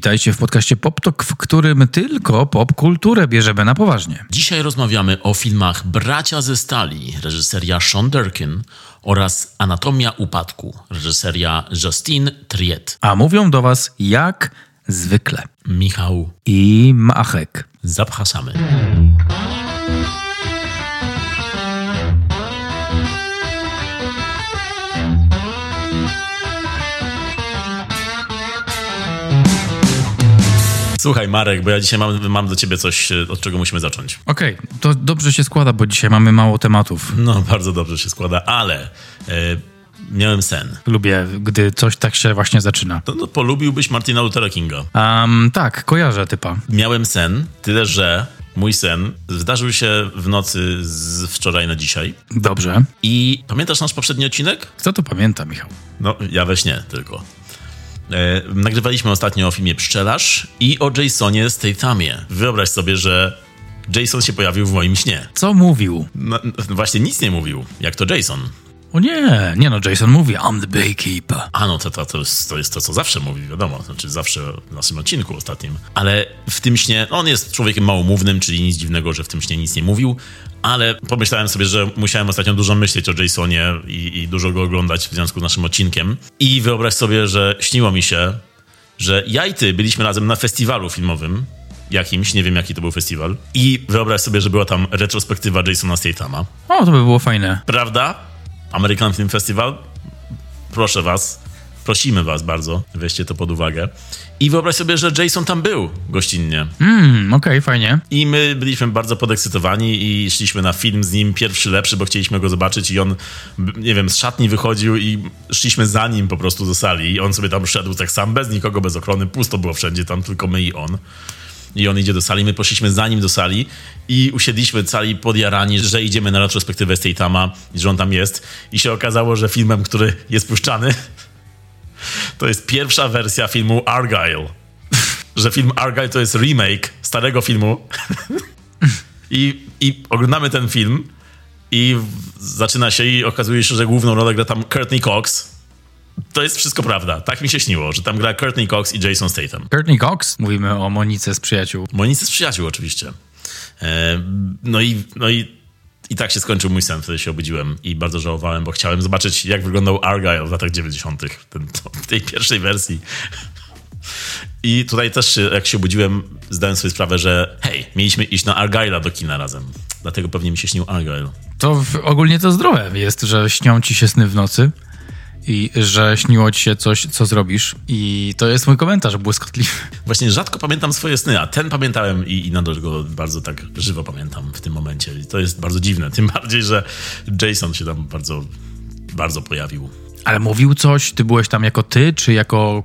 Witajcie w podcaście PopTok, w którym tylko popkulturę bierzemy na poważnie. Dzisiaj rozmawiamy o filmach Bracia ze Stali, reżyseria Sean Durkin oraz Anatomia Upadku, reżyseria Justine Triet. A mówią do Was jak zwykle Michał, i Machek. zapraszamy. Słuchaj, Marek, bo ja dzisiaj mam, mam do ciebie coś, e, od czego musimy zacząć. Okej, to dobrze się składa, bo dzisiaj mamy mało tematów. No, bardzo dobrze się składa, ale e, miałem sen. Lubię, gdy coś tak się właśnie zaczyna. No, no, polubiłbyś Martina Luthera Kinga. Um, tak, kojarzę typa. Miałem sen, tyle że mój sen zdarzył się w nocy z wczoraj na dzisiaj. Dobrze. I pamiętasz nasz poprzedni odcinek? Kto to pamięta, Michał? No, ja we śnie tylko. E, nagrywaliśmy ostatnio o filmie Pszczelarz i o Jasonie Stathamie. Wyobraź sobie, że Jason się pojawił w moim śnie. Co mówił? No, no, właśnie nic nie mówił, jak to Jason. O nie, nie no, Jason mówi, I'm the Baykeeper. A no, to, to, to, jest, to jest to, co zawsze mówi, wiadomo, znaczy zawsze w naszym odcinku ostatnim. Ale w tym śnie, on jest człowiekiem małomównym, czyli nic dziwnego, że w tym śnie nic nie mówił, ale pomyślałem sobie, że musiałem ostatnio dużo myśleć o Jasonie i, i dużo go oglądać w związku z naszym odcinkiem. I wyobraź sobie, że śniło mi się, że ja i ty byliśmy razem na festiwalu filmowym, jakimś, nie wiem jaki to był festiwal, i wyobraź sobie, że była tam retrospektywa Jasona Stathama. O, to by było fajne. Prawda? American Film Festival. Proszę was, prosimy was bardzo, weźcie to pod uwagę. I wyobraź sobie, że Jason tam był gościnnie. Hmm, okej, fajnie. I my byliśmy bardzo podekscytowani i szliśmy na film z nim, pierwszy lepszy, bo chcieliśmy go zobaczyć i on, nie wiem, z szatni wychodził i szliśmy za nim po prostu do sali i on sobie tam szedł tak sam, bez nikogo, bez ochrony, pusto było wszędzie, tam tylko my i on. I on idzie do sali, my poszliśmy za nim do sali i usiedliśmy cali podjarani, że idziemy na retrospektywę Statama i że on tam jest. I się okazało, że filmem, który jest puszczany, to jest pierwsza wersja filmu Argyle. Że film Argyle to jest remake starego filmu. I, I oglądamy ten film i zaczyna się i okazuje się, że główną rolę gra tam Courtney Cox. To jest wszystko prawda. Tak mi się śniło, że tam gra Courtney Cox i Jason Statham. Courtney Cox? Mówimy o Monice z przyjaciół. Monicy z przyjaciół oczywiście. E, no i, no i, i tak się skończył mój sen, wtedy się obudziłem i bardzo żałowałem, bo chciałem zobaczyć, jak wyglądał Argyle w latach 90. Ten, to, w tej pierwszej wersji. I tutaj też, jak się obudziłem, zdałem sobie sprawę, że hej, mieliśmy iść na Argyle'a do kina razem. Dlatego pewnie mi się śnił Argyle. To w, ogólnie to zdrowe jest, że śnią ci się sny w nocy i że śniło ci się coś, co zrobisz. I to jest mój komentarz błyskotliwy. Właśnie rzadko pamiętam swoje sny, a ten pamiętałem i, i nadal go bardzo tak żywo pamiętam w tym momencie. I to jest bardzo dziwne, tym bardziej, że Jason się tam bardzo, bardzo pojawił. Ale mówił coś? Ty byłeś tam jako ty, czy jako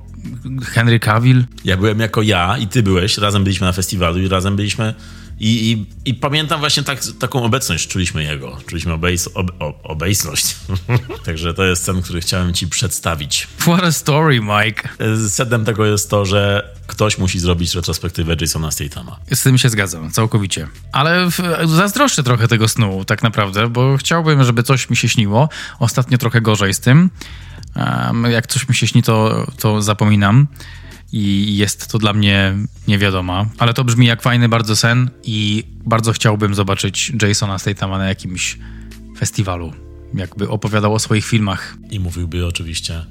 Henry Cavill? Ja byłem jako ja i ty byłeś, razem byliśmy na festiwalu i razem byliśmy. I, i, i pamiętam właśnie tak, taką obecność, czuliśmy jego, czuliśmy obejs, ob, ob, obejsność. Także to jest sen, który chciałem ci przedstawić. What a story, Mike. Sednem tego jest to, że ktoś musi zrobić retrospektywę Jasona Statama. Z tym się zgadzam, całkowicie. Ale w, zazdroszczę trochę tego snu, tak naprawdę, bo chciałbym, żeby coś mi się śniło. Ostatnio trochę gorzej z tym. Em, jak coś mi się śni, to, to zapominam. I jest to dla mnie niewiadoma. Ale to brzmi jak fajny bardzo sen i bardzo chciałbym zobaczyć Jasona Statama na jakimś festiwalu. Jakby opowiadał o swoich filmach. I mówiłby oczywiście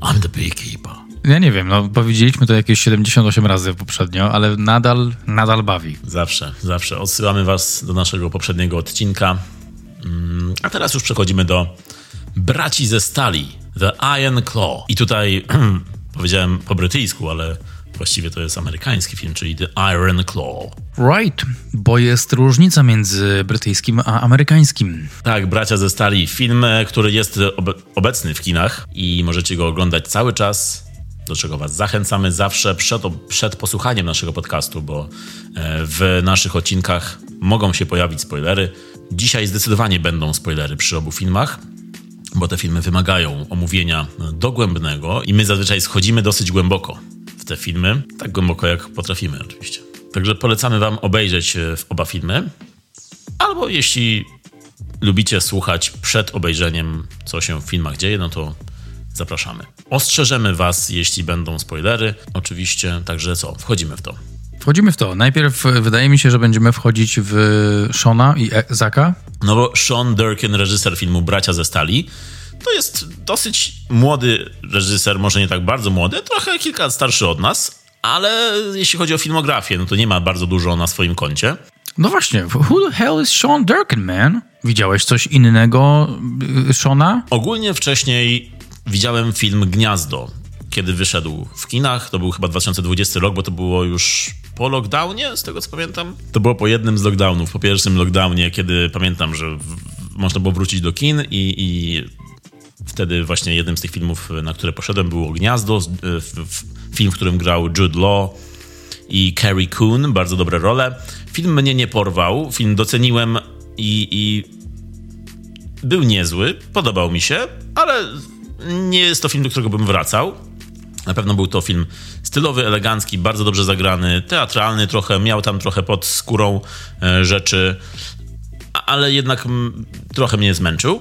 I'm the beekeeper. Ja nie wiem, no powiedzieliśmy to jakieś 78 razy poprzednio, ale nadal, nadal bawi. Zawsze, zawsze. Odsyłamy was do naszego poprzedniego odcinka. Mm, A teraz już przechodzimy do Braci ze Stali, The Iron Claw. I tutaj powiedziałem po brytyjsku, ale właściwie to jest amerykański film, czyli The Iron Claw. Right, bo jest różnica między brytyjskim a amerykańskim. Tak, Bracia ze Stali. Film, e, który jest obe- obecny w kinach i możecie go oglądać cały czas, do czego was zachęcamy zawsze przed, przed posłuchaniem naszego podcastu, bo e, w naszych odcinkach mogą się pojawić spoilery. Dzisiaj zdecydowanie będą spoilery przy obu filmach, bo te filmy wymagają omówienia dogłębnego i my zazwyczaj schodzimy dosyć głęboko w te filmy, tak głęboko jak potrafimy oczywiście. Także polecamy wam obejrzeć e, oba filmy, albo jeśli lubicie słuchać przed obejrzeniem, co się w filmach dzieje, no to zapraszamy. Ostrzeżemy Was, jeśli będą spoilery, oczywiście, także co, wchodzimy w to. Wchodzimy w to. Najpierw e, wydaje mi się, że będziemy wchodzić w Shona i e- Zaka. No bo Sean Durkin, reżyser filmu Bracia ze Stali, to jest dosyć młody reżyser, może nie tak bardzo młody, trochę kilka lat starszy od nas, ale jeśli chodzi o filmografię, no to nie ma bardzo dużo na swoim koncie. No właśnie, who the hell is Sean Durkin, man? Widziałeś coś innego y, Shona? Ogólnie wcześniej widziałem film Gniazdo, kiedy wyszedł w kinach. To był chyba 2020 rok, bo to było już po lockdownie, z tego co pamiętam. To było po jednym z lockdownów, po pierwszym lockdownie, kiedy pamiętam, że w, można było wrócić do kin i, i wtedy właśnie jednym z tych filmów, na które poszedłem, było Gniazdo, film, w którym grał Jude Law i Carrie Coon, bardzo dobre role. Film mnie nie porwał, film doceniłem i, i był niezły, podobał mi się, ale nie jest to film, do którego bym wracał. Na pewno był to film stylowy, elegancki, bardzo dobrze zagrany, teatralny trochę, miał tam trochę pod skórą e, rzeczy, ale jednak trochę mnie zmęczył.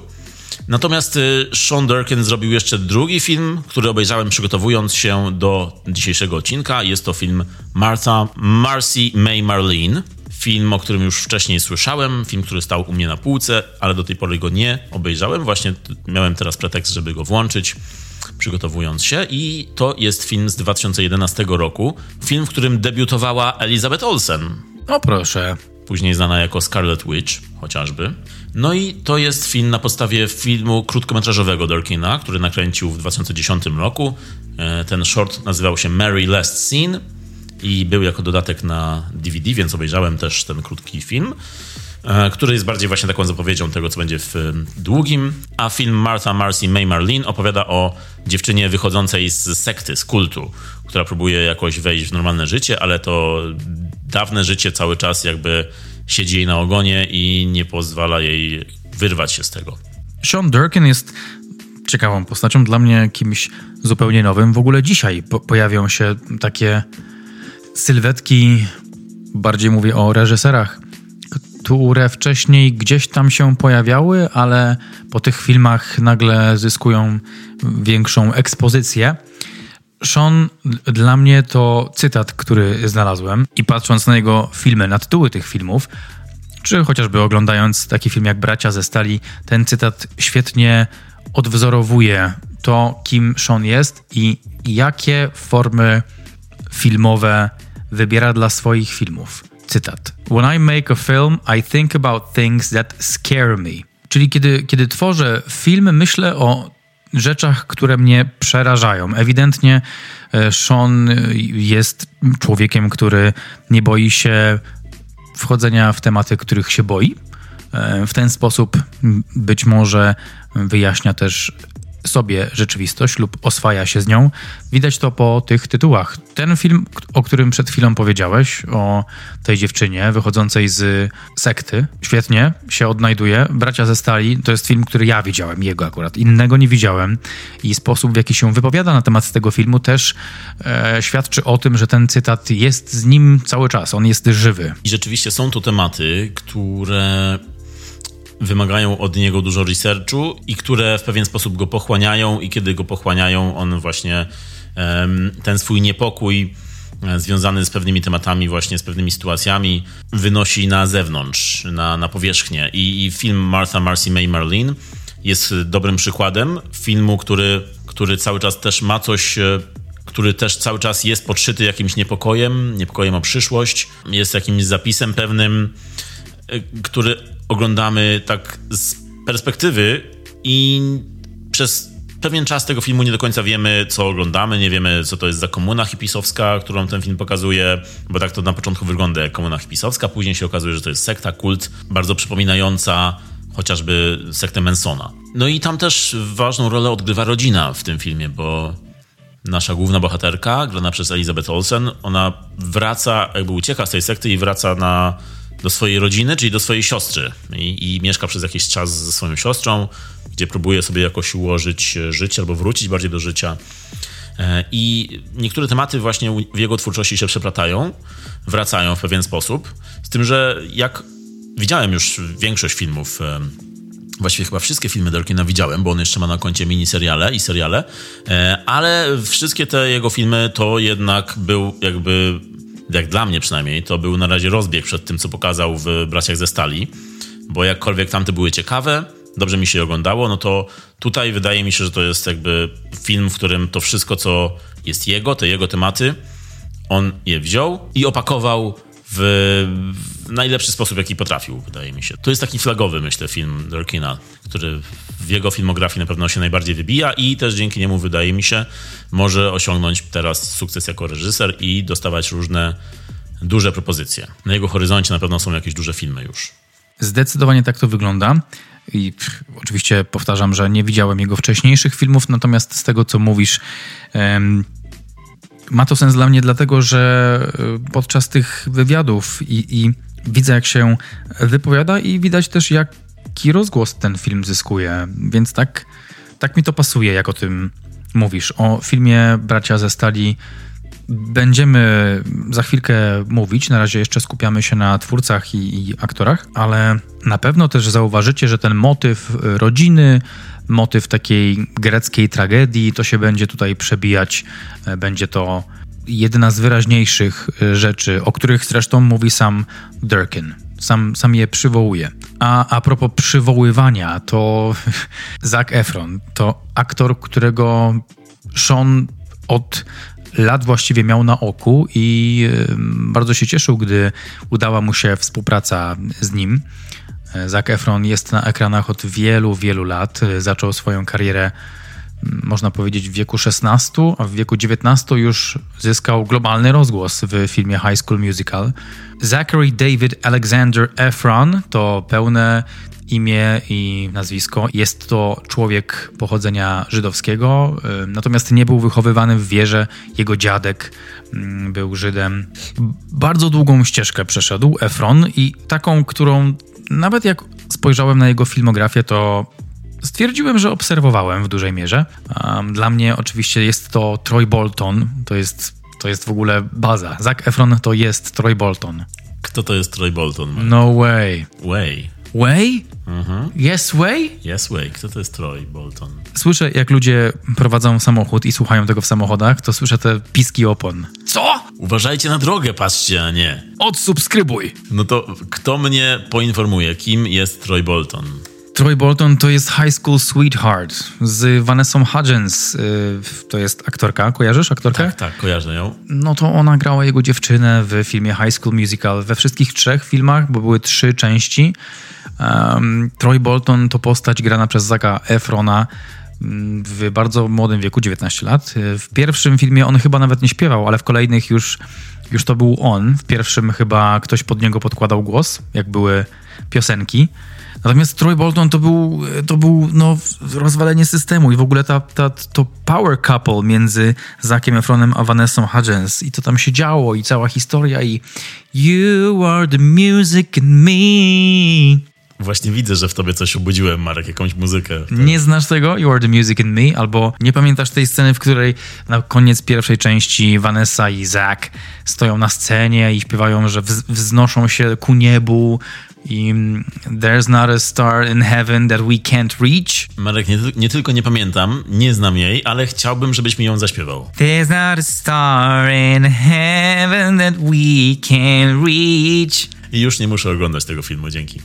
Natomiast y, Sean Durkin zrobił jeszcze drugi film, który obejrzałem przygotowując się do dzisiejszego odcinka. Jest to film Martha Marcy May Marlene. Film, o którym już wcześniej słyszałem, film, który stał u mnie na półce, ale do tej pory go nie obejrzałem. Właśnie miałem teraz pretekst, żeby go włączyć, przygotowując się. I to jest film z 2011 roku. Film, w którym debiutowała Elizabeth Olsen. O proszę. Później znana jako Scarlet Witch, chociażby. No i to jest film na podstawie filmu krótkometrażowego Dorkina, który nakręcił w 2010 roku. E, ten short nazywał się Mary Last Scene i był jako dodatek na DVD, więc obejrzałem też ten krótki film, który jest bardziej właśnie taką zapowiedzią tego, co będzie w długim. A film Martha Marcy May Marlene opowiada o dziewczynie wychodzącej z sekty, z kultu, która próbuje jakoś wejść w normalne życie, ale to dawne życie cały czas jakby siedzi jej na ogonie i nie pozwala jej wyrwać się z tego. Sean Durkin jest ciekawą postacią, dla mnie kimś zupełnie nowym. W ogóle dzisiaj po pojawią się takie sylwetki, bardziej mówię o reżyserach, które wcześniej gdzieś tam się pojawiały, ale po tych filmach nagle zyskują większą ekspozycję. Sean dla mnie to cytat, który znalazłem i patrząc na jego filmy, na tytuły tych filmów, czy chociażby oglądając taki film jak Bracia ze Stali, ten cytat świetnie odwzorowuje to, kim Sean jest i jakie formy filmowe wybiera dla swoich filmów. Cytat. When I make a film, I think about things that scare me. Czyli kiedy, kiedy tworzę film, myślę o rzeczach, które mnie przerażają. Ewidentnie e, Sean jest człowiekiem, który nie boi się wchodzenia w tematy, których się boi. E, w ten sposób być może wyjaśnia też sobie rzeczywistość lub oswaja się z nią. Widać to po tych tytułach. Ten film, o którym przed chwilą powiedziałeś, o tej dziewczynie wychodzącej z sekty, świetnie się odnajduje. Bracia ze Stali to jest film, który ja widziałem, jego akurat. Innego nie widziałem i sposób, w jaki się wypowiada na temat tego filmu też e, świadczy o tym, że ten cytat jest z nim cały czas, on jest żywy. I rzeczywiście są to tematy, które wymagają od niego dużo researchu i które w pewien sposób go pochłaniają i kiedy go pochłaniają, on właśnie ten swój niepokój e, związany z pewnymi tematami, właśnie z pewnymi sytuacjami, wynosi na zewnątrz, na, na powierzchnię. I, I, film Martha Marcy May Marlene jest dobrym przykładem filmu, który, który cały czas też ma coś, e, który też cały czas jest podszyty jakimś niepokojem, niepokojem o przyszłość, jest jakimś zapisem pewnym, e, który oglądamy tak z perspektywy i przez pewien czas tego filmu nie do końca wiemy, co oglądamy, nie wiemy, co to jest za komuna hipisowska, którą ten film pokazuje, bo tak to na początku wygląda jak komuna hipisowska, później się okazuje, że to jest sekta, kult, bardzo przypominająca chociażby sektę Mansona. No i tam też ważną rolę odgrywa rodzina w tym filmie, bo nasza główna bohaterka, grana przez Elizabeth Olsen, ona wraca, jakby ucieka z tej sekty i wraca na do swojej rodziny, czyli do swojej siostry. I, I, mieszka przez jakiś czas ze swoją siostrą, gdzie próbuje sobie jakoś ułożyć e, życie albo wrócić bardziej do życia. E, I niektóre tematy właśnie w jego twórczości się przeplatają, wracają w pewien sposób. Z tym, że jak widziałem już większość filmów Właściwie chyba wszystkie filmy Dorkina widziałem, bo on jeszcze ma na koncie miniseriale i seriale, e, ale wszystkie te jego filmy to jednak był jakby, jak dla mnie przynajmniej, to był na razie rozbieg przed tym, co pokazał w Braciach ze Stali, bo jakkolwiek tamte były ciekawe, dobrze mi się oglądało, no to tutaj wydaje mi się, że to jest jakby film, w którym to wszystko, co jest jego, te jego tematy, on je wziął i opakował w, najlepszy sposób, jaki potrafił, wydaje mi się. To jest taki flagowy, myślę, film Dorkina, który w jego filmografii na pewno się najbardziej wybija i też dzięki niemu, wydaje mi się, może osiągnąć teraz sukces jako reżyser i dostawać różne duże propozycje. Na jego horyzoncie na pewno są jakieś duże filmy już. Zdecydowanie tak to wygląda. I pff, oczywiście powtarzam, że nie widziałem jego wcześniejszych filmów, natomiast z tego, co mówisz, em, ma to sens dla mnie, dlatego że e, podczas tych wywiadów i, i widzę, jak się wypowiada, i widać też, jaki rozgłos ten film zyskuje. Więc tak, tak mi to pasuje, jak o tym mówisz. O filmie Bracia ze Stali będziemy za chwilkę mówić. Na razie jeszcze skupiamy się na twórcach i, i aktorach, ale na pewno też zauważycie, że ten motyw rodziny, motyw takiej greckiej tragedii, to się będzie tutaj przebijać. Będzie to jedna z wyraźniejszych e, rzeczy, o których zresztą mówi sam Durkin. Sam, sam je przywołuje. A a propos przywoływania, to Zac Efron to aktor, którego Sean od lat właściwie miał na oku i bardzo się cieszył, gdy udała mu się współpraca z nim. Zac Efron jest na ekranach od wielu, wielu lat. Zaczął swoją karierę, można powiedzieć, w wieku 16, a w wieku 19 już zyskał globalny rozgłos w filmie High School Musical. Zachary David Alexander Efron to pełne imię i nazwisko. Jest to człowiek pochodzenia żydowskiego, y, natomiast nie był wychowywany w wierze. Jego dziadek mm, był Żydem. Bardzo długą ścieżkę przeszedł Efron i taką, którą nawet jak spojrzałem na jego filmografię, to stwierdziłem, że obserwowałem w dużej mierze. Dla mnie oczywiście jest to Troy Bolton, to jest, to jest w ogóle baza. Zac Efron to jest Troy Bolton. Kto to jest Troy Bolton? No way. Way. Way? Yes way? Yes, Way. Kto to jest Troy Bolton? Słyszę, jak ludzie prowadzą samochód i słuchają tego w samochodach, to słyszę te piski opon. Co? Uważajcie na drogę, patrzcie, a nie. Odsubskrybuj! No to kto mnie poinformuje, kim jest Troy Bolton? Troy Bolton to jest High School Sweetheart z Vanessą Hudgens. y, To jest aktorka. Kojarzysz aktorkę? Tak, tak, kojarzę ją. No to ona grała jego dziewczynę w filmie High School Musical. We wszystkich trzech filmach, bo były trzy części. Um, Troy Bolton to postać grana przez Zaka Efrona mm, w bardzo młodym wieku, 19 lat. W pierwszym filmie on chyba nawet nie śpiewał, ale w kolejnych już, już to był on. W pierwszym chyba ktoś pod niego podkładał głos, jak były piosenki. Natomiast Troy Bolton to był, to był no, rozwalenie systemu i w ogóle ta, ta, to power couple między Zakiem Efronem a Vanessą Hudgens i to tam się działo i cała historia i You are the music in me. Właśnie widzę, że w tobie coś obudziłem, Marek, jakąś muzykę. Nie znasz tego? You are the music in me? Albo nie pamiętasz tej sceny, w której na koniec pierwszej części Vanessa i Zach stoją na scenie i śpiewają, że wz- wznoszą się ku niebu i There's not a star in heaven that we can't reach. Marek, nie, nie tylko nie pamiętam, nie znam jej, ale chciałbym, żebyś mi ją zaśpiewał. There's not a star in heaven that we can reach. I już nie muszę oglądać tego filmu, dzięki.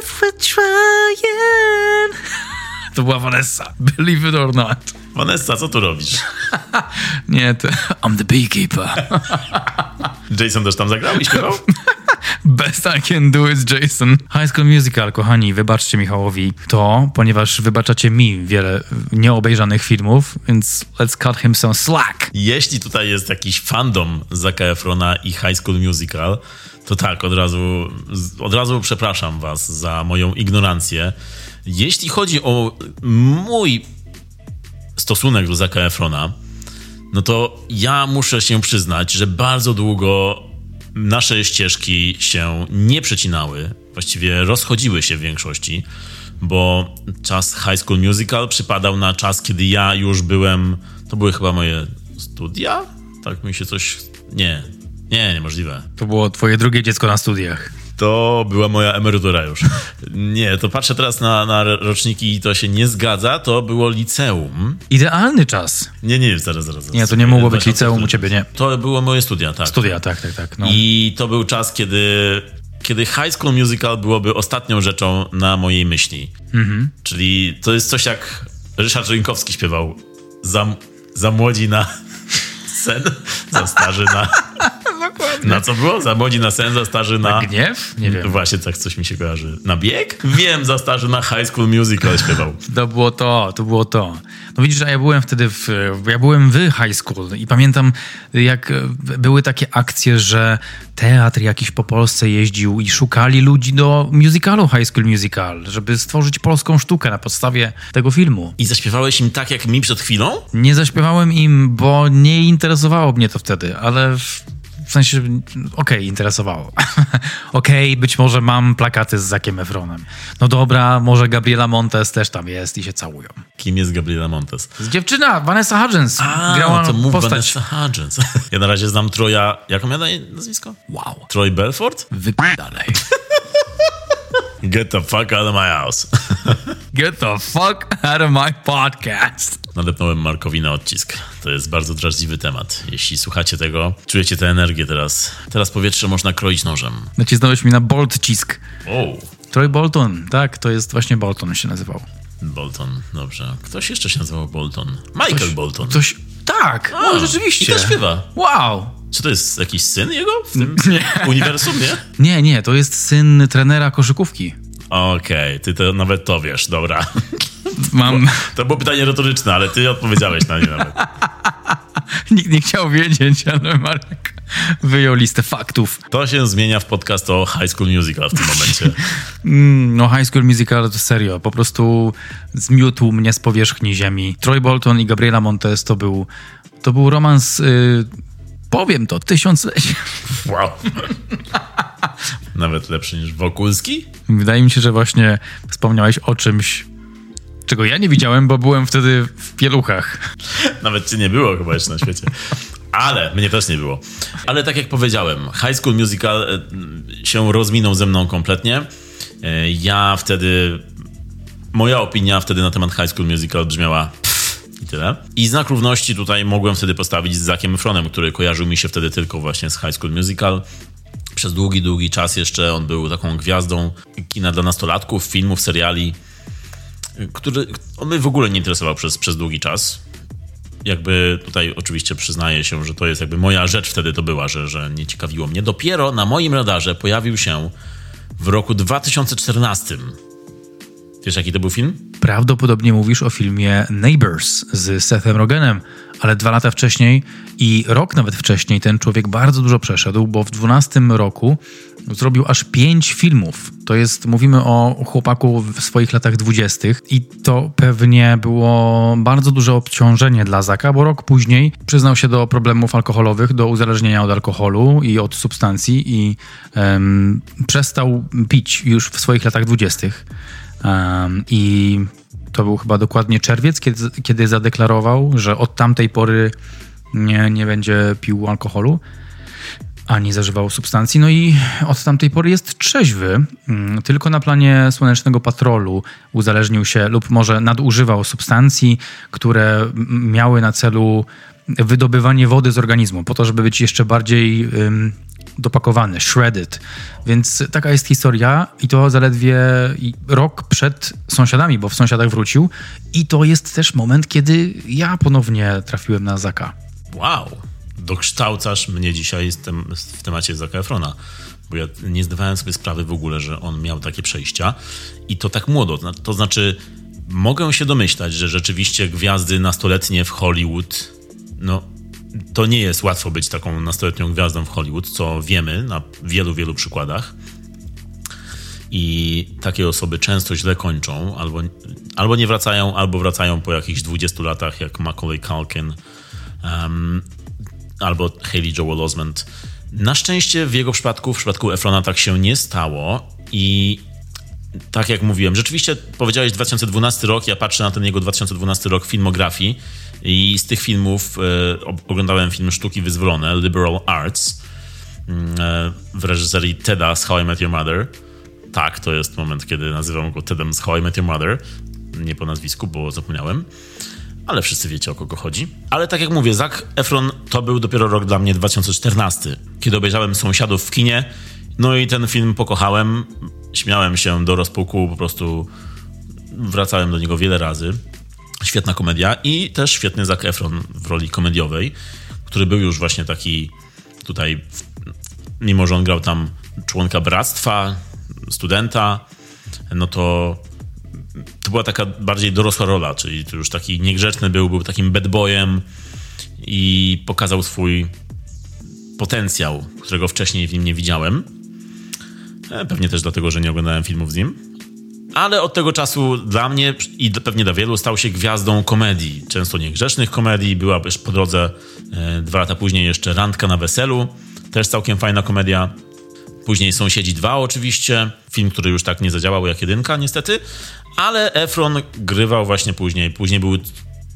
If we're trying. To była Vanessa. Believe it or not. Vanessa, co tu robisz? Nie, to I'm the beekeeper. Jason też tam zagrał i śpiewał? Best I can do is Jason. High School Musical, kochani, wybaczcie Michałowi to, ponieważ wybaczacie mi wiele nieobejrzanych filmów, więc let's cut him some slack. Jeśli tutaj jest jakiś fandom Zaka Efrona i High School Musical, to tak, od razu, od razu przepraszam was za moją ignorancję. Jeśli chodzi o mój stosunek do Zaka Efrona, no to ja muszę się przyznać, że bardzo długo nasze ścieżki się nie przecinały, właściwie rozchodziły się w większości, bo czas High School Musical przypadał na czas, kiedy ja już byłem, to były chyba moje studia? Tak mi się coś, nie, nie, niemożliwe. To było twoje drugie dziecko na studiach. To była moja emerytura już. Nie, to patrzę teraz na, na roczniki i to się nie zgadza. To było liceum. Idealny czas. Nie, nie, zaraz, zaraz. zaraz. Nie, to nie mogło być liceum u ciebie, nie? To było moje studia, tak. Studia, tak, tak, tak. No. I to był czas, kiedy, kiedy High School Musical byłoby ostatnią rzeczą na mojej myśli. Mhm. Czyli to jest coś jak Ryszard Rynkowski śpiewał za, za młodzi na sen, za starzy na... Dokładnie. Na co było? Za młodzi na sen, za starzy na... Na gniew? Nie wiem. Właśnie tak coś mi się kojarzy. Na bieg? Wiem, za starzy na High School Musical śpiewał. To było to, to było to. No widzisz, że ja byłem wtedy w, ja byłem w high school i pamiętam, jak były takie akcje, że teatr jakiś po Polsce jeździł i szukali ludzi do musicalu High School Musical, żeby stworzyć polską sztukę na podstawie tego filmu. I zaśpiewałeś im tak, jak mi przed chwilą? Nie zaśpiewałem im, bo nie interesowało mnie to wtedy, ale w sensie, okej, okay, interesowało. okej, okay, być może mam plakaty z Zakiem Efronem. No dobra, może Gabriela Montes też tam jest i się całują. Kim jest Gabriela Montes? Z dziewczyna, Vanessa Hudgens. A, grała to mów postać. Vanessa Hudgens. Ja na razie znam Troja, jak on miał nazwisko? Wow. Troy Belfort? Wyg dalej. Get the fuck out of my house. Get the fuck out of my podcast. Nadepnąłem Markowi na odcisk. To jest bardzo drażliwy temat. Jeśli słuchacie tego, czujecie tę energię teraz. Teraz powietrze można kroić nożem. Nacisnąłeś mi na bolt cisk. Oh. Troy Bolton, tak, to jest właśnie Bolton się nazywał. Bolton, dobrze. Ktoś jeszcze się nazywał Bolton. Michael ktoś, Bolton. Ktoś, tak, A, o, rzeczywiście. I to śpiewa. Wow. Czy to jest jakiś syn jego w tym nie. uniwersum, nie? Nie, nie, to jest syn trenera koszykówki. Okej, okay, ty to nawet to wiesz, dobra. Mam... To było pytanie retoryczne, ale ty odpowiedziałeś na nie nawet. Nikt nie chciał wiedzieć, ale Marek wyjął listę faktów. To się zmienia w podcast o High School Musical w tym momencie. Mm, no High School Musical to serio, po prostu zmiótł mnie z powierzchni ziemi. Troy Bolton i Gabriela Montes to był, to był romans... Yy, powiem to, tysiąclecie. Wow. Nawet lepszy niż Wokulski? Wydaje mi się, że właśnie wspomniałeś o czymś, czego ja nie widziałem, bo byłem wtedy w pieluchach. Nawet cię nie było chyba jeszcze na świecie. Ale mnie też nie było. Ale tak jak powiedziałem, High School Musical e, się rozminął ze mną kompletnie. E, ja wtedy. Moja opinia wtedy na temat High School Musical brzmiała i tyle. I znak równości tutaj mogłem wtedy postawić z Zakiem Efronem, który kojarzył mi się wtedy tylko właśnie z High School Musical. Przez długi, długi czas jeszcze on był taką gwiazdą kina dla nastolatków, filmów, seriali który on mnie w ogóle nie interesował przez, przez długi czas. Jakby tutaj oczywiście przyznaję się, że to jest jakby moja rzecz wtedy to była, że, że nie ciekawiło mnie. Dopiero na moim radarze pojawił się w roku 2014. Wiesz, jaki to był film? Prawdopodobnie mówisz o filmie Neighbors z Sethem Rogenem, ale dwa lata wcześniej i rok nawet wcześniej ten człowiek bardzo dużo przeszedł, bo w 12 roku zrobił aż pięć filmów. To jest, mówimy o chłopaku w swoich latach dwudziestych i to pewnie było bardzo duże obciążenie dla Zaka, bo rok później przyznał się do problemów alkoholowych, do uzależnienia od alkoholu i od substancji i um, przestał pić już w swoich latach dwudziestych. Um, I to był chyba dokładnie czerwiec, kiedy, kiedy zadeklarował, że od tamtej pory nie, nie będzie pił alkoholu ani zażywał substancji. No i od tamtej pory jest trzeźwy. Mm, tylko na planie słonecznego patrolu uzależnił się lub może nadużywał substancji, które miały na celu wydobywanie wody z organizmu, po to, żeby być jeszcze bardziej dopakowany, shredded. Więc taka jest historia i to zaledwie rok przed sąsiadami, bo w sąsiadach wrócił. I to jest też moment, kiedy ja ponownie trafiłem na Zaka. Wow, dokształcasz mnie dzisiaj w temacie Zaka Efrona bo ja nie zdawałem sobie sprawy w ogóle, że on miał takie przejścia i to tak młodo. To znaczy, mogę się domyślać, że rzeczywiście gwiazdy nastoletnie w Hollywood, no to nie jest łatwo być taką nastoletnią gwiazdą w Hollywood, co wiemy na wielu, wielu przykładach. I takie osoby często źle kończą, albo, albo nie wracają, albo wracają po jakichś 20 latach, jak Macaulay Culkin um, albo Haley Joel Osment. Na szczęście w jego przypadku, w przypadku Efrona tak się nie stało i tak jak mówiłem, rzeczywiście powiedziałeś 2012 rok, ja patrzę na ten jego 2012 rok filmografii i z tych filmów e, oglądałem film Sztuki Wyzwolone, Liberal Arts. mm, e, w reżyserii Teda z How I Met Your Mother. Tak, to jest moment, kiedy nazywam go Tedem z How I Met Your Mother. Nie po nazwisku, bo zapomniałem. Ale wszyscy wiecie, o kogo chodzi. Ale tak jak mówię, Zac Efron to był dopiero rok dla mnie 2014, kiedy obejrzałem Sąsiadów w kinie. No i ten film pokochałem. Śmiałem się do rozpuku, po prostu wracałem do niego wiele razy. Świetna komedia i też świetny Zac Efron w roli komediowej, który był już właśnie taki tutaj, mimo że on grał tam członka bractwa, studenta, no to to była taka bardziej dorosła rola, czyli już taki niegrzeczny był, był takim bad boyem i pokazał swój potencjał, którego wcześniej w nim nie widziałem. E, pewnie też dlatego, że nie oglądałem filmów z nim. Ale od tego czasu dla mnie i pewnie dla wielu stał się gwiazdą komedii. Często niegrzecznych komedii. Była też po drodze e, dwa lata później jeszcze Randka na weselu. Też całkiem fajna komedia. Później Sąsiedzi 2 oczywiście. Film, który już tak nie zadziałał jak jedynka niestety. Ale Efron grywał właśnie później. Później był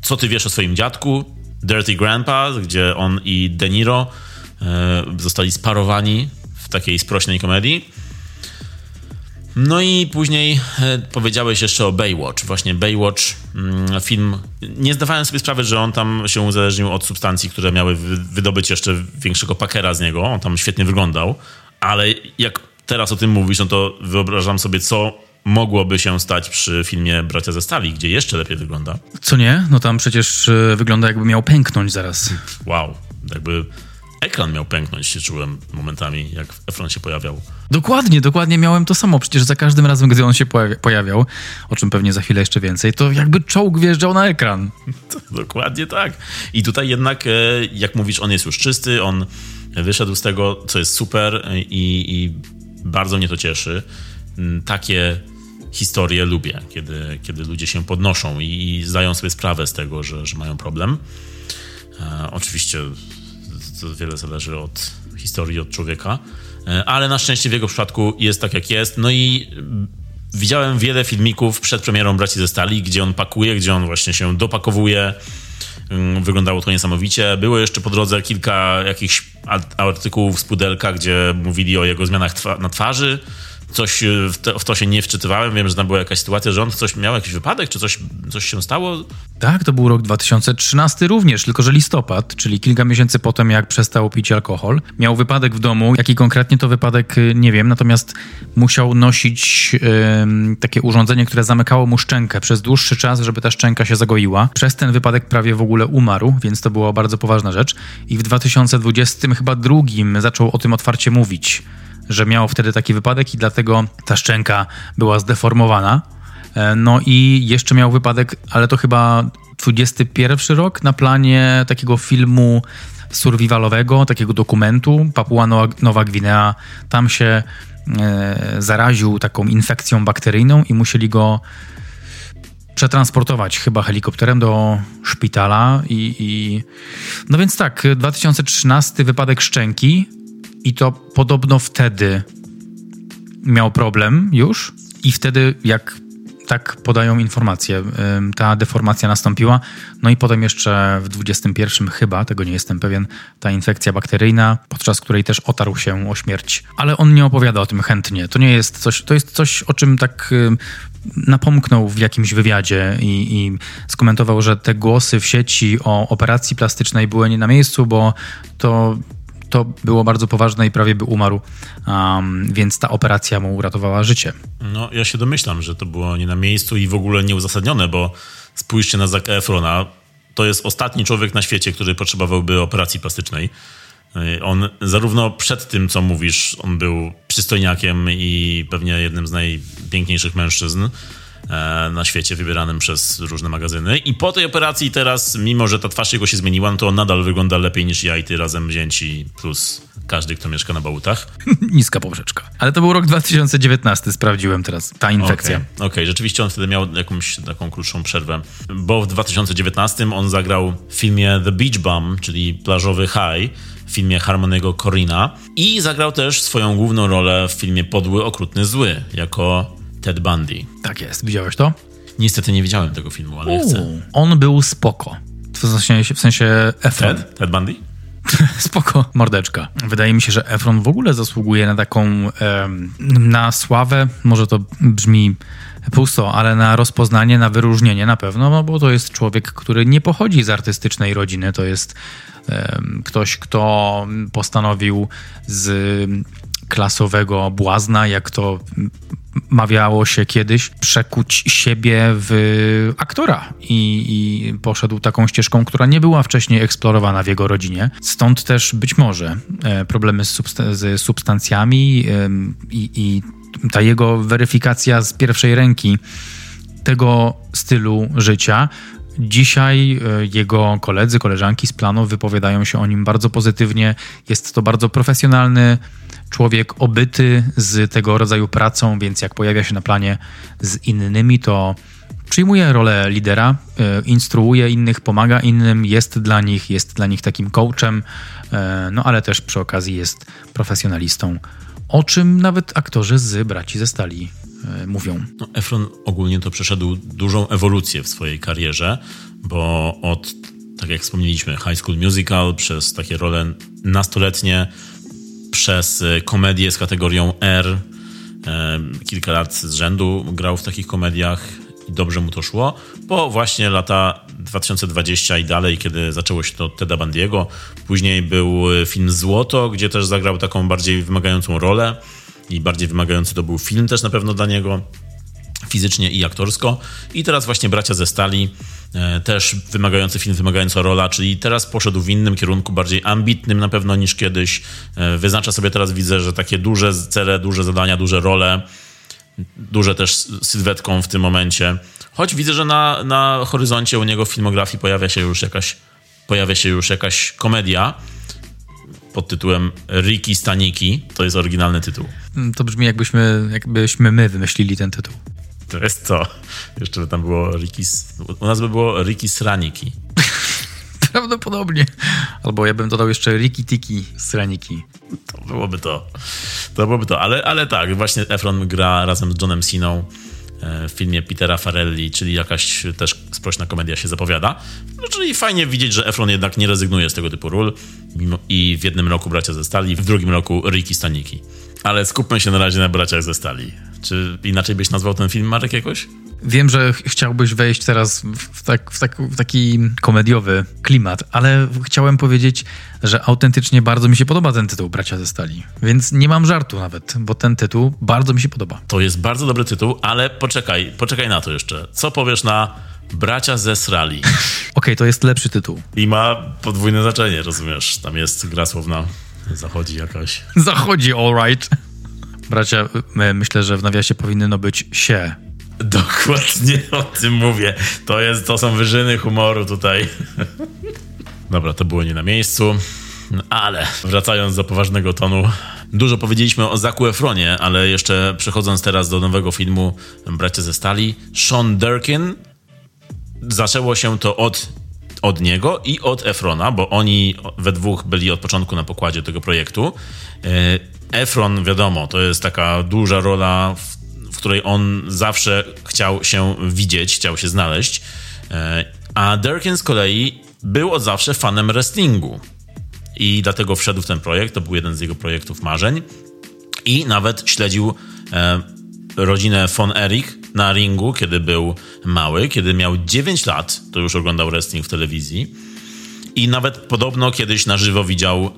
Co ty wiesz o swoim dziadku? Dirty Grandpa, gdzie on i De Niro e, zostali sparowani w takiej sprośnej komedii. No i później e, powiedziałeś jeszcze o Baywatch. Właśnie Baywatch, mm, film. Nie zdawałem sobie sprawy, że on tam się uzależnił od substancji, które miały wydobyć jeszcze większego pakera z niego. On tam świetnie wyglądał, ale jak teraz o tym mówisz, no to wyobrażam sobie, co mogłoby się stać przy filmie Bracia ze Stali, gdzie jeszcze lepiej wygląda. Co nie? No tam przecież e, wygląda jakby miał pęknąć zaraz. Wow, jakby ekran miał pęknąć, się czułem momentami, jak Efron się pojawiał. Dokładnie, dokładnie miałem to samo. Przecież za każdym razem, gdy on się pojawiał, o czym pewnie za chwilę jeszcze więcej, to jakby czołg wjeżdżał na ekran. Dokładnie tak. I tutaj jednak, e, jak mówisz, on jest już czysty, on wyszedł z tego, co jest super i, i bardzo mnie to cieszy. Mm, takie historie lubię, kiedy, kiedy ludzie się podnoszą i zdają sobie sprawę z tego, że, że mają problem. E, oczywiście to wiele zależy od historii, od człowieka, e, ale na szczęście w jego przypadku jest tak, jak jest. No i widziałem wiele filmików przed premierą Braci ze Stali, gdzie on pakuje, gdzie on właśnie się dopakowuje. Mm, wyglądało to niesamowicie. Było jeszcze po drodze kilka jakichś artykułów z pudelka, gdzie mówili o jego zmianach na twarzy coś e, w to, w to, się nie wczytywałem. Wiem, że tam była jakaś sytuacja, że on coś miał jakiś wypadek, czy coś, coś się stało? Tak, to był rok 2013 również, tylko że listopad, czyli kilka miesięcy potem, jak przestał pić alkohol. Miał wypadek w domu. Jaki konkretnie to wypadek, e, nie wiem, natomiast musiał nosić yy, takie urządzenie, które zamykało mu szczękę przez dłuższy czas, żeby ta szczęka się zagoiła. Przez ten wypadek prawie w ogóle umarł, więc to była bardzo poważna rzecz. I w 2020 chyba drugim zaczął o tym otwarcie mówić że miał wtedy taki wypadek i dlatego ta szczęka była zdeformowana. E, no i jeszcze miał wypadek, ale to chyba 21 rok na planie takiego filmu survivalowego, takiego dokumentu Papua Nowa Gwinea. Tam się e, zaraził taką infekcją bakteryjną i musieli go przetransportować chyba helikopterem do szpitala i, i... no więc tak, 2013 wypadek szczęki, i to podobno wtedy miał problem już i wtedy, jak tak podają informacje, ta deformacja nastąpiła. No i potem jeszcze w 21 chyba, tego nie jestem pewien, ta infekcja bakteryjna, podczas której też otarł się o śmierć. Ale on nie opowiada o tym chętnie. To nie jest coś, to jest coś, o czym tak napomknął w jakimś wywiadzie i, i, skomentował, że te głosy w sieci o operacji plastycznej były nie na miejscu, bo to to było bardzo poważne i prawie by umarł, um, więc ta operacja mu uratowała życie. No, ja się domyślam, że to było nie na miejscu i w ogóle nieuzasadnione, bo spójrzcie na Zac Efrona, to jest ostatni człowiek na świecie, który potrzebowałby operacji plastycznej. On zarówno przed tym, co mówisz, on był przystojniakiem i pewnie jednym z najpiękniejszych mężczyzn, na świecie wybieranym przez różne magazyny. I po tej operacji teraz, mimo że ta twarz jego się zmieniła, no to on nadal wygląda lepiej niż ja i ty razem wzięci, plus każdy, kto mieszka na Bałutach. Niska poprzeczka. Ale to był rok 2019, sprawdziłem teraz, ta infekcja. Okej, okay. okay. rzeczywiście on wtedy miał jakąś taką krótszą przerwę, bo w 2019 on zagrał w filmie The Beach Bum, czyli Plażowy High, w filmie Harmony'ego Corina i zagrał też swoją główną rolę w filmie Podły, Okrutny, Zły, jako Ted Bundy. Tak jest. Widziałeś to? Niestety nie widziałem tego filmu, ale Uu, chcę. On był spoko. W sensie, w sensie Efron. Ted? Ted Bundy? Spoko, mordeczka. Wydaje mi się, że Efron w ogóle zasługuje na taką, na sławę, może to brzmi pusto, ale na rozpoznanie, na wyróżnienie na pewno, no bo to jest człowiek, który nie pochodzi z artystycznej rodziny, to jest ktoś, kto postanowił z klasowego błazna, jak to mawiało się kiedyś, przekuć siebie w aktora I, i, poszedł taką ścieżką, która nie była wcześniej eksplorowana w jego rodzinie. Stąd też być może e, problemy z, z substancjami i, i ta jego weryfikacja z pierwszej ręki tego stylu życia Dzisiaj e, jego koledzy, koleżanki z planu wypowiadają się o nim bardzo pozytywnie. Jest to bardzo profesjonalny człowiek, obyty z tego rodzaju pracą, więc jak pojawia się na planie z innymi, to przyjmuje rolę lidera, e, instruuje innych, pomaga innym, jest dla nich, jest dla nich takim coachem, e, no ale też przy okazji jest profesjonalistą, o czym nawet aktorzy z Braci ze Stali mówią. No, Efron ogólnie to przeszedł dużą ewolucję w swojej karierze, bo od, tak jak wspomnieliśmy, High School Musical, przez takie role nastoletnie, przez e, komedię z kategorią R, e, kilka lat z rzędu grał w takich komediach i dobrze mu to szło, po właśnie lata 2020 i dalej, kiedy zaczęło się to Teda Bandiego. Później był film Złoto, gdzie też zagrał taką bardziej wymagającą rolę i bardziej wymagający to był film też na pewno dla niego fizycznie i aktorsko. I teraz właśnie Bracia ze Stali, e, też wymagający film, wymagająca rola, czyli teraz poszedł w innym kierunku, bardziej ambitnym na pewno niż kiedyś. E, wyznacza sobie teraz, widzę, że takie duże cele, duże zadania, duże role, duże też sylwetką w tym momencie. Choć widzę, że na, na horyzoncie u niego w filmografii pojawia się już jakaś, pojawia się już jakaś komedia, pod tytułem Ricky Staniki. To jest oryginalny tytuł. Mm, to brzmi jakbyśmy, jakbyśmy my wymyślili ten tytuł. To jest to. Jeszcze by tam było Ricky... U nas by było Ricky Sraniki. Prawdopodobnie. Albo ja bym dodał jeszcze Ricky Tiki Sraniki. To byłoby to. To byłoby to. Ale, ale tak, właśnie Efron gra razem z Johnem Siną w filmie Petera Farelli, czyli jakaś też sprośna komedia się zapowiada. No, czyli fajnie widzieć, że Efron jednak nie rezygnuje z tego typu ról i w jednym roku Bracia ze Stali, w drugim roku Ricky Staniki. Ale skupmy się na razie na Braciach ze Stali. Czy inaczej byś nazwał ten film, Marek, jakoś? Wiem, że chciałbyś wejść teraz w, tak, w, tak, w, taki komediowy klimat, ale chciałem powiedzieć, że autentycznie bardzo mi się podoba ten tytuł Bracia ze Stali. Więc nie mam żartu nawet, bo ten tytuł bardzo mi się podoba. To jest bardzo dobry tytuł, ale poczekaj, poczekaj na to jeszcze. Co powiesz na Bracia ze Srali? Okej, okay, to jest lepszy tytuł. I ma podwójne znaczenie, rozumiesz? Tam jest gra słowna. Zachodzi jakaś. Zachodzi, alright. Bracia, myślę, że w nawiasie powinno być się Dokładnie o tym mówię. To, jest, to są wyżyny humoru tutaj. Dobra, to było nie na miejscu. Ale wracając do poważnego tonu, dużo powiedzieliśmy o Zaku Efronie, ale jeszcze przechodząc teraz do nowego filmu Bracia ze Stali, Sean Durkin. Zaczęło się to od, od niego i od Efrona, bo oni we dwóch byli od początku na pokładzie tego projektu. E, Efron, wiadomo, to jest taka duża rola w której on zawsze chciał się widzieć, chciał się znaleźć. E, a Durkin z kolei był od zawsze fanem wrestlingu. I dlatego wszedł w ten projekt. To był jeden z jego projektów marzeń. I nawet śledził e, rodzinę von Erich na ringu, kiedy był mały. Kiedy miał 9 lat, to już oglądał wrestling w telewizji. I nawet podobno kiedyś na żywo widział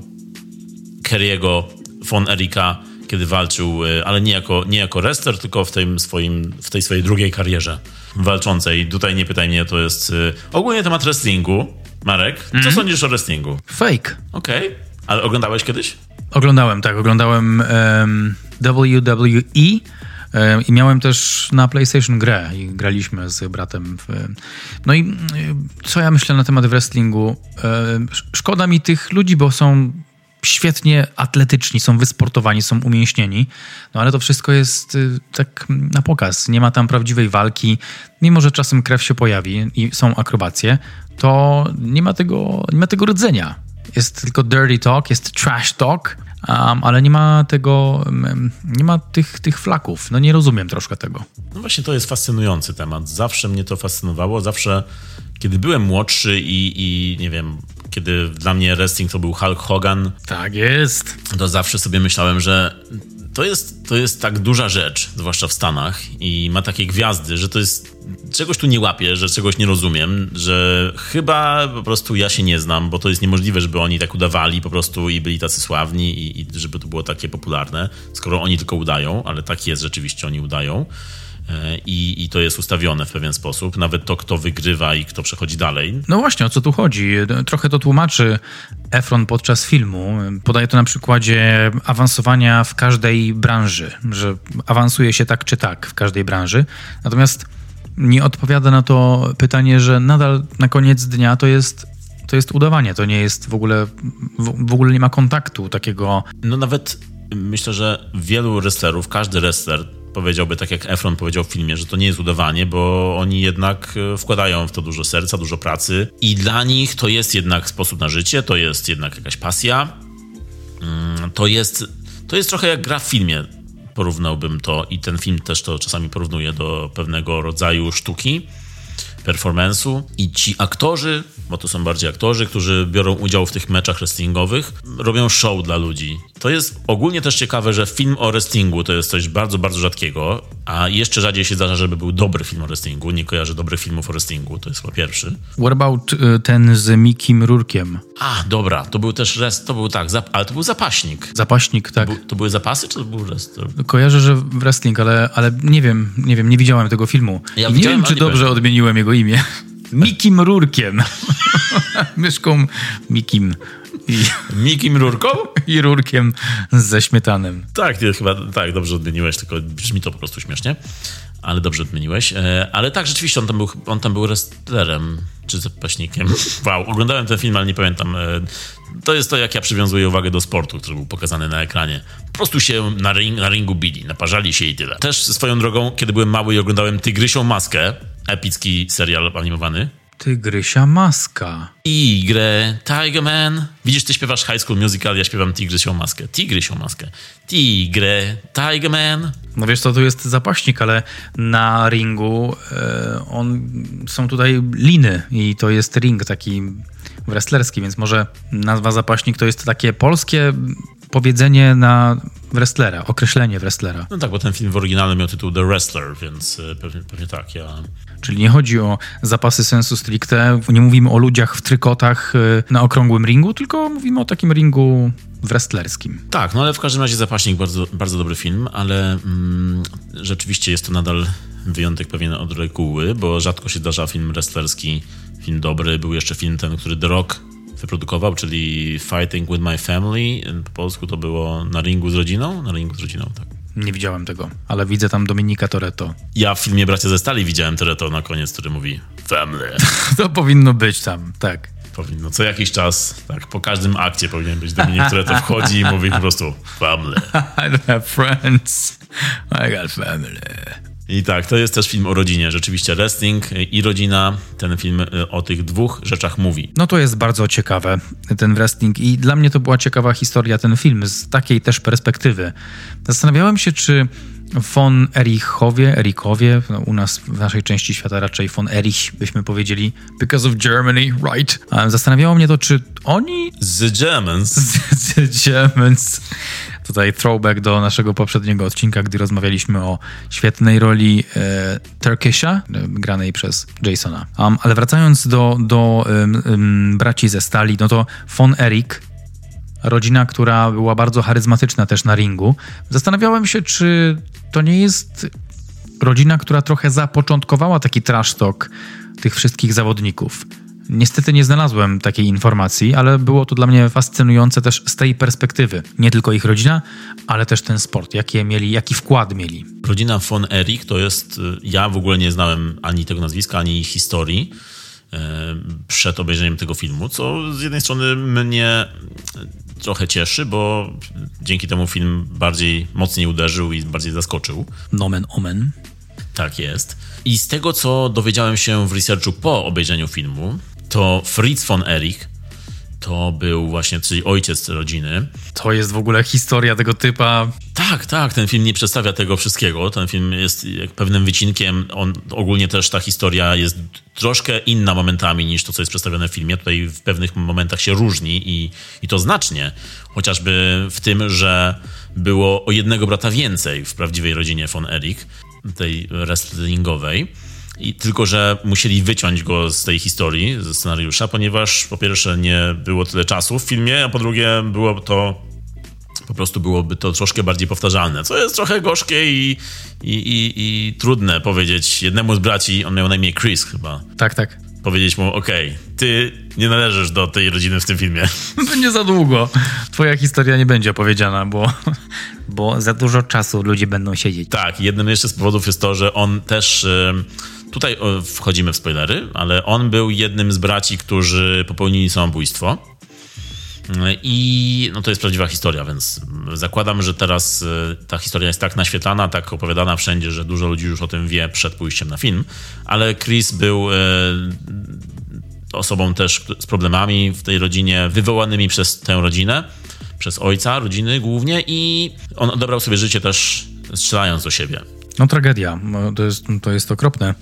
Kerry'ego von Erika kiedy walczył, e, ale nie jako, nie jako wrestler, tylko w, tym swoim, w tej swojej drugiej karierze walczącej. Tutaj nie pytaj mnie, to jest y, ogólnie temat wrestlingu. Marek, co mm -hmm. sądzisz o wrestlingu? Fake. Okej, okay. ale oglądałeś kiedyś? Oglądałem, tak. Oglądałem um, WWE i miałem też na PlayStation grę i graliśmy z bratem. W... No i co ja myślę na temat wrestlingu? Szkoda mi tych ludzi, bo są świetnie atletyczni, są wysportowani, są umięśnieni, no ale to wszystko jest y, tak na pokaz. Nie ma tam prawdziwej walki, mimo że czasem krew się pojawi i są akrobacje, to nie ma tego, nie ma tego rdzenia. Jest tylko dirty talk, jest trash talk, um, ale nie ma tego, um, nie ma tych, tych flaków. No nie rozumiem troszkę tego. No właśnie to jest fascynujący temat. Zawsze mnie to fascynowało, zawsze kiedy byłem młodszy i, i nie wiem, kiedy dla mnie wrestling to był Hulk Hogan, Tak jest. to zawsze sobie myślałem, że to jest, to jest tak duża rzecz, zwłaszcza w Stanach, i ma takie gwiazdy, że to jest. Czegoś tu nie łapię, że czegoś nie rozumiem, że chyba po prostu ja się nie znam, bo to jest niemożliwe, żeby oni tak udawali po prostu i byli tacy sławni, i, i żeby to było takie popularne, skoro oni tylko udają, ale tak jest rzeczywiście, oni udają. E, I, I to jest ustawione w pewien sposób. Nawet to, kto wygrywa i kto przechodzi dalej. No właśnie, o co tu chodzi? Trochę to tłumaczy Efron podczas filmu. Podaje to na przykładzie awansowania w każdej branży, że awansuje się tak czy tak w każdej branży. Natomiast nie odpowiada na to pytanie, że nadal na koniec dnia to jest, to jest udawanie. To nie jest w ogóle, w, w ogóle nie ma kontaktu takiego. No nawet myślę, że wielu wrestlerów, każdy wrestler powiedziałby, tak jak Efron powiedział w filmie, że to nie jest udawanie, bo oni jednak e, wkładają w to dużo serca, dużo pracy i dla nich to jest jednak sposób na życie, to jest jednak jakaś pasja. Mm, to jest, to jest trochę jak gra w filmie, porównałbym to i ten film też to czasami porównuje do pewnego rodzaju sztuki performance'u i ci aktorzy, bo to są bardziej aktorzy, którzy biorą udział w tych meczach wrestlingowych, robią show dla ludzi. To jest ogólnie też ciekawe, że film o wrestlingu to jest coś bardzo, bardzo rzadkiego, a jeszcze rzadziej się zdarza, żeby był dobry film o wrestlingu. Nie kojarzę dobrych filmów o wrestlingu, to jest chyba pierwszy. What about y, ten z Mikim Rurkiem? A, dobra, to był też rest, to był tak, zap, ale to był zapaśnik. Zapaśnik, tak. Był, to były zapasy, czy to był rest? Kojarzę, że wrestling, ale, ale nie wiem, nie wiem, nie widziałem tego filmu. Ja I nie wiem, czy dobrze odmieniłem jego imię. Mikim Rurkiem. Myszką Mikim i, Mikim Rurką? i Rurkiem ze śmietanem. Tak, ty chyba tak, dobrze odmieniłeś, tylko brzmi to po prostu śmiesznie. Ale dobrze odmieniłeś. E, ale tak, rzeczywiście on tam był, on tam był wrestlerem, czy zapaśnikiem. Wow, oglądałem ten film, ale nie pamiętam. E, to jest to, jak ja przywiązuję uwagę do sportu, który był pokazany na ekranie. Po prostu się na, ring, na ringu bili, naparzali się i tyle. Też swoją drogą, kiedy byłem mały i oglądałem Tygrysią Maskę, epicki serial animowany, Tygrysia Maska. Tigre, Tiger Man. Widzisz, ty śpiewasz High School Musical, ja śpiewam Tigrysią Maskę. Tigrysią Maskę. Tigre, Tiger Man. No wiesz co, tu jest zapaśnik, ale na ringu e, on, są tutaj liny i to jest ring taki wrestlerski, więc może nazwa zapaśnik to jest takie polskie powiedzenie na wrestlera, określenie wrestlera. No tak, bo ten film w oryginale miał tytuł The Wrestler, więc e, pewnie, pewnie tak, ja... Czyli nie chodzi o zapasy sensu stricte, nie mówimy o ludziach w trykotach y, na okrągłym ringu, tylko mówimy o takim ringu wrestlerskim. Tak, no ale w każdym razie Zapaśnik bardzo, bardzo dobry film, ale mm, rzeczywiście jest to nadal wyjątek pewien od reguły, bo rzadko się zdarza film wrestlerski, film dobry. Był jeszcze film ten, który The Rock wyprodukował, czyli Fighting with My Family. Po polsku to było Na ringu z rodziną? Na ringu z rodziną, tak. Nie widziałem tego, ale widzę tam Dominika Toretto. Ja w filmie Bracia ze Stali widziałem Toretto na koniec, który mówi Family. To powinno być tam, tak. Powinno co jakiś czas, tak, po każdym akcie powinien być Dominik Toretto wchodzi i mówi po prostu Family. I don't have friends. I got family. I tak, to jest też film o rodzinie. Rzeczywiście wrestling i rodzina, ten film y, o tych dwóch rzeczach mówi. No to jest bardzo ciekawe, ten wrestling i dla mnie to była ciekawa historia, ten film, z takiej też perspektywy. Zastanawiałem się, czy von Erichowie, Erikowie, no u nas w naszej części świata raczej von Erich byśmy powiedzieli, because of Germany, right? Zastanawiało mnie to, czy oni The Germans. The Germans. Tutaj throwback do naszego poprzedniego odcinka, gdy rozmawialiśmy o świetnej roli e, Turkisha, e, granej przez Jasona. Um, ale wracając do, do em, em, braci ze stali, no to von Erik, rodzina, która była bardzo charyzmatyczna też na ringu. Zastanawiałem się, czy to nie jest rodzina, która trochę zapoczątkowała taki trash talk tych wszystkich zawodników. Niestety nie znalazłem takiej informacji, ale było to dla mnie fascynujące też z tej perspektywy. Nie tylko ich rodzina, ale też ten sport, jakie mieli, jaki wkład mieli. Rodzina von Erich to jest. y, Ja w ogóle nie znałem ani tego nazwiska, ani historii e, przed obejrzeniem tego filmu, co z jednej strony mnie y, trochę cieszy, bo dzięki temu film bardziej mocniej uderzył i bardziej zaskoczył. Nomen omen. Tak jest. I z tego, co dowiedziałem się w researchu po obejrzeniu filmu, to Fritz von Erich to był właśnie, czyli ojciec rodziny. To jest w ogóle historia tego typa. Tak, tak, ten film nie przedstawia tego wszystkiego. Ten film jest pewnym wycinkiem. On, ogólnie też ta historia jest troszkę inna momentami niż to, co jest przedstawione w filmie. Tutaj w pewnych momentach się różni i, i to znacznie. Chociażby w tym, że było o jednego brata więcej w prawdziwej rodzinie von Erich, tej wrestlingowej. I tylko, że musieli wyciąć go z tej historii, ze scenariusza, ponieważ po pierwsze nie było tyle czasu w filmie, a po drugie było to po prostu byłoby to troszkę bardziej powtarzalne, co jest trochę gorzkie i, i, i, i trudne powiedzieć jednemu z braci, on miał na imię Chris chyba. Tak, tak. Powiedzieć mu, okej, okay, ty nie należysz do tej rodziny w tym filmie. Będzie za długo. Twoja historia nie będzie opowiedziana, bo, bo za dużo czasu ludzie będą siedzieć. Tak, jednym jeszcze z powodów jest to, że on też... Tutaj wchodzimy w spoilery, ale on był jednym z braci, którzy popełnili samobójstwo. I no to jest prawdziwa historia, więc zakładam, że teraz e, ta historia jest tak naświetlana, tak opowiadana wszędzie, że dużo ludzi już o tym wie przed pójściem na film. Ale Chris był e, osobą też z problemami w tej rodzinie, wywołanymi przez tę rodzinę, przez ojca rodziny głównie, i on odebrał sobie życie też strzelając do siebie. No tragedia, to jest, to jest okropne.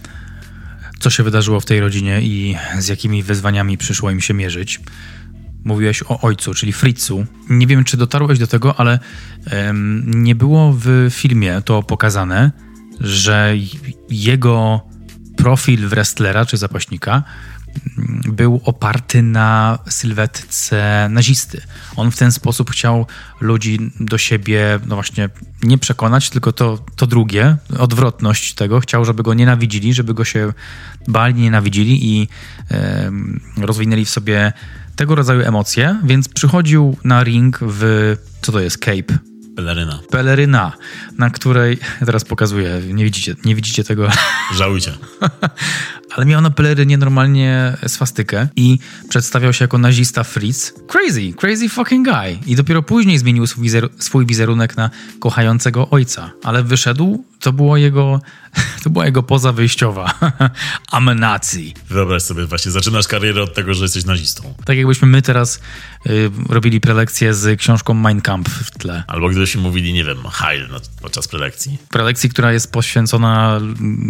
Co się wydarzyło w tej rodzinie i z jakimi wyzwaniami przyszło im się mierzyć. Mówiłeś o ojcu, czyli Fritzu. Nie wiem, czy dotarłeś do tego, ale um, nie było w filmie to pokazane, że jego profil wrestlera czy zapaśnika był oparty na sylwetce nazisty. On w ten sposób chciał ludzi do siebie, no właśnie, nie przekonać, tylko to, to drugie, odwrotność tego. Chciał, żeby go nienawidzili, żeby go się bali, nienawidzili i e, rozwinęli w sobie tego rodzaju emocje, więc przychodził na ring w, co to jest, cape, Peleryna. Peleryna, na której, teraz pokazuję, nie widzicie, nie widzicie tego. Żałujcie. Ale miał na pelerynie normalnie swastykę i przedstawiał się jako nazista Fritz. Crazy, crazy fucking guy. I dopiero później zmienił swój, wizer swój wizerunek na kochającego ojca. Ale wyszedł, to było jego to była jego poza wyjściowa. Amenacji. Wyobraź sobie, właśnie zaczynasz karierę od tego, że jesteś nazistą. Tak jakbyśmy my teraz y, robili prelekcję z książką Mein Kampf w tle. Albo gdybyśmy mówili, nie wiem, Heil podczas prelekcji. Prelekcji, która jest poświęcona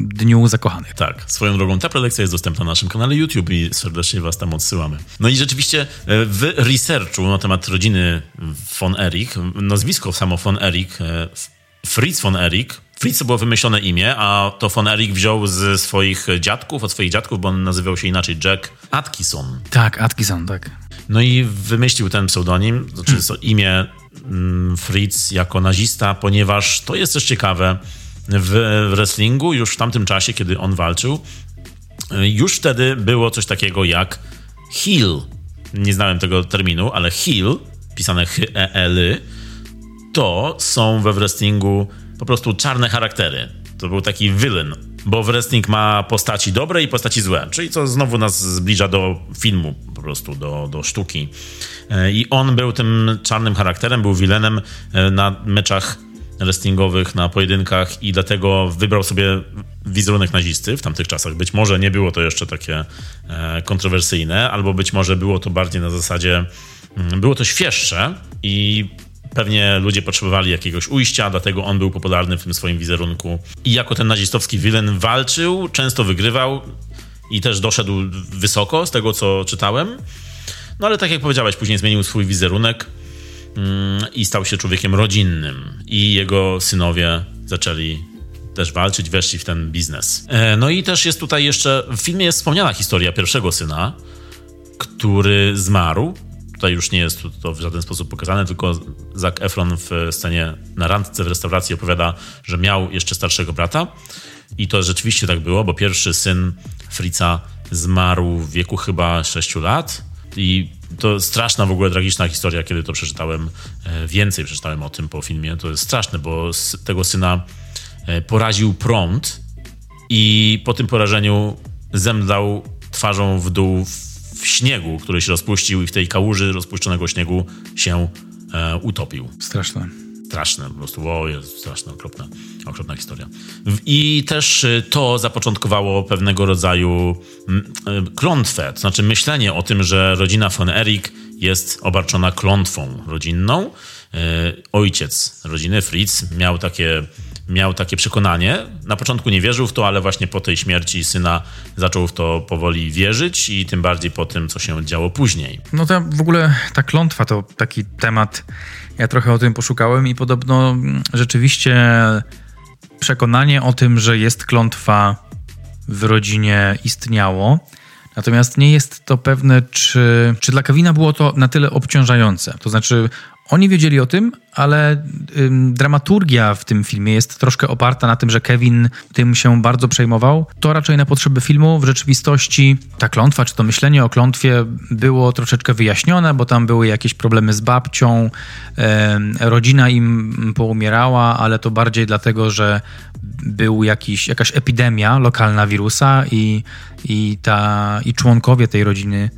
Dniu Zakochanych. Tak. Swoją drogą, ta prelekcja jest dostępna na naszym kanale YouTube i serdecznie was tam odsyłamy. No i rzeczywiście e, w researchu na temat rodziny von Erich, nazwisko samo von Erich, e, Fritz von Erich, Fritz to było wymyślone imię, a to von Erich wziął ze swoich dziadków, od swoich dziadków, bo on nazywał się inaczej Jack Atkinson. Tak, Atkinson, tak. No i wymyślił ten pseudonim, znaczy to imię mm, Fritz jako nazista, ponieważ to jest też ciekawe, w wrestlingu już w tamtym czasie, kiedy on walczył, już wtedy było coś takiego jak heel. Nie znałem tego terminu, ale heel, pisane h-e-l, to są we wrestlingu po prostu czarne charaktery. To był taki villain, bo wrestling ma postaci dobre i postaci złe, czyli co znowu nas zbliża do filmu, po prostu do, do sztuki. E, I on był tym czarnym charakterem, był villainem e, na meczach wrestlingowych, na pojedynkach i dlatego wybrał sobie wizerunek nazisty w tamtych czasach. Być może nie było to jeszcze takie e, kontrowersyjne, albo być może było to bardziej na zasadzie, mm, było to świeższe i Pewnie ludzie potrzebowali jakiegoś ujścia, dlatego on był popularny w tym swoim wizerunku. I jako ten nazistowski wilen walczył, często wygrywał i też doszedł wysoko z tego, co czytałem. No ale tak jak powiedziałeś, później zmienił swój wizerunek mm, i stał się człowiekiem rodzinnym. I jego synowie zaczęli też walczyć, weszli w ten biznes. E, no i też jest tutaj jeszcze, w filmie jest wspomniana historia pierwszego syna, który zmarł Tutaj już nie jest to w żaden sposób pokazane, tylko Zac Efron w scenie na randce w restauracji opowiada, że miał jeszcze starszego brata. I to rzeczywiście tak było, bo pierwszy syn Fritza zmarł w wieku chyba 6 lat. I to straszna w ogóle tragiczna historia, kiedy to przeczytałem. E, więcej przeczytałem o tym po filmie. To jest straszne, bo tego syna e, poraził prąd i po tym porażeniu zemdlał twarzą w dół w śniegu, który się rozpuścił i w tej kałuży rozpuszczonego śniegu się e, utopił. Straszne. Straszne, po prostu, o, jest straszne, okropna, okropna historia. I też e, to zapoczątkowało pewnego rodzaju e, klątwę, to znaczy myślenie o tym, że rodzina von Erik jest obarczona klątwą rodzinną. Ojciec rodziny, Fritz, miał takie miał takie przekonanie. Na początku nie wierzył w to, ale właśnie po tej śmierci syna zaczął w to powoli wierzyć i tym bardziej po tym, co się działo później. No to w ogóle ta klątwa to taki temat. Ja trochę o tym poszukałem i podobno mm, rzeczywiście przekonanie o tym, że jest klątwa w rodzinie istniało. Natomiast nie jest to pewne, czy, czy dla Kevina było to na tyle obciążające. To znaczy, oni wiedzieli o tym, ale dramaturgia w tym filmie jest troszkę oparta na tym, że Kevin tym się bardzo przejmował. To raczej na potrzeby filmu. W rzeczywistości ta klątwa, czy to myślenie o klątwie było troszeczkę wyjaśnione, bo tam były jakieś problemy z babcią, rodzina im poumierała, ale to bardziej dlatego, że był jakiś, jakaś epidemia lokalna wirusa i, i, ta, i członkowie tej rodziny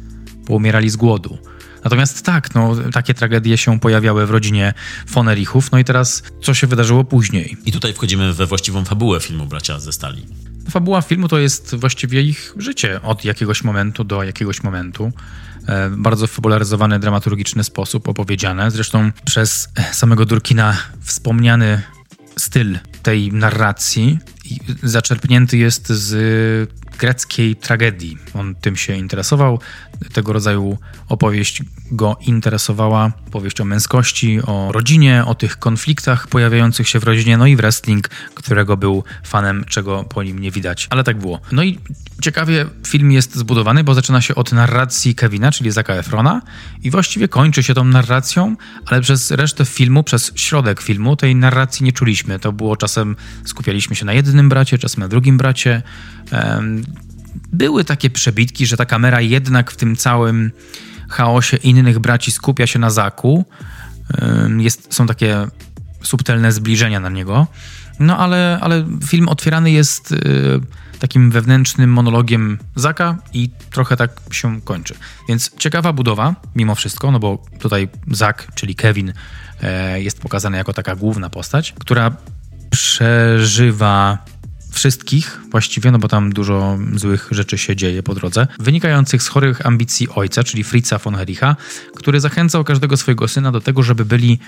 poumierali z głodu. Natomiast tak, no, takie tragedie się pojawiały w rodzinie Fonerichów. No i teraz, co się wydarzyło później? I tutaj wchodzimy we właściwą fabułę filmu Bracia ze Stali. Fabuła filmu to jest właściwie ich życie od jakiegoś momentu do jakiegoś momentu. E, bardzo fabularyzowany, dramaturgiczny sposób opowiedziane. Zresztą przez samego Durkina wspomniany styl tej narracji zaczerpnięty jest z greckiej tragedii. On tym się interesował. Tego rodzaju opowieść go interesowała. Opowieść o męskości, o rodzinie, o tych konfliktach pojawiających się w rodzinie, no i wrestling, którego był fanem, czego po nim nie widać. Ale tak było. No i ciekawie film jest zbudowany, bo zaczyna się od narracji Kevina, czyli Zaka Efrona i właściwie kończy się tą narracją, ale przez resztę filmu, przez środek filmu tej narracji nie czuliśmy. To było czasem, skupialiśmy się na jednym bracie, czasem na drugim bracie były takie przebitki, że ta kamera jednak w tym całym chaosie innych braci skupia się na Zaku. Jest, są takie subtelne zbliżenia na niego. No ale, ale film otwierany jest y, takim wewnętrznym monologiem Zaka i trochę tak się kończy. Więc ciekawa budowa, mimo wszystko, no bo tutaj Zak, czyli Kevin, e, jest pokazany jako taka główna postać, która przeżywa wszystkich właściwie, no bo tam dużo złych rzeczy się dzieje po drodze, wynikających z chorych ambicji ojca, czyli Fritza von Hericha, który zachęcał każdego swojego syna do tego, żeby byli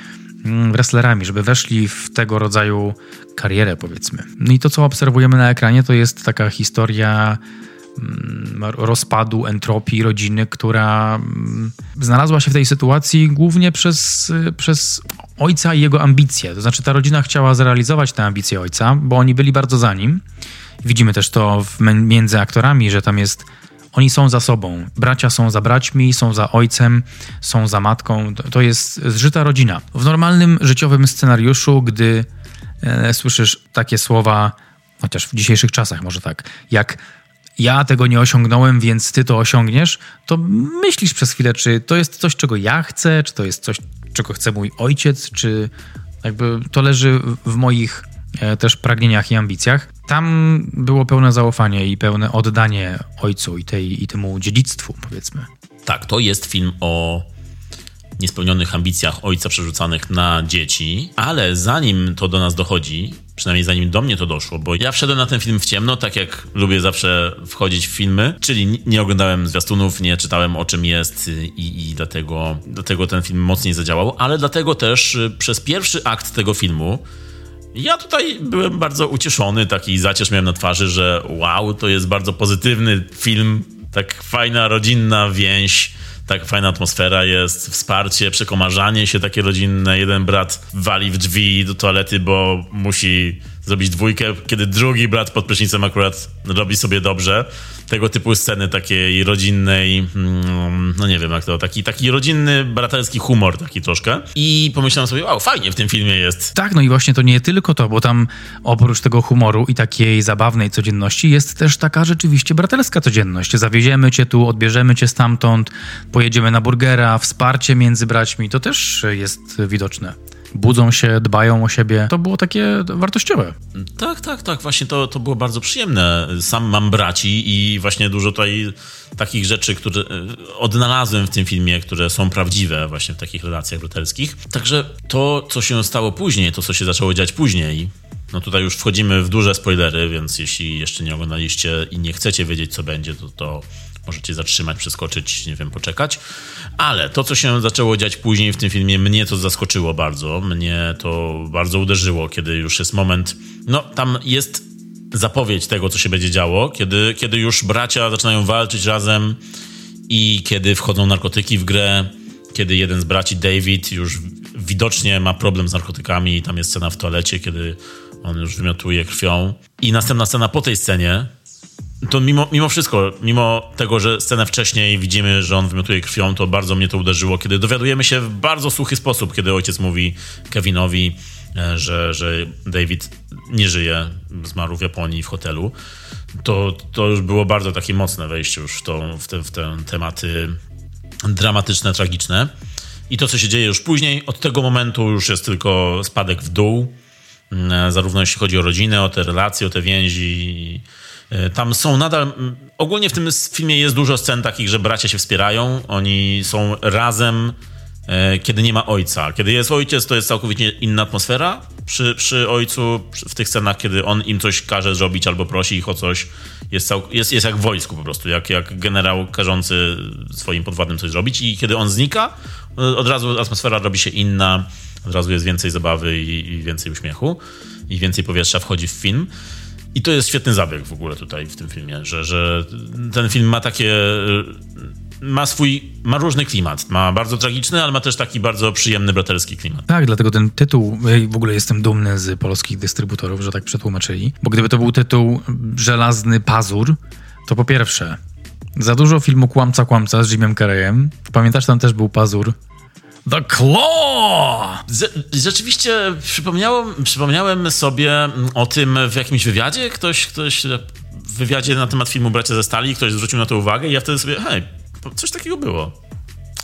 mm, wrestlerami, żeby weszli w tego rodzaju karierę, powiedzmy. No i to, co obserwujemy na ekranie, to jest taka historia rozpadu, entropii rodziny, która mm, znalazła się w tej sytuacji głównie przez, przez ojca i jego ambicje. To znaczy, ta rodzina chciała zrealizować te ambicje ojca, bo oni byli bardzo za nim. Widzimy też to w, między aktorami, że tam jest. Oni są za sobą. Bracia są za braćmi, są za ojcem, są za matką. To jest zżyta rodzina. W normalnym życiowym scenariuszu, gdy e, słyszysz takie słowa, chociaż w dzisiejszych czasach może tak, jak ja tego nie osiągnąłem, więc ty to osiągniesz, to myślisz przez chwilę, czy to jest coś, czego ja chcę, czy to jest coś, czego chce mój ojciec, czy jakby to leży w moich e, też pragnieniach i ambicjach. Tam było pełne zaufanie i pełne oddanie ojcu i, tej, i temu dziedzictwu, powiedzmy. Tak, to jest film o niespełnionych ambicjach ojca przerzucanych na dzieci, ale zanim to do nas dochodzi, przynajmniej zanim do mnie to doszło, bo ja wszedłem na ten film w ciemno, tak jak lubię zawsze wchodzić w filmy, czyli nie oglądałem zwiastunów, nie czytałem o czym jest i, i dlatego, dlatego ten film mocniej zadziałał, ale dlatego też y, przez pierwszy akt tego filmu ja tutaj byłem bardzo ucieszony, taki zacierz miałem na twarzy, że wow, to jest bardzo pozytywny film, tak fajna rodzinna więź, tak fajna atmosfera jest, wsparcie, przekomarzanie się takie rodzinne. Jeden brat wali w drzwi do toalety, bo musi zrobić dwójkę, kiedy drugi brat pod prysznicem akurat robi sobie dobrze. Tego typu sceny takiej rodzinnej, mm, no nie wiem jak to, taki, taki rodzinny, braterski humor taki troszkę. I pomyślałem sobie, wow, fajnie w tym filmie jest. Tak, no i właśnie to nie tylko to, bo tam oprócz tego humoru i takiej zabawnej codzienności jest też taka rzeczywiście braterska codzienność. Zawieziemy cię tu, odbierzemy cię stamtąd, pojedziemy na burgera, wsparcie między braćmi, to też jest widoczne budzą się, dbają o siebie. To było takie wartościowe. Tak, tak, tak. Właśnie to, to było bardzo przyjemne. Sam mam braci i właśnie dużo tutaj takich rzeczy, które e, odnalazłem w tym filmie, które są prawdziwe właśnie w takich relacjach braterskich. Także to, co się stało później, to, co się zaczęło dziać później, no tutaj już wchodzimy w duże spoilery, więc jeśli jeszcze nie oglądaliście i nie chcecie wiedzieć, co będzie, to, to możecie zatrzymać, przeskoczyć, nie wiem, poczekać. Ale to, co się zaczęło dziać później w tym filmie, mnie to zaskoczyło bardzo. Mnie to bardzo uderzyło, kiedy już jest moment. No, tam jest zapowiedź tego, co się będzie działo, kiedy, kiedy już bracia zaczynają walczyć razem i kiedy wchodzą narkotyki w grę, kiedy jeden z braci, David, już widocznie ma problem z narkotykami i tam jest scena w toalecie, kiedy on już wymiotuje krwią. I następna scena po tej scenie, to mimo, mimo wszystko, mimo tego, że scenę wcześniej widzimy, że on wymiotuje krwią, to bardzo mnie to uderzyło, kiedy dowiadujemy się w bardzo suchy sposób, kiedy ojciec mówi Kevinowi, e, że, że David nie żyje, zmarł w Japonii w hotelu. To, to już było bardzo takie mocne wejście już w, to, w, te, w te tematy dramatyczne, tragiczne. I to, co się dzieje już później, od tego momentu już jest tylko spadek w dół, mm, zarówno jeśli chodzi o rodzinę, o te relacje, o te więzi. E, tam są nadal. Ogólnie w tym filmie jest dużo scen takich, że bracia się wspierają, oni są razem, e, kiedy nie ma ojca. Kiedy jest ojciec, to jest całkowicie inna atmosfera. Przy, przy ojcu, w tych scenach, kiedy on im coś każe zrobić albo prosi ich o coś, jest, cał, jest, jest jak w wojsku po prostu, jak, jak generał karzący swoim podwładnym coś zrobić. I kiedy on znika, od razu atmosfera robi się inna, od razu jest więcej zabawy i, i więcej uśmiechu i więcej powietrza wchodzi w film. I to jest świetny zabieg w ogóle tutaj w tym filmie, że, że ten film ma takie. Ma swój, ma różny klimat. Ma bardzo tragiczny, ale ma też taki bardzo przyjemny, braterski klimat. Tak, dlatego ten tytuł, w ogóle jestem dumny z polskich dystrybutorów, że tak przetłumaczyli. Bo gdyby to był tytuł Żelazny Pazur, to po pierwsze, za dużo filmu Kłamca Kłamca z Jimem Carreyem. Pamiętasz, tam też był Pazur The Claw! Rzeczywiście przypomniałem, przypomniałem sobie o tym w jakimś wywiadzie. Ktoś, ktoś w wywiadzie na temat filmu Bracia ze Stali, ktoś zwrócił na to uwagę i ja wtedy sobie, hej, coś takiego było.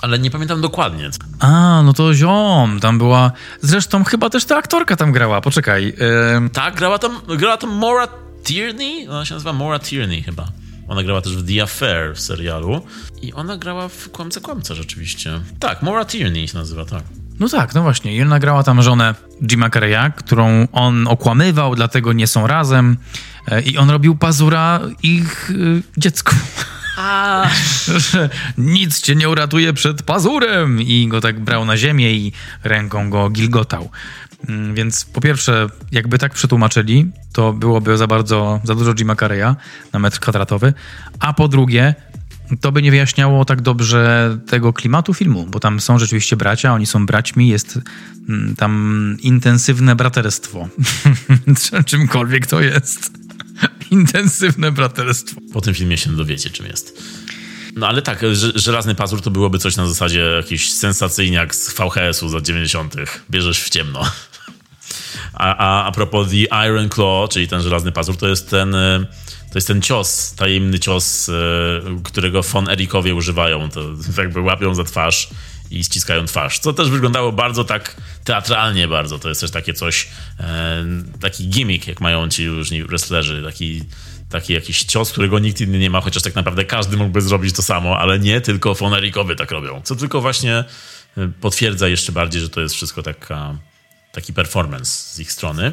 Ale nie pamiętam dokładnie. A, no to ziom, tam była... Zresztą chyba też ta aktorka tam grała, poczekaj. Yy... Tak, grała tam, grała tam Maura Tierney? Ona się nazywa Maura Tierney chyba. Ona grała też w The Affair w serialu i ona grała w Kłamce Kłamca rzeczywiście. Tak, Maura Tierney się nazywa, tak. No tak, no właśnie. I ona grała tam żonę Jima Carreya, którą on okłamywał, dlatego nie są razem. E, I on robił pazura ich y, dziecku. A. Nic cię nie uratuje przed pazurem! I go tak brał na ziemię i ręką go gilgotał. Mm, więc po pierwsze, jakby tak przetłumaczyli, to byłoby za bardzo, za dużo Jima Carreya na metr kwadratowy, a po drugie, to by nie wyjaśniało tak dobrze tego klimatu filmu, bo tam są rzeczywiście bracia, oni są braćmi, jest mm, tam intensywne braterstwo. Czymkolwiek to jest. intensywne braterstwo. Po tym filmie się dowiecie, czym jest. No ale tak, żelazny pazur to byłoby coś na zasadzie jakiś sensacyjniak z VHS-u za 90. Bierzesz w ciemno. A, a, a propos The Iron Claw, czyli ten żelazny pazur, to jest ten, e, to jest ten cios, tajemny cios, e, którego von Erikowie używają. To jakby łapią za twarz i ściskają twarz. Co też wyglądało bardzo tak teatralnie bardzo. To jest też takie coś, e, taki gimmick, jak mają ci różni wrestlerzy, taki taki jakiś cios, którego nikt inny nie ma, chociaż tak naprawdę każdy mógłby zrobić to samo, ale nie tylko fonerikowy tak robią. Co tylko właśnie potwierdza jeszcze bardziej, że to jest wszystko taka taki performance z ich strony.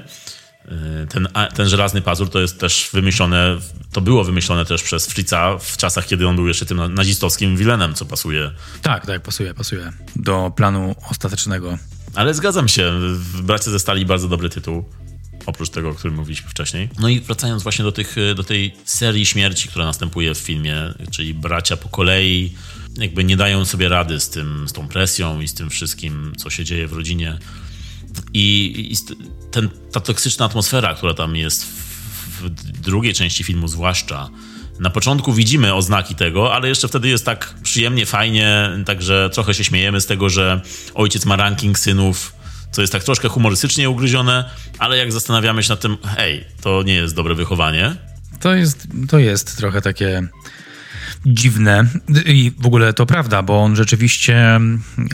Y, ten, ten żelazny pazur to jest też wymyślone, to było wymyślone też przez Fritza w czasach, kiedy on był jeszcze tym nazistowskim wilenem, co pasuje. Tak, tak, pasuje, pasuje do planu ostatecznego. Ale zgadzam się, w Bracie ze Stali bardzo dobry tytuł, oprócz tego, o którym mówiliśmy wcześniej. No i wracając właśnie do, tych, do tej serii śmierci, która następuje w filmie, czyli bracia po kolei jakby nie dają sobie rady z tym, z tą presją i z tym wszystkim, co się dzieje w rodzinie i, i ten, ta toksyczna atmosfera, która tam jest w, w drugiej części filmu zwłaszcza, na początku widzimy oznaki tego, ale jeszcze wtedy jest tak przyjemnie, fajnie, także trochę się śmiejemy z tego, że ojciec ma ranking synów, co jest tak troszkę humorystycznie ugryzione, ale jak zastanawiamy się nad tym, hej, to nie jest dobre wychowanie. To jest, to jest trochę takie dziwne. I w ogóle to prawda, bo on rzeczywiście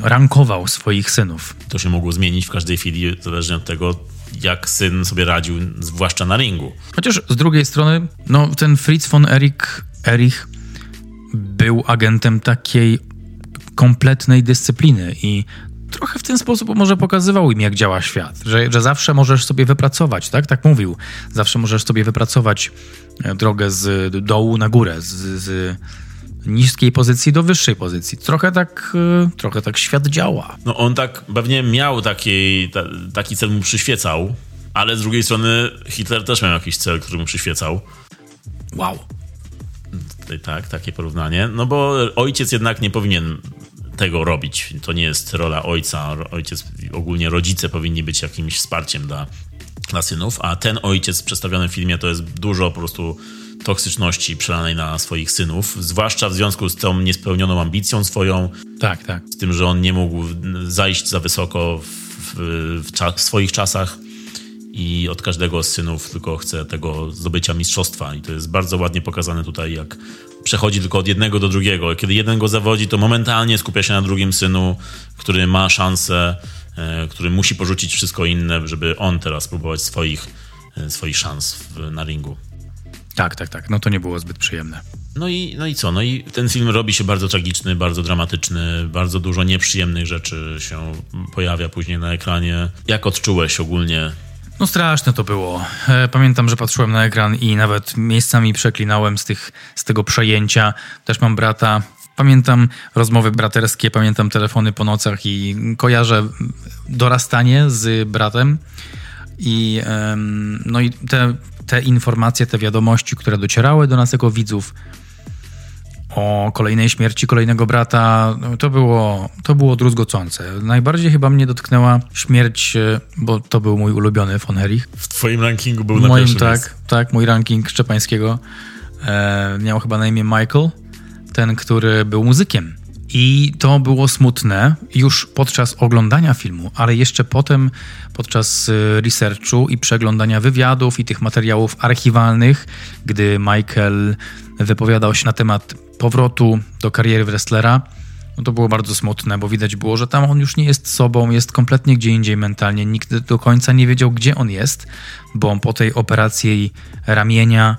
rankował swoich synów. To się mogło zmienić w każdej chwili, zależnie od tego, jak syn sobie radził, zwłaszcza na ringu. Chociaż z drugiej strony, no ten Fritz von Erik, Erich był agentem takiej kompletnej dyscypliny i trochę w ten sposób może pokazywał im, jak działa świat, że, że zawsze możesz sobie wypracować, tak? Tak mówił. Zawsze możesz sobie wypracować e, drogę z dołu na górę, z, z niskiej pozycji do wyższej pozycji. Trochę tak, e, trochę tak świat działa. No on tak pewnie miał taki, ta, taki cel mu przyświecał, ale z drugiej strony Hitler też miał jakiś cel, który mu przyświecał. Wow. Tak, takie porównanie. No bo ojciec jednak nie powinien tego robić. To nie jest rola ojca. Ojciec, ogólnie rodzice powinni być jakimś wsparciem dla, dla synów, a ten ojciec przedstawiony w filmie to jest dużo po prostu toksyczności przelanej na swoich synów, zwłaszcza w związku z tą niespełnioną ambicją swoją. Tak, tak. Z tym, że on nie mógł zajść za wysoko w, w, w, w swoich czasach i od każdego z synów tylko chce tego zdobycia mistrzostwa. I to jest bardzo ładnie pokazane tutaj, jak przechodzi tylko od jednego do drugiego. Kiedy jeden go zawodzi, to momentalnie skupia się na drugim synu, który ma szansę, e, który musi porzucić wszystko inne, żeby on teraz spróbować swoich, e, swoich szans w, na ringu. Tak, tak, tak. No to nie było zbyt przyjemne. No i, no i co? No i ten film robi się bardzo tragiczny, bardzo dramatyczny, bardzo dużo nieprzyjemnych rzeczy się pojawia później na ekranie. Jak odczułeś ogólnie no straszne to było. E, pamiętam, że patrzyłem na ekran i nawet miejscami przeklinałem z, tych, z tego przejęcia. Też mam brata. Pamiętam rozmowy braterskie, pamiętam telefony po nocach i kojarzę dorastanie z bratem. I, no i te, te informacje, te wiadomości, które docierały do nas jako widzów, o kolejnej śmierci kolejnego brata, to było, to było druzgocące. Najbardziej chyba mnie dotknęła śmierć, e, bo to był mój ulubiony von Erich. W twoim rankingu był na pierwszym Tak, miejscu. tak, mój ranking Szczepańskiego e, miał chyba na imię Michael, ten, który był muzykiem. I to było smutne już podczas oglądania filmu, ale jeszcze potem, podczas e, researchu i przeglądania wywiadów i tych materiałów archiwalnych, gdy Michael wypowiadał się na temat powrotu do kariery wrestlera, no to było bardzo smutne, bo widać było, że tam on już nie jest sobą, jest kompletnie gdzie indziej mentalnie. Nikt do końca nie wiedział, gdzie on jest, bo po tej operacji ramienia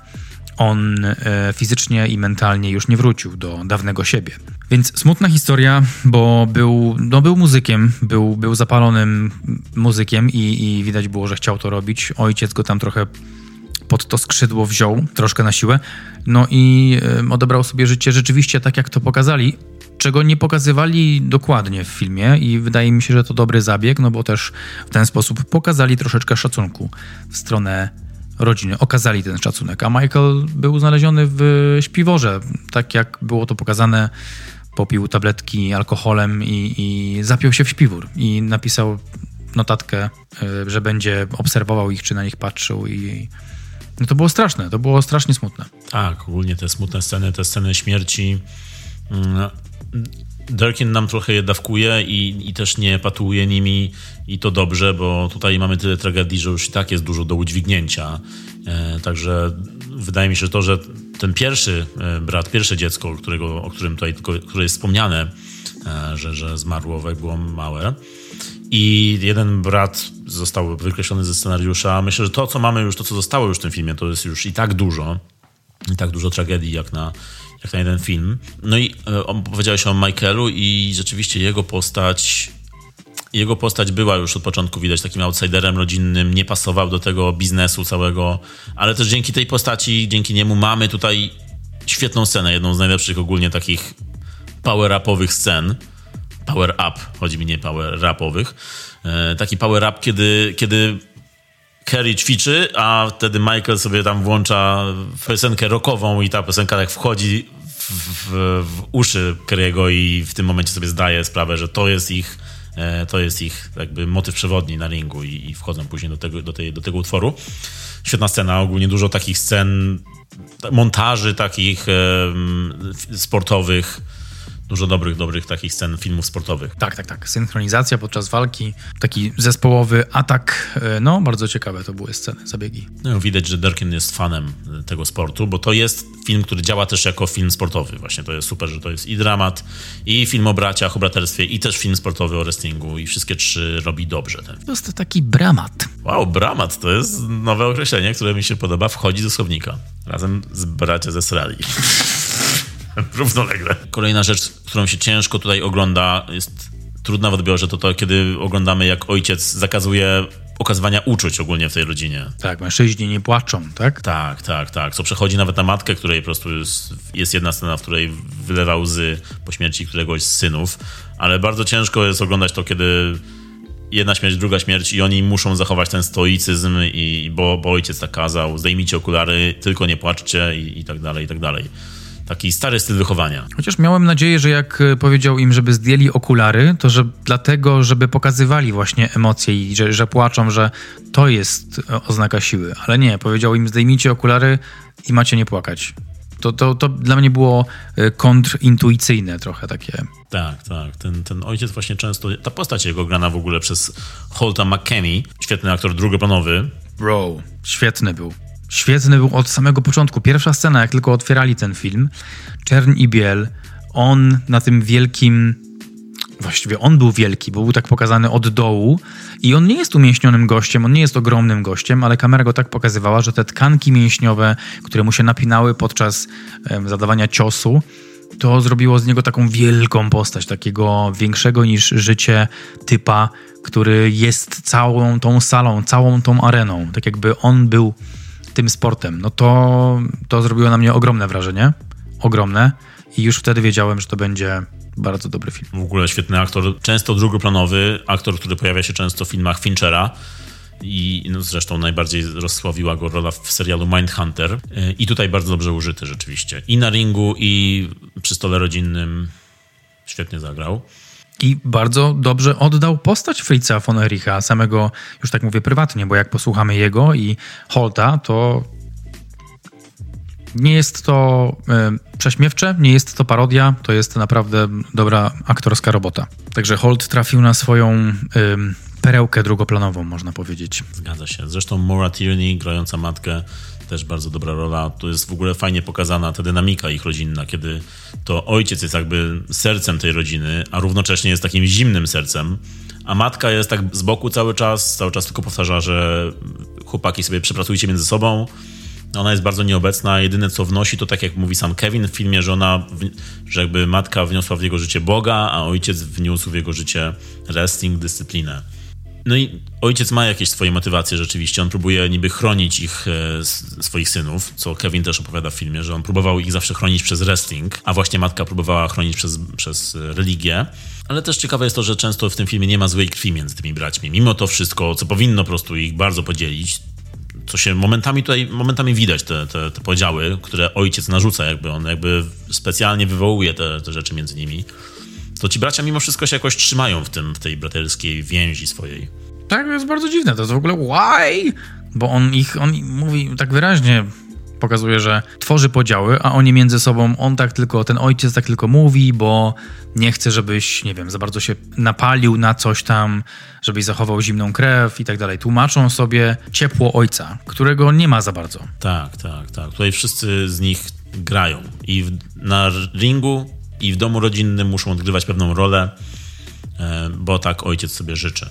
on e, fizycznie i mentalnie już nie wrócił do dawnego siebie. Więc smutna historia, bo był, no był muzykiem, był, był zapalonym muzykiem i, i widać było, że chciał to robić. Ojciec go tam trochę pod to skrzydło wziął, troszkę na siłę, no i odebrał sobie życie rzeczywiście tak, jak to pokazali, czego nie pokazywali dokładnie w filmie i wydaje mi się, że to dobry zabieg, no bo też w ten sposób pokazali troszeczkę szacunku w stronę rodziny, okazali ten szacunek, a Michael był znaleziony w śpiworze, tak jak było to pokazane, popił tabletki alkoholem i, i zapiął się w śpiwór i napisał notatkę, y, że będzie obserwował ich, czy na nich patrzył i no to było straszne, to było strasznie smutne. Tak, ogólnie te smutne sceny, te sceny śmierci. Durkin nam trochę je dawkuje i, i też nie patułuje nimi i to dobrze, bo tutaj mamy tyle tragedii, że już i tak jest dużo do udźwignięcia. E, także wydaje mi się, że to, że ten pierwszy e, brat, pierwsze dziecko, którego, o którym tutaj które jest wspomniane, e, że, że zmarło, jak było małe, i jeden brat został wykreślony ze scenariusza. Myślę, że to, co mamy już, to, co zostało już w tym filmie, to jest już i tak dużo. I tak dużo tragedii, jak na, jak na jeden film. No i e, opowiedziałeś o Michaelu i rzeczywiście jego postać jego postać była już od początku widać takim outsiderem rodzinnym, nie pasował do tego biznesu całego, ale też dzięki tej postaci, dzięki niemu mamy tutaj świetną scenę, jedną z najlepszych ogólnie takich power-upowych scen power up, chodzi mi nie power rapowych. E, taki power up, kiedy, kiedy Kerry ćwiczy, a wtedy Michael sobie tam włącza piosenkę rockową i ta piosenka tak wchodzi w, w, w uszy Kerry'ego i w tym momencie sobie zdaje sprawę, że to jest ich e, to jest ich jakby motyw przewodni na ringu i, i wchodzą później do tego, do, tej, do tego utworu. Świetna scena, ogólnie dużo takich scen, montaży takich sportowych, dużo dobrych, dobrych takich scen filmów sportowych. Tak, tak, tak. Synchronizacja podczas walki, taki zespołowy atak, e, no bardzo ciekawe to były sceny, zabiegi. No, widać, że Durkin jest fanem tego sportu, bo to jest film, który działa też jako film sportowy. Właśnie to jest super, że to jest i dramat, i film o braciach, o braterstwie, i też film sportowy o wrestlingu i wszystkie trzy robi dobrze. Ten. To jest taki bramat. Wow, bramat to jest nowe określenie, które mi się podoba, wchodzi do słownika razem z bracia ze Srali. równolegle. Kolejna rzecz, którą się ciężko tutaj ogląda, jest trudna w odbiorze, to to, kiedy oglądamy, jak ojciec zakazuje okazywania uczuć ogólnie w tej rodzinie. Tak, mężczyźni nie płaczą, tak? Tak, tak, tak. Co przechodzi nawet na matkę, której po prostu jest, jest jedna scena, w której wylewa łzy po śmierci któregoś z synów, ale bardzo ciężko jest oglądać to, kiedy jedna śmierć, druga śmierć i oni muszą zachować ten stoicyzm, i, bo, bo ojciec tak kazał, zdejmijcie okulary, tylko nie płaczcie i, i tak dalej, i tak dalej. Taki stary styl wychowania. Chociaż miałem nadzieję, że jak e, powiedział im, żeby zdjęli okulary, to że dlatego, żeby pokazywali właśnie emocje i że, że płaczą, że to jest e, oznaka siły. Ale nie, powiedział im zdejmijcie okulary i macie nie płakać. To, to, to dla mnie było e, kontrintuicyjne trochę takie. Tak, tak. Ten, ten ojciec właśnie często, ta postać jego grana w ogóle przez Holta McKenny, świetny aktor drugoplanowy. Bro, świetny był. Świetny był od samego początku. Pierwsza scena, jak tylko otwierali ten film, czern i biel, on na tym wielkim właściwie on był wielki, bo był tak pokazany od dołu i on nie jest umięśnionym gościem, on nie jest ogromnym gościem, ale kamera go tak pokazywała, że te tkanki mięśniowe, które mu się napinały podczas um, zadawania ciosu, to zrobiło z niego taką wielką postać, takiego większego niż życie typa, który jest całą tą salą, całą tą areną, tak jakby on był tym sportem. No to, to zrobiło na mnie ogromne wrażenie, ogromne i już wtedy wiedziałem, że to będzie bardzo dobry film. W ogóle świetny aktor, często drugoplanowy, aktor, który pojawia się często w filmach Finchera. I no zresztą najbardziej rozsławiła go rola w serialu Mindhunter. I tutaj bardzo dobrze użyty rzeczywiście. I na ringu, i przy stole rodzinnym świetnie zagrał. I bardzo dobrze oddał postać Fritza von Ericha, samego, już tak mówię prywatnie, bo jak posłuchamy jego i Holta, to nie jest to y, prześmiewcze, nie jest to parodia, to jest naprawdę dobra aktorska robota. Także Holt trafił na swoją y, perełkę drugoplanową, można powiedzieć. Zgadza się. Zresztą Maura Tierney, grająca matkę, też bardzo dobra rola. Tu jest w ogóle fajnie pokazana ta dynamika ich rodzinna, kiedy to ojciec jest jakby sercem tej rodziny, a równocześnie jest takim zimnym sercem, a matka jest tak z boku cały czas, cały czas tylko powtarza, że chłopaki sobie przepracujcie między sobą, ona jest bardzo nieobecna. Jedyne co wnosi, to tak jak mówi sam Kevin w filmie, że ona, że jakby matka wniosła w jego życie Boga, a ojciec wniósł w jego życie wrestling, dyscyplinę. No i ojciec ma jakieś swoje motywacje rzeczywiście. On próbuje niby chronić ich, e, swoich synów, co Kevin też opowiada w filmie, że on próbował ich zawsze chronić przez wrestling, a właśnie matka próbowała chronić przez, przez religię. Ale też ciekawe jest to, że często w tym filmie nie ma złej krwi między tymi braćmi. Mimo to wszystko, co powinno po prostu ich bardzo podzielić, co się momentami tutaj, momentami widać te, te, te, podziały, które ojciec narzuca, jakby on jakby specjalnie wywołuje te, te rzeczy między nimi, to ci bracia mimo wszystko się jakoś trzymają w tym, w tej braterskiej więzi swojej. Tak, to jest bardzo dziwne, to jest w ogóle why? Bo on ich, on mówi tak wyraźnie, pokazuje, że tworzy podziały, a oni między sobą, on tak tylko, ten ojciec tak tylko mówi, bo nie chce, żebyś, nie wiem, za bardzo się napalił na coś tam, żebyś zachował zimną krew i tak dalej. Tłumaczą sobie ciepło ojca, którego nie ma za bardzo. Tak, tak, tak. Tutaj wszyscy z nich grają i na ringu i w domu rodzinnym muszą odgrywać pewną rolę, e, bo tak ojciec sobie życzy.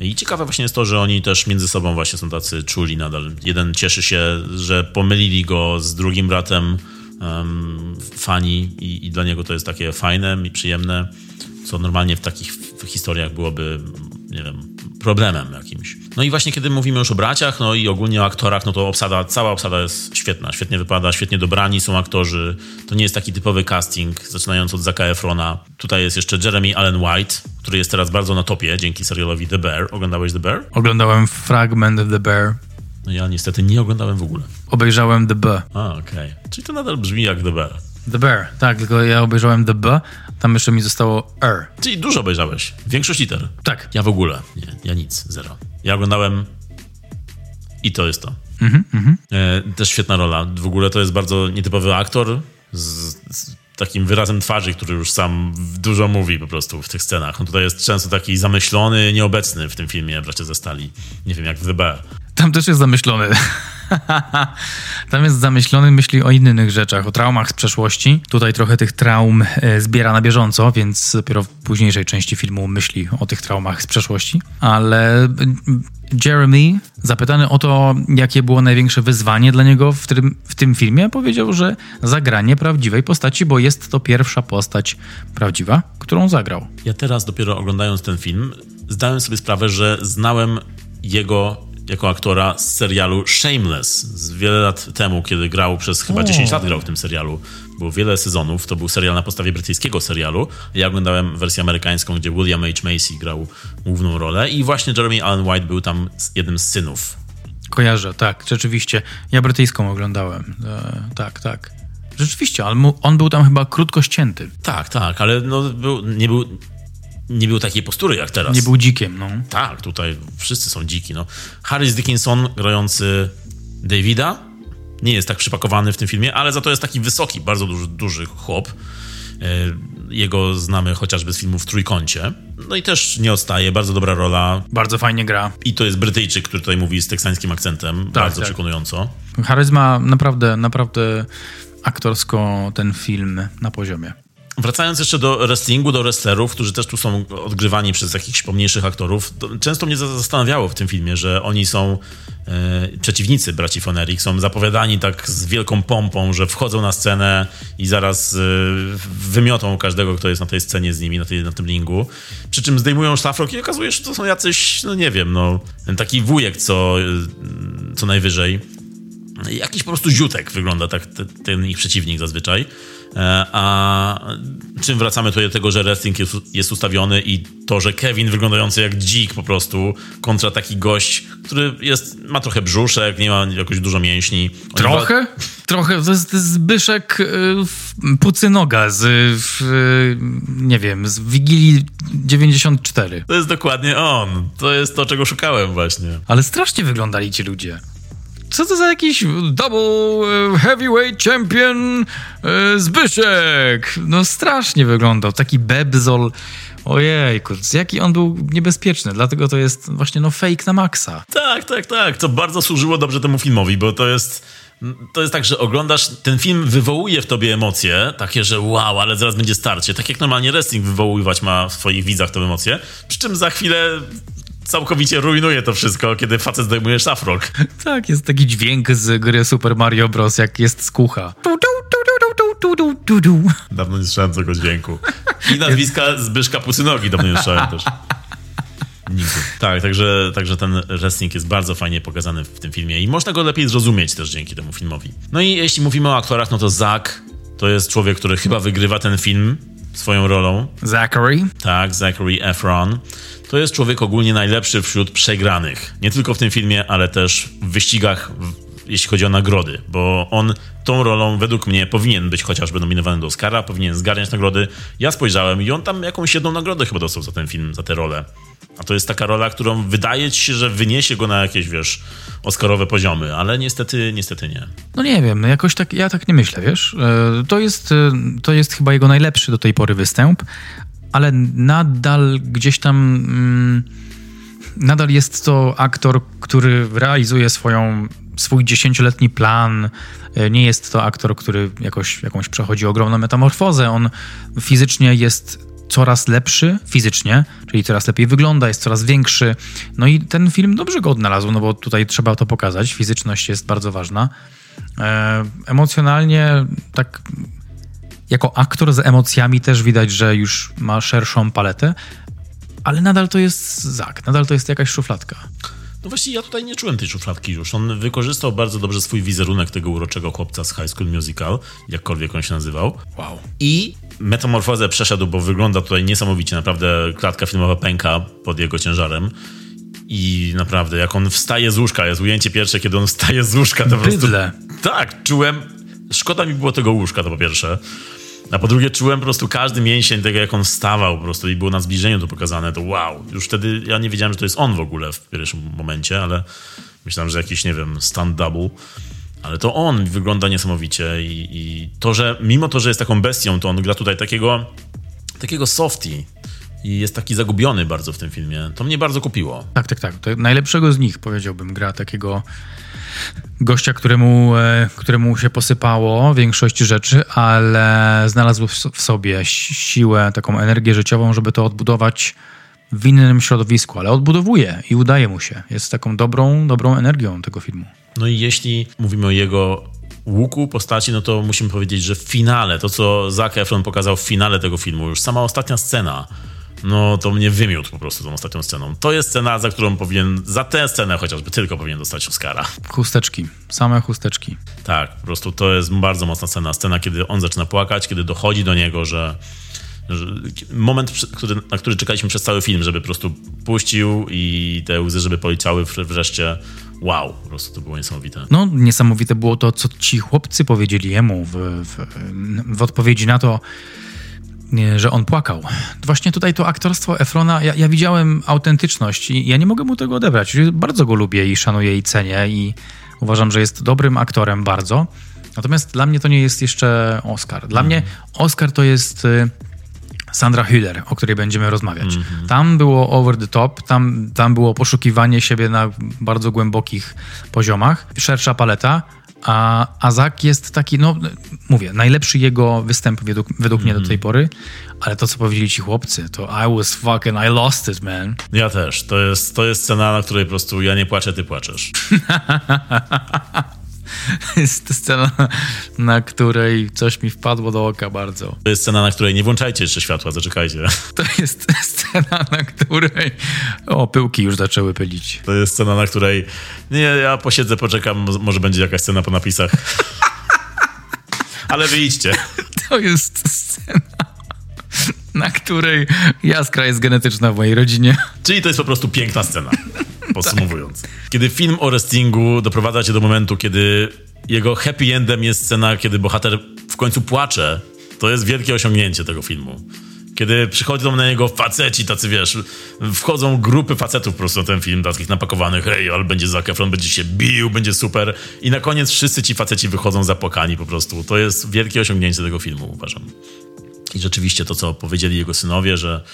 I ciekawe właśnie jest to, że oni też między sobą właśnie są tacy czuli nadal. Jeden cieszy się, że pomylili go z drugim bratem um, fani i, i, dla niego to jest takie fajne i przyjemne, co normalnie w takich historiach byłoby, nie wiem, problemem jakimś. No i właśnie kiedy mówimy już o braciach, no i ogólnie o aktorach, no to obsada, cała obsada jest świetna, świetnie wypada, świetnie dobrani są aktorzy. To nie jest taki typowy casting, zaczynając od Zaka Efrona. Tutaj jest jeszcze Jeremy Allen White, który jest teraz bardzo na topie dzięki serialowi The Bear. Oglądałeś The Bear? Oglądałem fragment The Bear. No ja niestety nie oglądałem w ogóle. Obejrzałem The B. A, okej. Okay. Czyli to nadal brzmi jak The Bear. The Bear, tak, tylko ja obejrzałem The B, tam jeszcze mi zostało R. Czyli dużo obejrzałeś. Większość liter. Tak. Ja w ogóle. Nie, ja nic, zero. Ja oglądałem i to jest to. Mhm, mhm. E, też świetna rola. W ogóle to jest bardzo nietypowy aktor z, z, takim wyrazem twarzy, który już sam dużo mówi po prostu w tych scenach. On tutaj jest często taki zamyślony, nieobecny w tym filmie Bracia ze Stali. Nie wiem, jak w The Bear. Tam też jest zamyślony. Tam jest zamyślony, myśli o innych rzeczach, o traumach z przeszłości. Tutaj trochę tych traum e, zbiera na bieżąco, więc dopiero w późniejszej części filmu myśli o tych traumach z przeszłości. Ale Jeremy, zapytany o to, jakie było największe wyzwanie dla niego w tym, w tym filmie, powiedział, że zagranie prawdziwej postaci, bo jest to pierwsza postać prawdziwa, którą zagrał. Ja teraz dopiero oglądając ten film, zdałem sobie sprawę, że znałem jego jako aktora z serialu Shameless z wiele lat temu, kiedy grał przez chyba O. 10 lat grał w tym serialu. Było wiele sezonów, to był serial na podstawie brytyjskiego serialu. Ja oglądałem wersję amerykańską, gdzie William H. Macy grał główną rolę i właśnie Jeremy Allen White był tam jednym z synów. Kojarzę, tak, rzeczywiście. Ja brytyjską oglądałem. E, tak, tak. Rzeczywiście, ale on był tam chyba krótko ścięty. Tak, tak, ale no, był, nie, był, nie był takiej postury jak teraz. Nie był dzikiem, no. Tak, tutaj wszyscy są dziki. No. Harris Dickinson grający Davida nie jest tak przypakowany w tym filmie, ale za to jest taki wysoki, bardzo duży, duży chłop. E, Jego znamy chociażby z filmu w Trójkącie. No i też nie odstaje, bardzo dobra rola. Bardzo fajnie gra. I to jest Brytyjczyk, który tutaj mówi z teksańskim akcentem, bardzo tak. przekonująco. Charyzma naprawdę, naprawdę aktorsko ten film na poziomie. Wracając jeszcze do wrestlingu, do wrestlerów, którzy też tu są odgrywani przez jakichś pomniejszych aktorów, to często mnie za- zastanawiało w tym filmie, że oni są e, przeciwnicy braci von Erich, są zapowiadani tak z wielką pompą, że wchodzą na scenę i zaraz e, wymiotą każdego, kto jest na tej scenie z nimi, na, tej, na tym ringu. Przy czym zdejmują szlafrok i okazuje się, że to są jacyś, no nie wiem, no, taki wujek co, co najwyżej. Jakiś po prostu ziutek wygląda tak te, ten ich przeciwnik zazwyczaj. E, A czym wracamy tutaj do tego, że wrestling jest, ustawiony i to, że Kevin wyglądający jak dzik po prostu kontra taki gość, który jest, ma trochę brzuszek, nie ma jakoś dużo mięśni. Trochę? Trochę. To jest Zbyszek y, Pucynoga z, w, y, nie wiem, z Wigilii 94. To jest dokładnie on. To jest to, czego szukałem właśnie. Ale strasznie wyglądali ci ludzie. Co to za jakiś double e, heavyweight champion e, Zbyszek? No strasznie wyglądał, taki bebzol. Ojejku, jaki on był niebezpieczny, dlatego to jest właśnie no fake na maksa. Tak, tak, tak. To bardzo służyło dobrze temu filmowi, bo to jest. To jest tak, że oglądasz, ten film wywołuje w tobie emocje, takie, że wow, ale zaraz będzie starcie. Tak jak normalnie wrestling wywoływać ma w swoich widzach te emocje, przy czym za chwilę całkowicie rujnuje to wszystko, kiedy facet zdejmuje szafrok. Tak, jest taki dźwięk z gry Super Mario Bros., jak jest z kucha. Tu, tu, tu, tu, tu, tu, tu, tu. Dawno nie słyszałem tego dźwięku. I nazwiska Zbyszka Pucynogi dawno nie słyszałem też. Nigdy. Tak, także, także ten wrestling jest bardzo fajnie pokazany w tym filmie i można go lepiej zrozumieć też dzięki temu filmowi. No i jeśli mówimy o aktorach, no to Zack to jest człowiek, który chyba wygrywa ten film swoją rolą. Zachary? Tak, Zachary Efron. To jest człowiek ogólnie najlepszy wśród przegranych. Nie tylko w tym filmie, ale też w wyścigach, jeśli chodzi o nagrody, bo on tą rolą według mnie powinien być chociażby nominowany do Oscara, powinien zgarniać nagrody. Ja spojrzałem i on tam jakąś jedną nagrodę chyba dostał za ten film, za tę rolę. A to jest taka rola, którą wydaje ci się, że wyniesie go na jakieś, wiesz, Oscarowe poziomy, ale niestety, niestety nie. No nie wiem, no jakoś tak, ja tak nie myślę, wiesz. E, To jest, e, to jest chyba jego najlepszy do tej pory występ, ale nadal gdzieś tam... Mm, nadal jest to aktor, który realizuje swoją, swój dziesięcioletni plan. E, Nie jest to aktor, który jakoś, jakąś przechodzi ogromną metamorfozę. On fizycznie jest coraz lepszy fizycznie, czyli coraz lepiej wygląda, jest coraz większy. No i ten film dobrze go odnalazł, no bo tutaj trzeba to pokazać. Fizyczność jest bardzo ważna. E, emocjonalnie, tak jako aktor z emocjami też widać, że już ma szerszą paletę, ale nadal to jest Zak, nadal to jest jakaś szufladka. No właśnie, ja tutaj nie czułem tej szufladki już. On wykorzystał bardzo dobrze swój wizerunek tego uroczego chłopca z High School Musical, jakkolwiek on się nazywał. Wow. I metamorfozę przeszedł, bo wygląda tutaj niesamowicie. Naprawdę klatka filmowa pęka pod jego ciężarem. I naprawdę, jak on wstaje z łóżka, jest ujęcie pierwsze, kiedy on wstaje z łóżka, to po prostu... Bydle. Tak, czułem... Szkoda mi było tego łóżka, to po pierwsze. A po drugie, czułem po prostu każdy mięsień tego, jak on wstawał po prostu i było na zbliżeniu to pokazane, to wow. Już wtedy ja nie wiedziałem, że to jest on w ogóle w pierwszym momencie, ale myślałem, że jakiś, nie wiem, stand double. Ale to on wygląda niesamowicie i, i to, że mimo to, że jest taką bestią, to on gra tutaj takiego, takiego softie i jest taki zagubiony bardzo w tym filmie. To mnie bardzo kupiło. Tak, tak, tak. Najlepszego z nich, powiedziałbym, gra takiego gościa, któremu, e, któremu się posypało większość rzeczy, ale znalazł w sobie si- siłę, taką energię życiową, żeby to odbudować w innym środowisku, ale odbudowuje i udaje mu się. Jest taką dobrą, dobrą energią tego filmu. No i jeśli mówimy o jego łuku postaci, no to musimy powiedzieć, że w finale, to co Zac Efron pokazał w finale tego filmu, już sama ostatnia scena, no to mnie wymiótł po prostu tą ostatnią sceną. To jest scena, za którą powinien, za tę scenę chociażby tylko powinien dostać Oscara. Chusteczki, same chusteczki. Tak, po prostu to jest bardzo mocna scena. Scena, kiedy on zaczyna płakać, kiedy dochodzi do niego, że, moment, który, na który czekaliśmy przez cały film, żeby po prostu puścił i te łzy, żeby policzały wreszcie. Wow, po prostu to było niesamowite. No, niesamowite było to, co ci chłopcy powiedzieli jemu w, w, w odpowiedzi na to, że on płakał. Właśnie tutaj to aktorstwo Efrona, ja, ja, widziałem autentyczność i ja nie mogę mu tego odebrać. Bardzo go lubię i szanuję i cenię i uważam, że jest dobrym aktorem bardzo. Natomiast dla mnie to nie jest jeszcze Oscar. Dla mm. mnie Oscar to jest y, Sandra Hüller, o której będziemy rozmawiać. Mm -hmm. Tam było over the top, tam, tam było poszukiwanie siebie na bardzo głębokich poziomach, szersza paleta, a, Azak jest taki, no mówię, najlepszy jego występ według, według mm. mnie do tej mhm. pory, ale to, co powiedzieli ci chłopcy, to I was fucking, I lost it, man. Ja też. To jest, to jest scena, na której po prostu ja nie płaczę, ty płaczesz. jest scena, na której coś mi wpadło do oka bardzo. To jest scena, na której nie włączajcie jeszcze światła, zaczekajcie. To jest scena, na której o, pyłki już zaczęły pylić. To jest scena, na której nie, ja posiedzę, poczekam, może będzie jakaś scena po napisach. Ale wyjdźcie. To jest scena na której jaskra jest genetyczna w mojej rodzinie. Czyli to jest po prostu piękna scena podsumowując. Tak. Kiedy film o wrestlingu doprowadza cię do momentu, kiedy jego happy endem jest scena, kiedy bohater w końcu płacze, to jest wielkie osiągnięcie tego filmu. Kiedy przychodzą na niego faceci, tacy wiesz, wchodzą grupy facetów po prostu na ten film, takich napakowanych, hej, ale będzie Zac Efron, będzie się bił, będzie super. I na koniec wszyscy ci faceci wychodzą zapłakani po prostu. To jest wielkie osiągnięcie tego filmu, uważam. I rzeczywiście to, co powiedzieli jego synowie, że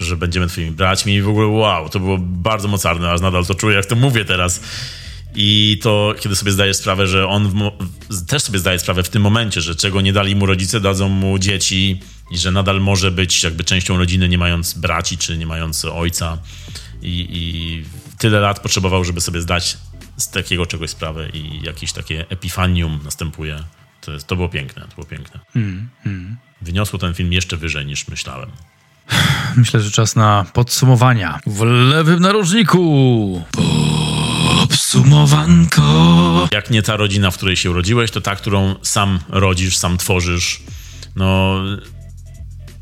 że będziemy twoimi braćmi i w ogóle wow, to było bardzo mocarne, aż nadal to czuję, jak to mówię teraz. I to, kiedy sobie zdaje sprawę, że on też sobie zdaje sprawę w tym momencie, że czego nie dali mu rodzice, dadzą mu dzieci i że nadal może być jakby częścią rodziny, nie mając braci czy nie mając ojca. I, i tyle lat potrzebował, żeby sobie zdać z takiego czegoś sprawę i jakieś takie epifanium następuje. To, jest, to było piękne, to było piękne. Mm, mm. Wyniosło ten film jeszcze wyżej niż myślałem. Myślę, że czas na podsumowania. W lewym narożniku. Podsumowanko. Jak nie ta rodzina, w której się urodziłeś, to ta, którą sam rodzisz, sam tworzysz. No,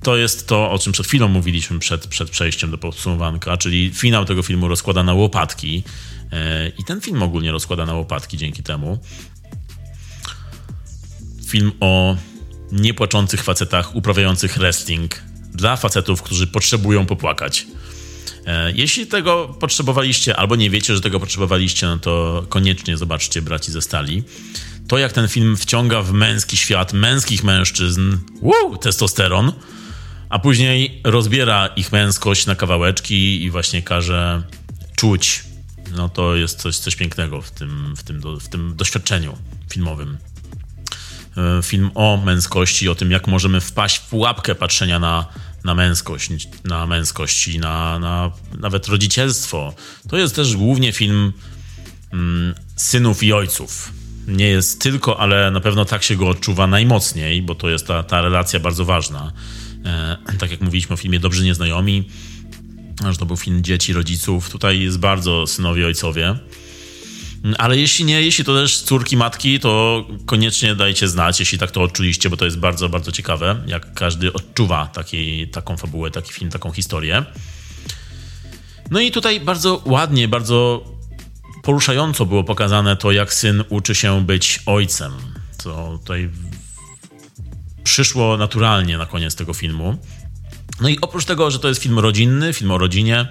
to jest to, o czym przed chwilą mówiliśmy przed, przed przejściem do podsumowanka, czyli finał tego filmu rozkłada na łopatki. E, I ten film ogólnie rozkłada na łopatki dzięki temu. Film o niepłaczących facetach uprawiających wrestling dla facetów, którzy potrzebują popłakać. E, jeśli tego potrzebowaliście, albo nie wiecie, że tego potrzebowaliście, no to koniecznie zobaczcie Braci ze Stali. To, jak ten film wciąga w męski świat męskich mężczyzn, wow, testosteron, a później rozbiera ich męskość na kawałeczki i właśnie każe czuć. No to jest coś, coś pięknego w tym, w, tym, w tym doświadczeniu filmowym. E, film o męskości, o tym, jak możemy wpaść w pułapkę patrzenia na na męskość, na męskość i na, na nawet rodzicielstwo. To jest też głównie film mm, synów i ojców. Nie jest tylko, ale na pewno tak się go odczuwa najmocniej, bo to jest ta, ta relacja bardzo ważna. E, tak jak mówiliśmy o filmie Dobrzy Nieznajomi, że to był film dzieci, rodziców. Tutaj jest bardzo synowie, ojcowie. Ale jeśli nie, jeśli to też córki, matki, to koniecznie dajcie znać, jeśli tak to odczuliście, bo to jest bardzo, bardzo ciekawe, jak każdy odczuwa taki, taką fabułę, taki film, taką historię. No i tutaj bardzo ładnie, bardzo poruszająco było pokazane to, jak syn uczy się być ojcem. To tutaj przyszło naturalnie na koniec tego filmu. No i oprócz tego, że to jest film rodzinny, film o rodzinie,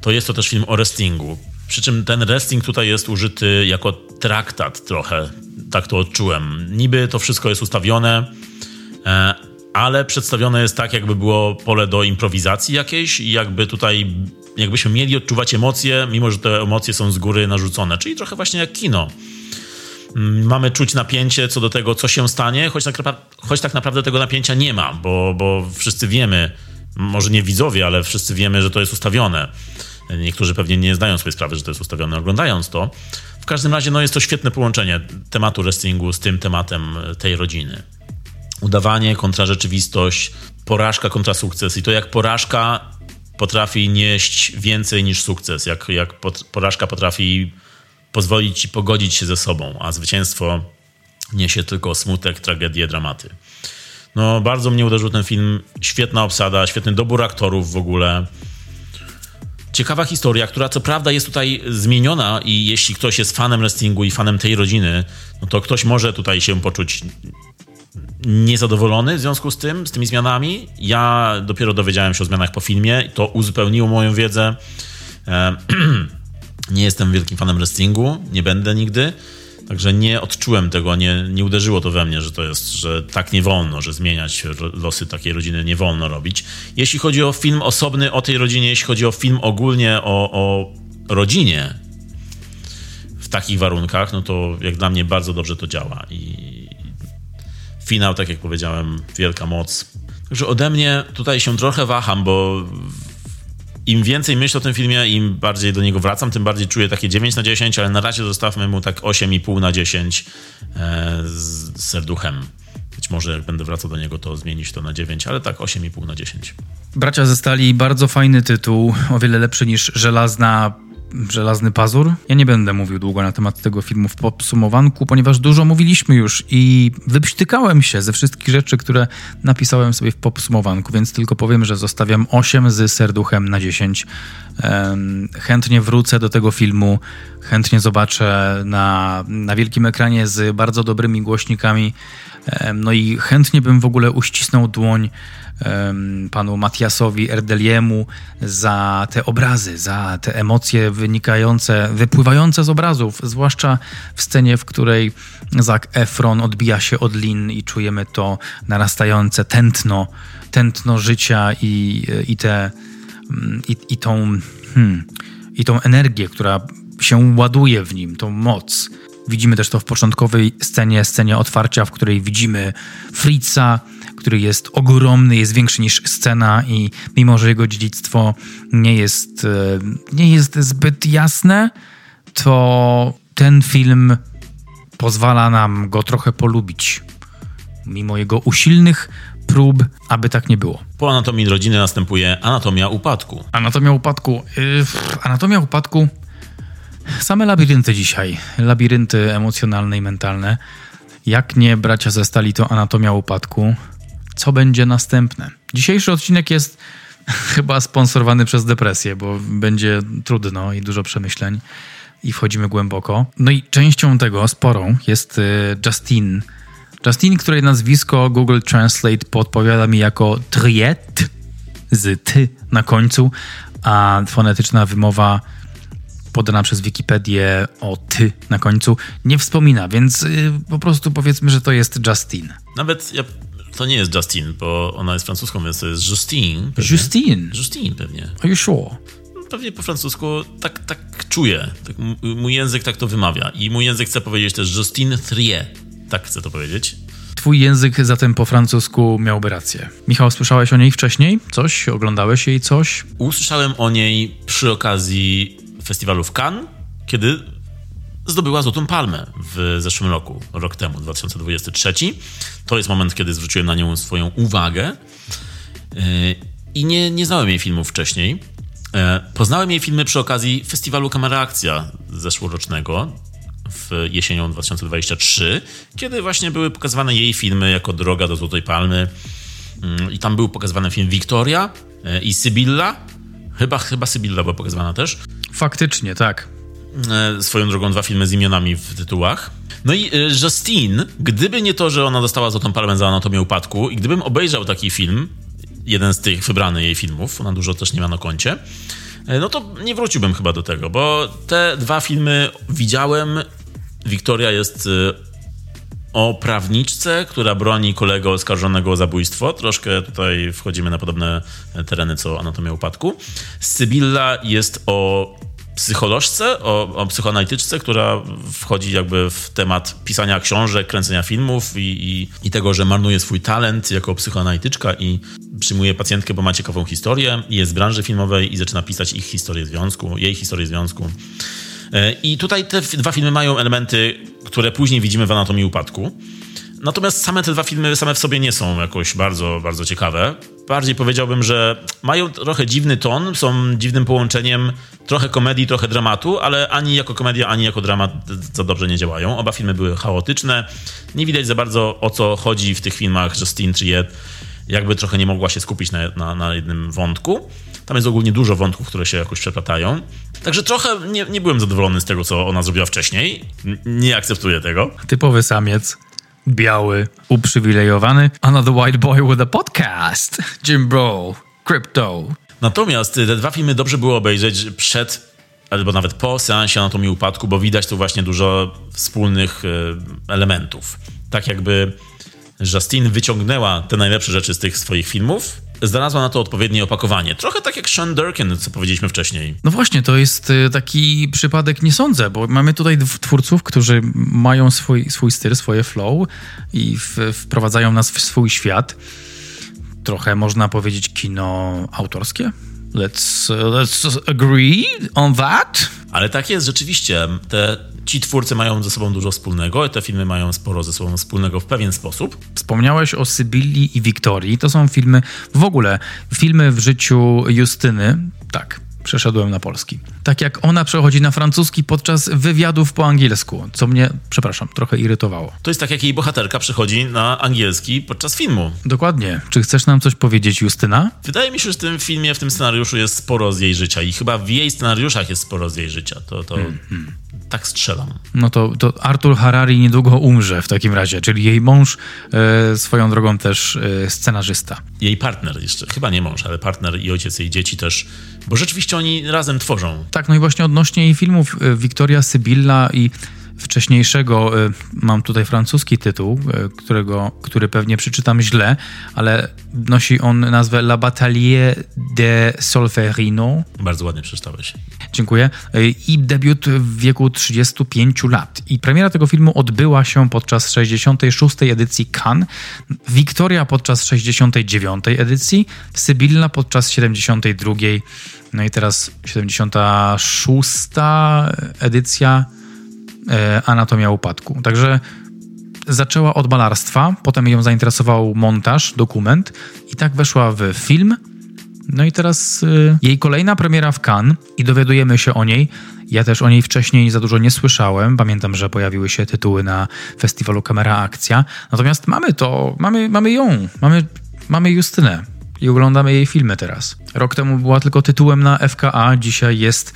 to jest to też film o wrestlingu. Przy czym ten wrestling tutaj jest użyty jako traktat trochę. Tak to odczułem. Niby to wszystko jest ustawione, e, ale przedstawione jest tak, jakby było pole do improwizacji jakiejś i jakby tutaj, jakbyśmy mieli odczuwać emocje, mimo że te emocje są z góry narzucone. Czyli trochę właśnie jak kino. Mm, mamy czuć napięcie co do tego, co się stanie, choć, choć tak naprawdę tego napięcia nie ma, bo, bo wszyscy wiemy, może nie widzowie, ale wszyscy wiemy, że to jest ustawione. Niektórzy pewnie nie zdają sobie sprawy, że to jest ustawione oglądając to. W każdym razie no, jest to świetne połączenie tematu wrestlingu z tym tematem tej rodziny. Udawanie kontra rzeczywistość, porażka kontra sukces i to jak porażka potrafi nieść więcej niż sukces, jak, jak porażka potrafi pozwolić ci pogodzić się ze sobą, a zwycięstwo niesie tylko smutek, tragedię, dramaty. No, bardzo mnie uderzył ten film. Świetna obsada, świetny dobór aktorów w ogóle. Ciekawa historia, która co prawda jest tutaj zmieniona i jeśli ktoś jest fanem wrestlingu i fanem tej rodziny, no to ktoś może tutaj się poczuć niezadowolony w związku z tym, z tymi zmianami. Ja dopiero dowiedziałem się o zmianach po filmie to uzupełniło moją wiedzę. E, nie jestem wielkim fanem wrestlingu, nie będę nigdy. Także nie odczułem tego, nie, nie uderzyło to we mnie, że to jest, że tak nie wolno, że zmieniać losy takiej rodziny nie wolno robić. Jeśli chodzi o film osobny o tej rodzinie, jeśli chodzi o film ogólnie o, o rodzinie w takich warunkach, no to jak dla mnie bardzo dobrze to działa. I finał, tak jak powiedziałem, wielka moc. Także ode mnie tutaj się trochę waham, bo im więcej myślę o tym filmie, im bardziej do niego wracam, tym bardziej czuję takie 9 na 10, ale na razie zostawmy mu tak 8,5 na 10 e, z serduchem. Być może jak będę wracał do niego, to zmienić to na 9, ale tak 8,5 na 10. Bracia ze Stali, bardzo fajny tytuł, o wiele lepszy niż Żelazna Żelazny Pazur. Ja nie będę mówił długo na temat tego filmu w podsumowanku, ponieważ dużo mówiliśmy już i wyprztykałem się ze wszystkich rzeczy, które napisałem sobie w podsumowanku, więc tylko powiem, że zostawiam 8 z serduchem na 10. Chętnie wrócę do tego filmu, chętnie zobaczę na, na wielkim ekranie z bardzo dobrymi głośnikami. No i chętnie bym w ogóle uścisnął dłoń panu Matiasowi Erdeliemu za te obrazy, za te emocje wynikające, wypływające z obrazów, zwłaszcza w scenie, w której Zac Efron odbija się od lin i czujemy to narastające tętno, tętno życia i, i, te, i, i tą, hmm, i tą energię, która się ładuje w nim, tą moc. Widzimy też to w początkowej scenie, scenie otwarcia, w której widzimy Fritza, który jest ogromny, jest większy niż scena i mimo, że jego dziedzictwo nie jest, e, nie jest zbyt jasne, to ten film pozwala nam go trochę polubić. Mimo jego usilnych prób, aby tak nie było. Po anatomii rodziny następuje anatomia upadku. Anatomia upadku. Yy, anatomia upadku. Same labirynty dzisiaj. Labirynty emocjonalne i mentalne. Jak nie bracia ze stali, to anatomia upadku co będzie następne. Dzisiejszy odcinek jest chyba sponsorowany przez depresję, bo będzie trudno i dużo przemyśleń i wchodzimy głęboko. No i częścią tego, sporą, jest y, Justin. Justin, której nazwisko Google Translate podpowiada mi jako triet z ty na końcu, a fonetyczna wymowa podana przez Wikipedię o ty na końcu nie wspomina, więc y, po prostu powiedzmy, że to jest Justin. Nawet ja to nie jest Justin, bo ona jest francuską, więc to jest Justine. Pewnie. Justine? Justine pewnie. Are you sure? Pewnie po francusku tak, tak czuję. Tak, mój język tak to wymawia. I mój język chce powiedzieć też Justine Thrier. Tak chcę to powiedzieć. Twój język zatem po francusku miałby rację. Michał, słyszałeś o niej wcześniej? Coś? Oglądałeś jej coś? Usłyszałem o niej przy okazji festiwalu w Cannes, kiedy zdobyła Złotą Palmę w zeszłym roku, rok temu, 2023. To jest moment, kiedy zwróciłem na nią swoją uwagę e, i nie, nie znałem jej filmów wcześniej. E, poznałem jej filmy przy okazji festiwalu Kamera Akcja zeszłorocznego w jesienią 2023, kiedy właśnie były pokazywane jej filmy jako droga do Złotej Palmy. Mm, I tam był pokazywany film Victoria e, i Sybilla. Chyba, chyba Sybilla była pokazywana też. Faktycznie, tak. E, swoją drogą dwa filmy z imionami w tytułach. No i e, Justine, gdyby nie to, że ona dostała Złotą Palmę za Anatomię Upadku i gdybym obejrzał taki film, jeden z tych wybranych jej filmów, ona dużo też nie ma na koncie, e, no to nie wróciłbym chyba do tego, bo te dwa filmy widziałem. Wiktoria jest o prawniczce, która broni kolegę oskarżonego o zabójstwo. Troszkę tutaj wchodzimy na podobne tereny co Anatomia Upadku. Sybilla jest o psycholożce, o, o psychoanalityczce, która wchodzi jakby w temat pisania książek, kręcenia filmów i, i, i, tego, że marnuje swój talent jako psychoanalityczka i przyjmuje pacjentkę, bo ma ciekawą historię, jest z branży filmowej i zaczyna pisać ich historię związku, jej historię związku. E, I tutaj te dwa filmy mają elementy, które później widzimy w Anatomii Upadku. Natomiast same te dwa filmy same w sobie nie są jakoś bardzo, bardzo ciekawe. Bardziej powiedziałbym, że mają trochę dziwny ton, są dziwnym połączeniem trochę komedii, trochę dramatu, ale ani jako komedia, ani jako dramat za dobrze nie działają. Oba filmy były chaotyczne. Nie widać za bardzo o co chodzi w tych filmach Justine Triet. Jakby trochę nie mogła się skupić na, na, na jednym wątku. Tam jest ogólnie dużo wątków, które się jakoś przeplatają. Także trochę nie, nie byłem zadowolony z tego, co ona zrobiła wcześniej. Nie akceptuję tego. Typowy samiec. Biały, uprzywilejowany. Another white boy with a podcast. Jim Bro. Crypto. Natomiast te dwa filmy dobrze było obejrzeć przed albo nawet po seansie Anatomii Upadku, bo widać tu właśnie dużo wspólnych e, elementów. Tak jakby Justine wyciągnęła te najlepsze rzeczy z tych swoich filmów, znalazła na to odpowiednie opakowanie. Trochę tak jak Sean Durkin, co powiedzieliśmy wcześniej. No właśnie, to jest y, taki przypadek, nie sądzę, bo mamy tutaj twórców, którzy mają swój, swój styl, swoje flow i w, wprowadzają nas w swój świat. Trochę można powiedzieć kino autorskie. Let's, let's agree on that. Ale tak jest, rzeczywiście. Te, ci twórcy mają ze sobą dużo wspólnego i te filmy mają sporo ze sobą wspólnego w pewien sposób. Wspomniałeś o Sybilli i Wiktorii. To są filmy, w ogóle filmy w życiu Justyny. Tak, przeszedłem na polski. Tak jak ona przechodzi na francuski podczas wywiadów po angielsku, co mnie, przepraszam, trochę irytowało. To jest tak, jak jej bohaterka przechodzi na angielski podczas filmu. Dokładnie. Czy chcesz nam coś powiedzieć, Justyna? Wydaje mi się, że w tym filmie, w tym scenariuszu jest sporo z jej życia i chyba w jej scenariuszach jest sporo z jej życia. To, to tak strzelam. No to, to Artur Harari niedługo umrze w takim razie, czyli jej mąż, e, swoją drogą też e, scenarzysta. Jej partner jeszcze, chyba nie mąż, ale partner i ojciec jej dzieci też, bo rzeczywiście oni razem tworzą. Tak, no i właśnie odnośnie jej filmów e, Wiktoria Sybilla i wcześniejszego, e, mam tutaj francuski tytuł, e, którego, który pewnie przeczytam źle, ale nosi on nazwę La Bataille de Solferino. Bardzo ładnie przeczytałeś. Dziękuję. E, I debiut w wieku 35 lat. I premiera tego filmu odbyła się podczas 66. edycji Cannes, Wiktoria podczas 69. edycji, Sybilla podczas 72. No i teraz 76. edycja Anatomia Upadku. Także zaczęła od malarstwa, potem ją zainteresował montaż, dokument i tak weszła w film. No i teraz y, jej kolejna premiera w Cannes i dowiadujemy się o niej. Ja też o niej wcześniej za dużo nie słyszałem. Pamiętam, że pojawiły się tytuły na festiwalu Kamera Akcja. Natomiast mamy to, mamy, mamy ją, mamy, mamy Justynę i oglądamy jej filmy teraz. Rok temu była tylko tytułem na FKA, dzisiaj jest,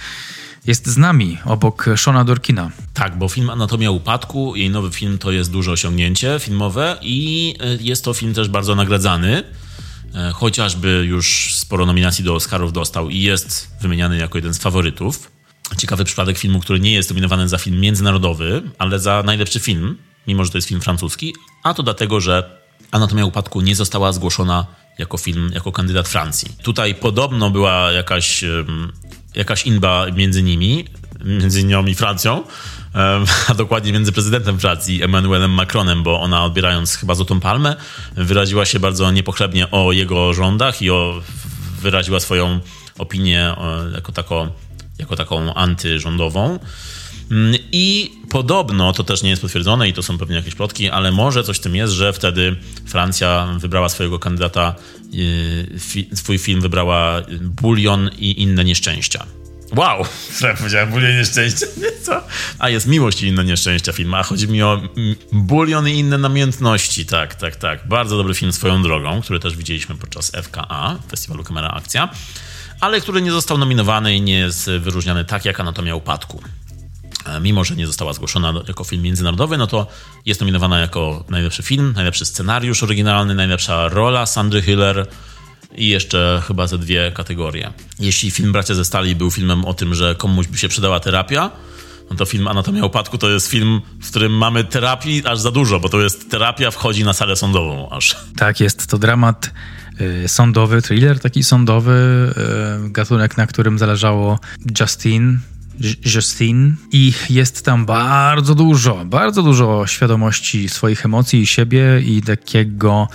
jest z nami, obok Shona Dorkina. Tak, bo film Anatomia Upadku, jej nowy film to jest duże osiągnięcie filmowe i e, jest to film też bardzo nagradzany. E, Chociażby już sporo nominacji do Oscarów dostał i jest wymieniany jako jeden z faworytów. Ciekawy przypadek filmu, który nie jest nominowany za film międzynarodowy, ale za najlepszy film, mimo że to jest film francuski, a to dlatego, że Anatomia Upadku nie została zgłoszona jako film, jako kandydat Francji. Tutaj podobno była jakaś, jakaś inba między nimi, między nią i Francją, a dokładnie między prezydentem Francji, Emmanuelem Macronem, bo ona odbierając chyba Złotą Palmę, wyraziła się bardzo niepochlebnie o jego rządach i o, wyraziła swoją opinię jako, tako, jako taką antyrządową. Mm, I podobno, to też nie jest potwierdzone i to są pewnie jakieś plotki, ale może coś w tym jest, że wtedy Francja wybrała swojego kandydata, fi, swój film wybrała Bulion i inne nieszczęścia. Wow, ja powiedziałem, Bulion nieszczęścia, nie co? A jest Miłość i inne nieszczęścia film, a chodzi mi o mm, Bulion i inne namiętności, tak, tak, tak. Bardzo dobry film swoją drogą, który też widzieliśmy podczas FKA, Festiwalu Kamera Akcja, ale który nie został nominowany i nie jest wyróżniany tak jak Anatomia Upadku mimo że nie została zgłoszona jako film międzynarodowy, no to jest nominowana jako najlepszy film, najlepszy scenariusz oryginalny, najlepsza rola Sandry Hiller i jeszcze chyba ze dwie kategorie. Jeśli film Bracia ze Stali był filmem o tym, że komuś by się przydała terapia, no to film Anatomia Upadku to jest film, w którym mamy terapii aż za dużo, bo to jest terapia wchodzi na salę sądową aż. Tak, jest to dramat y, sądowy, thriller taki sądowy, y, gatunek, na którym zależało Justine, J- Justine i jest tam bardzo dużo, bardzo dużo świadomości swoich emocji i siebie i takiego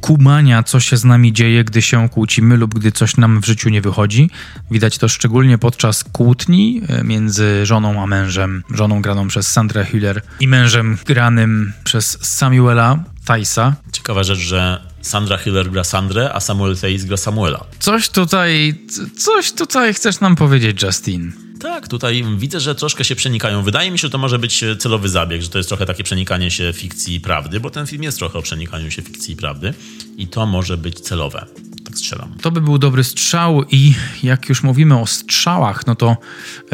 kumania, co się z nami dzieje, gdy się kłócimy lub gdy coś nam w życiu nie wychodzi. Widać to szczególnie podczas kłótni e, między żoną a mężem. Żoną graną przez Sandra Hüller i mężem granym przez Samuela Tajsa. Ciekawa rzecz, że Sandra Hiller gra Sandrę, a Samuel Theis gra Samuela. Coś tutaj, coś tutaj chcesz nam powiedzieć, Justin. Tak, tutaj widzę, że troszkę się przenikają. Wydaje mi się, że to może być celowy zabieg, że to jest trochę takie przenikanie się fikcji i prawdy, bo ten film jest trochę o przenikaniu się fikcji i prawdy i to może być celowe. Tak strzelam. To by był dobry strzał i jak już mówimy o strzałach, no to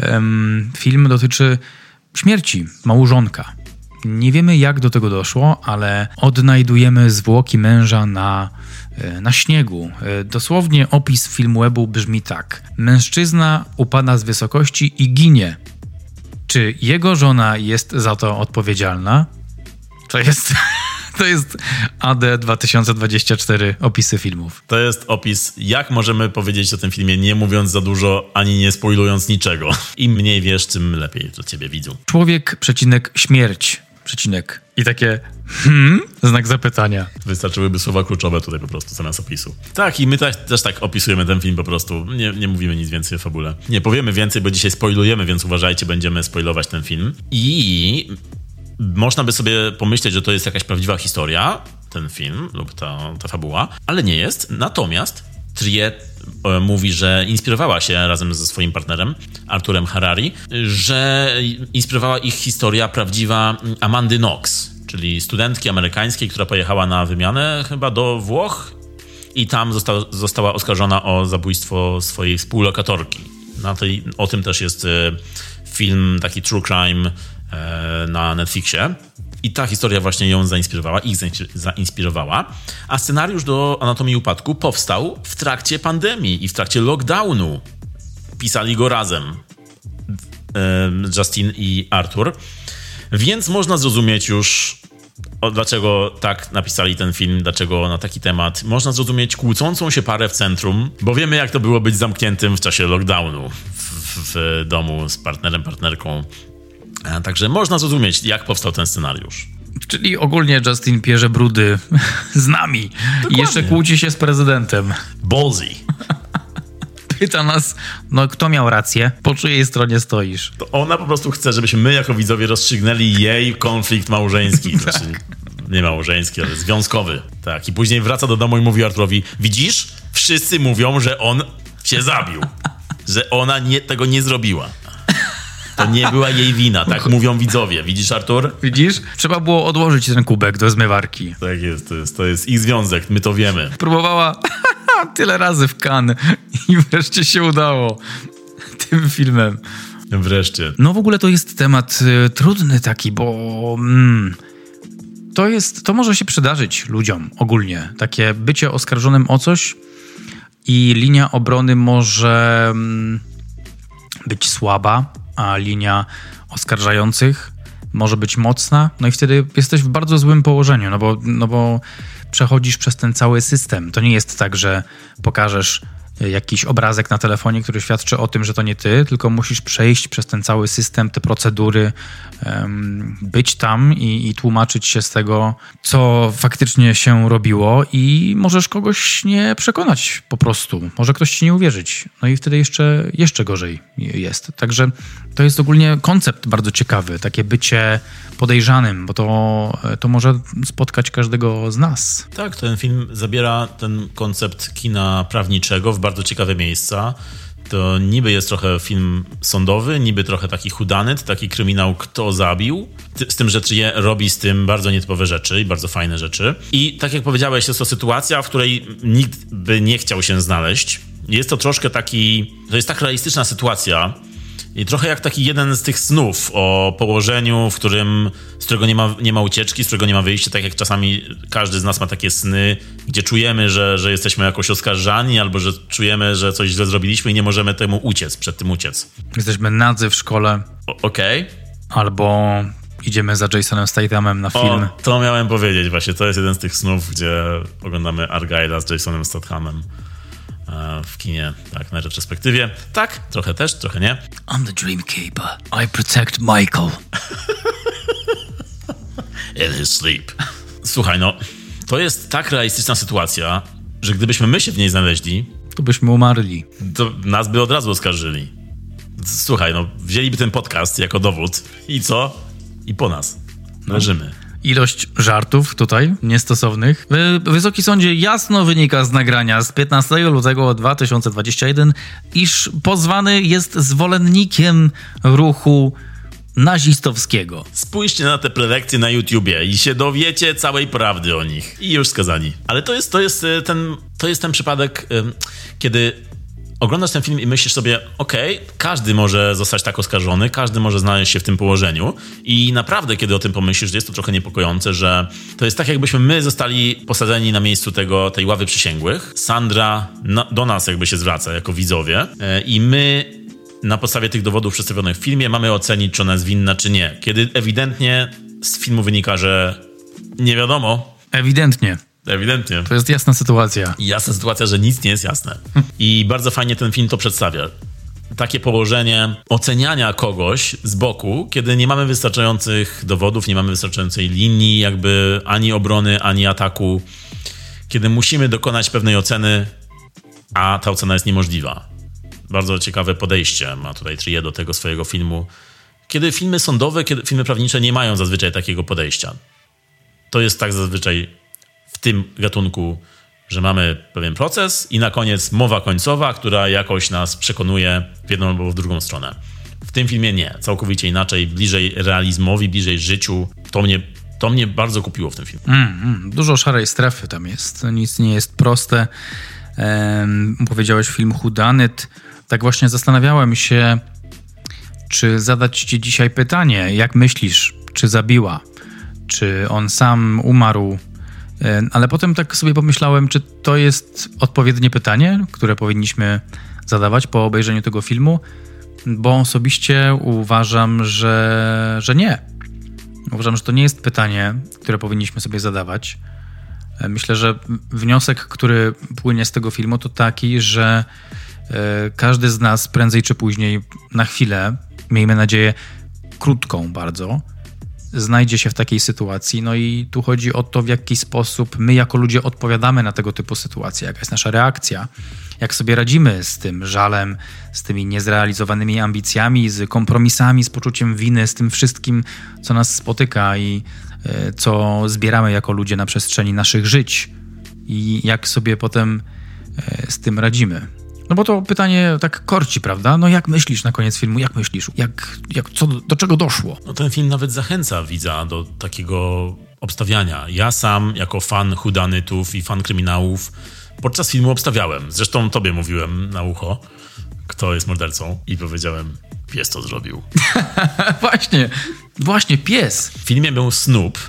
um, film dotyczy śmierci małżonka. Nie wiemy, jak do tego doszło, ale odnajdujemy zwłoki męża na, na śniegu. E, dosłownie opis filmu webu brzmi tak: Mężczyzna upada z wysokości i ginie. Czy jego żona jest za to odpowiedzialna? To jest. To jest AD 2024 opisy filmów. To jest opis, jak możemy powiedzieć o tym filmie, nie mówiąc za dużo, ani nie spoilując niczego. Im mniej wiesz, tym lepiej dla ciebie widzą. Człowiek, przecinek, śmierć przecinek. I takie hmm? Znak zapytania. Wystarczyłyby słowa kluczowe tutaj po prostu zamiast opisu. Tak, i my też, też tak opisujemy ten film po prostu. Nie, nie mówimy nic więcej o fabule. Nie powiemy więcej, bo dzisiaj spoilujemy, więc uważajcie, będziemy spoilować ten film. I można by sobie pomyśleć, że to jest jakaś prawdziwa historia, ten film lub ta, ta fabuła, ale nie jest. Natomiast Trier e, mówi, że inspirowała się razem ze swoim partnerem Arturem Harari, że inspirowała ich historia prawdziwa Amandy Knox, czyli studentki amerykańskiej, która pojechała na wymianę chyba do Włoch i tam została oskarżona o zabójstwo swojej współlokatorki. Na tej, o tym też jest e, film, taki true crime e, na Netflixie. I ta historia właśnie ją zainspirowała, ich zainspirowała. A scenariusz do Anatomii Upadku powstał w trakcie pandemii i w trakcie lockdownu. Pisali go razem Justin i Arthur. Więc można zrozumieć już, dlaczego tak napisali ten film, dlaczego na taki temat. Można zrozumieć kłócącą się parę w centrum, bo wiemy, jak to było być zamkniętym w czasie lockdownu w, w domu z partnerem, partnerką także można zrozumieć, jak powstał ten scenariusz. Czyli ogólnie Justin pierze brudy z nami Dokładnie. i jeszcze kłóci się z prezydentem. Ballsy. Pyta nas, no kto miał rację? Po czyjej stronie stoisz? To ona po prostu chce, żebyśmy my jako widzowie rozstrzygnęli jej konflikt małżeński. tak. Znaczy, nie małżeński, ale związkowy. Tak. I później wraca do domu i mówi Arturowi, widzisz? Wszyscy mówią, że on się zabił. że ona nie, tego nie zrobiła. To nie była jej wina, tak mówią widzowie. Widzisz, Artur? Widzisz? Trzeba było odłożyć ten kubek do zmywarki. Tak jest, to jest, to jest ich związek, my to wiemy. Próbowała tyle razy w kan i wreszcie się udało tym filmem. Wreszcie. No w ogóle to jest temat y, trudny taki, bo mm, to jest, to może się przydarzyć ludziom ogólnie. Takie bycie oskarżonym o coś i linia obrony może mm, być słaba, a linia oskarżających może być mocna, no i wtedy jesteś w bardzo złym położeniu, no bo, no bo przechodzisz przez ten cały system. To nie jest tak, że pokażesz jakiś obrazek na telefonie, który świadczy o tym, że to nie ty, tylko musisz przejść przez ten cały system, te procedury, być tam i, i, tłumaczyć się z tego, co faktycznie się robiło i możesz kogoś nie przekonać po prostu. Może ktoś ci nie uwierzyć. No i wtedy jeszcze, jeszcze gorzej jest. Także to jest ogólnie koncept bardzo ciekawy, takie bycie podejrzanym, bo to, to może spotkać każdego z nas. Tak, ten film zabiera ten koncept kina prawniczego w bardzo ciekawe miejsca. To niby jest trochę film sądowy, niby trochę taki hudanyt, taki kryminał kto zabił. Z tym, że Trier robi z tym bardzo nietypowe rzeczy i bardzo fajne rzeczy. I tak jak powiedziałeś, jest to sytuacja, w której nikt by nie chciał się znaleźć. Jest to troszkę taki, to jest tak realistyczna sytuacja, i trochę jak taki jeden z tych snów o położeniu, w którym, z którego nie ma, nie ma ucieczki, z którego nie ma wyjścia, tak jak czasami każdy z nas ma takie sny, gdzie czujemy, że, że jesteśmy jakoś oskarżani, albo że czujemy, że coś źle zrobiliśmy i nie możemy temu uciec, przed tym uciec. Jesteśmy nadzy w szkole. Okej. Okay. Albo idziemy za Jasonem Stathamem na film. O, to miałem powiedzieć właśnie, to jest jeden z tych snów, gdzie oglądamy Argyle'a z Jasonem Stathamem. W kinie, tak, na retrospektywie. Tak, trochę też, trochę nie. I'm the Dreamkeeper. I protect Michael. In his sleep. Słuchaj, no, To jest tak realistyczna sytuacja, że gdybyśmy my się w niej znaleźli, To byśmy umarli. to nas by od razu oskarżyli. Słuchaj, no, wzięliby ten podcast jako dowód i co? I po nas. Leżymy. Ilość żartów tutaj niestosownych. Wy- Wysoki Sądzie jasno wynika z nagrania z 15 lutego 2021, iż pozwany jest zwolennikiem ruchu nazistowskiego. Spójrzcie na te prelekcje na YouTubie i się dowiecie całej prawdy o nich. I już skazani. Ale to jest, to jest, e, ten, to jest ten przypadek, kiedy oglądasz ten film i myślisz sobie, okej, każdy może zostać tak oskarżony, każdy może znaleźć się w tym położeniu. I naprawdę, kiedy o tym pomyślisz, jest to trochę niepokojące, że to jest tak, jakbyśmy my zostali posadzeni na miejscu tego, tej ławy przysięgłych. Sandra na, do nas jakby się zwraca jako widzowie e, i my na podstawie tych dowodów przedstawionych w filmie mamy ocenić, czy ona jest winna, czy nie. Kiedy ewidentnie z filmu wynika, że nie wiadomo, Ewidentnie. Ewidentnie. To jest jasna sytuacja. Jasna sytuacja, że nic nie jest jasne. I bardzo fajnie ten film to przedstawia. Takie położenie oceniania kogoś z boku, kiedy nie mamy wystarczających dowodów, nie mamy wystarczającej linii, jakby ani obrony, ani ataku, kiedy musimy dokonać pewnej oceny, a ta ocena jest niemożliwa. Bardzo ciekawe podejście ma tutaj Trier do tego swojego filmu. Kiedy filmy sądowe, kiedy filmy prawnicze nie mają zazwyczaj takiego podejścia. To jest tak zazwyczaj tym gatunku, że mamy pewien proces i na koniec mowa końcowa, która jakoś nas przekonuje w jedną albo w drugą stronę. W tym filmie nie, całkowicie inaczej, bliżej realizmowi, bliżej życiu. To mnie, to mnie bardzo kupiło w tym filmie. Mm, dużo szarej strefy tam jest. Nic nie jest proste. Em, powiedziałeś film Hudanyt. Tak właśnie zastanawiałem się, czy zadać ci dzisiaj pytanie, jak myślisz, czy zabiła, czy on sam umarł. E, Ale potem tak sobie pomyślałem, czy to jest odpowiednie pytanie, które powinniśmy zadawać po obejrzeniu tego filmu, bo osobiście uważam, że, że nie. Uważam, że to nie jest pytanie, które powinniśmy sobie zadawać. E, Myślę, że wniosek, który płynie z tego filmu, to taki, że e, każdy z nas prędzej czy później, na chwilę, miejmy nadzieję, krótką bardzo, znajdzie się w takiej sytuacji. No i tu chodzi o to, w jaki sposób my jako ludzie odpowiadamy na tego typu sytuacje, jaka jest nasza reakcja, jak sobie radzimy z tym żalem, z tymi niezrealizowanymi ambicjami, z kompromisami, z poczuciem winy, z tym wszystkim, co nas spotyka i e, co zbieramy jako ludzie na przestrzeni naszych żyć i jak sobie potem e, z tym radzimy. No bo to pytanie tak korci, prawda? No jak myślisz na koniec filmu? Jak myślisz? Jak, jak, co, do czego doszło? No, ten film nawet zachęca widza do takiego obstawiania. Ja sam, jako fan hudanytów i fan kryminałów, podczas filmu obstawiałem. Zresztą tobie mówiłem na ucho, kto jest mordercą, i powiedziałem, pies to zrobił. właśnie, właśnie, pies. W filmie był Snoop,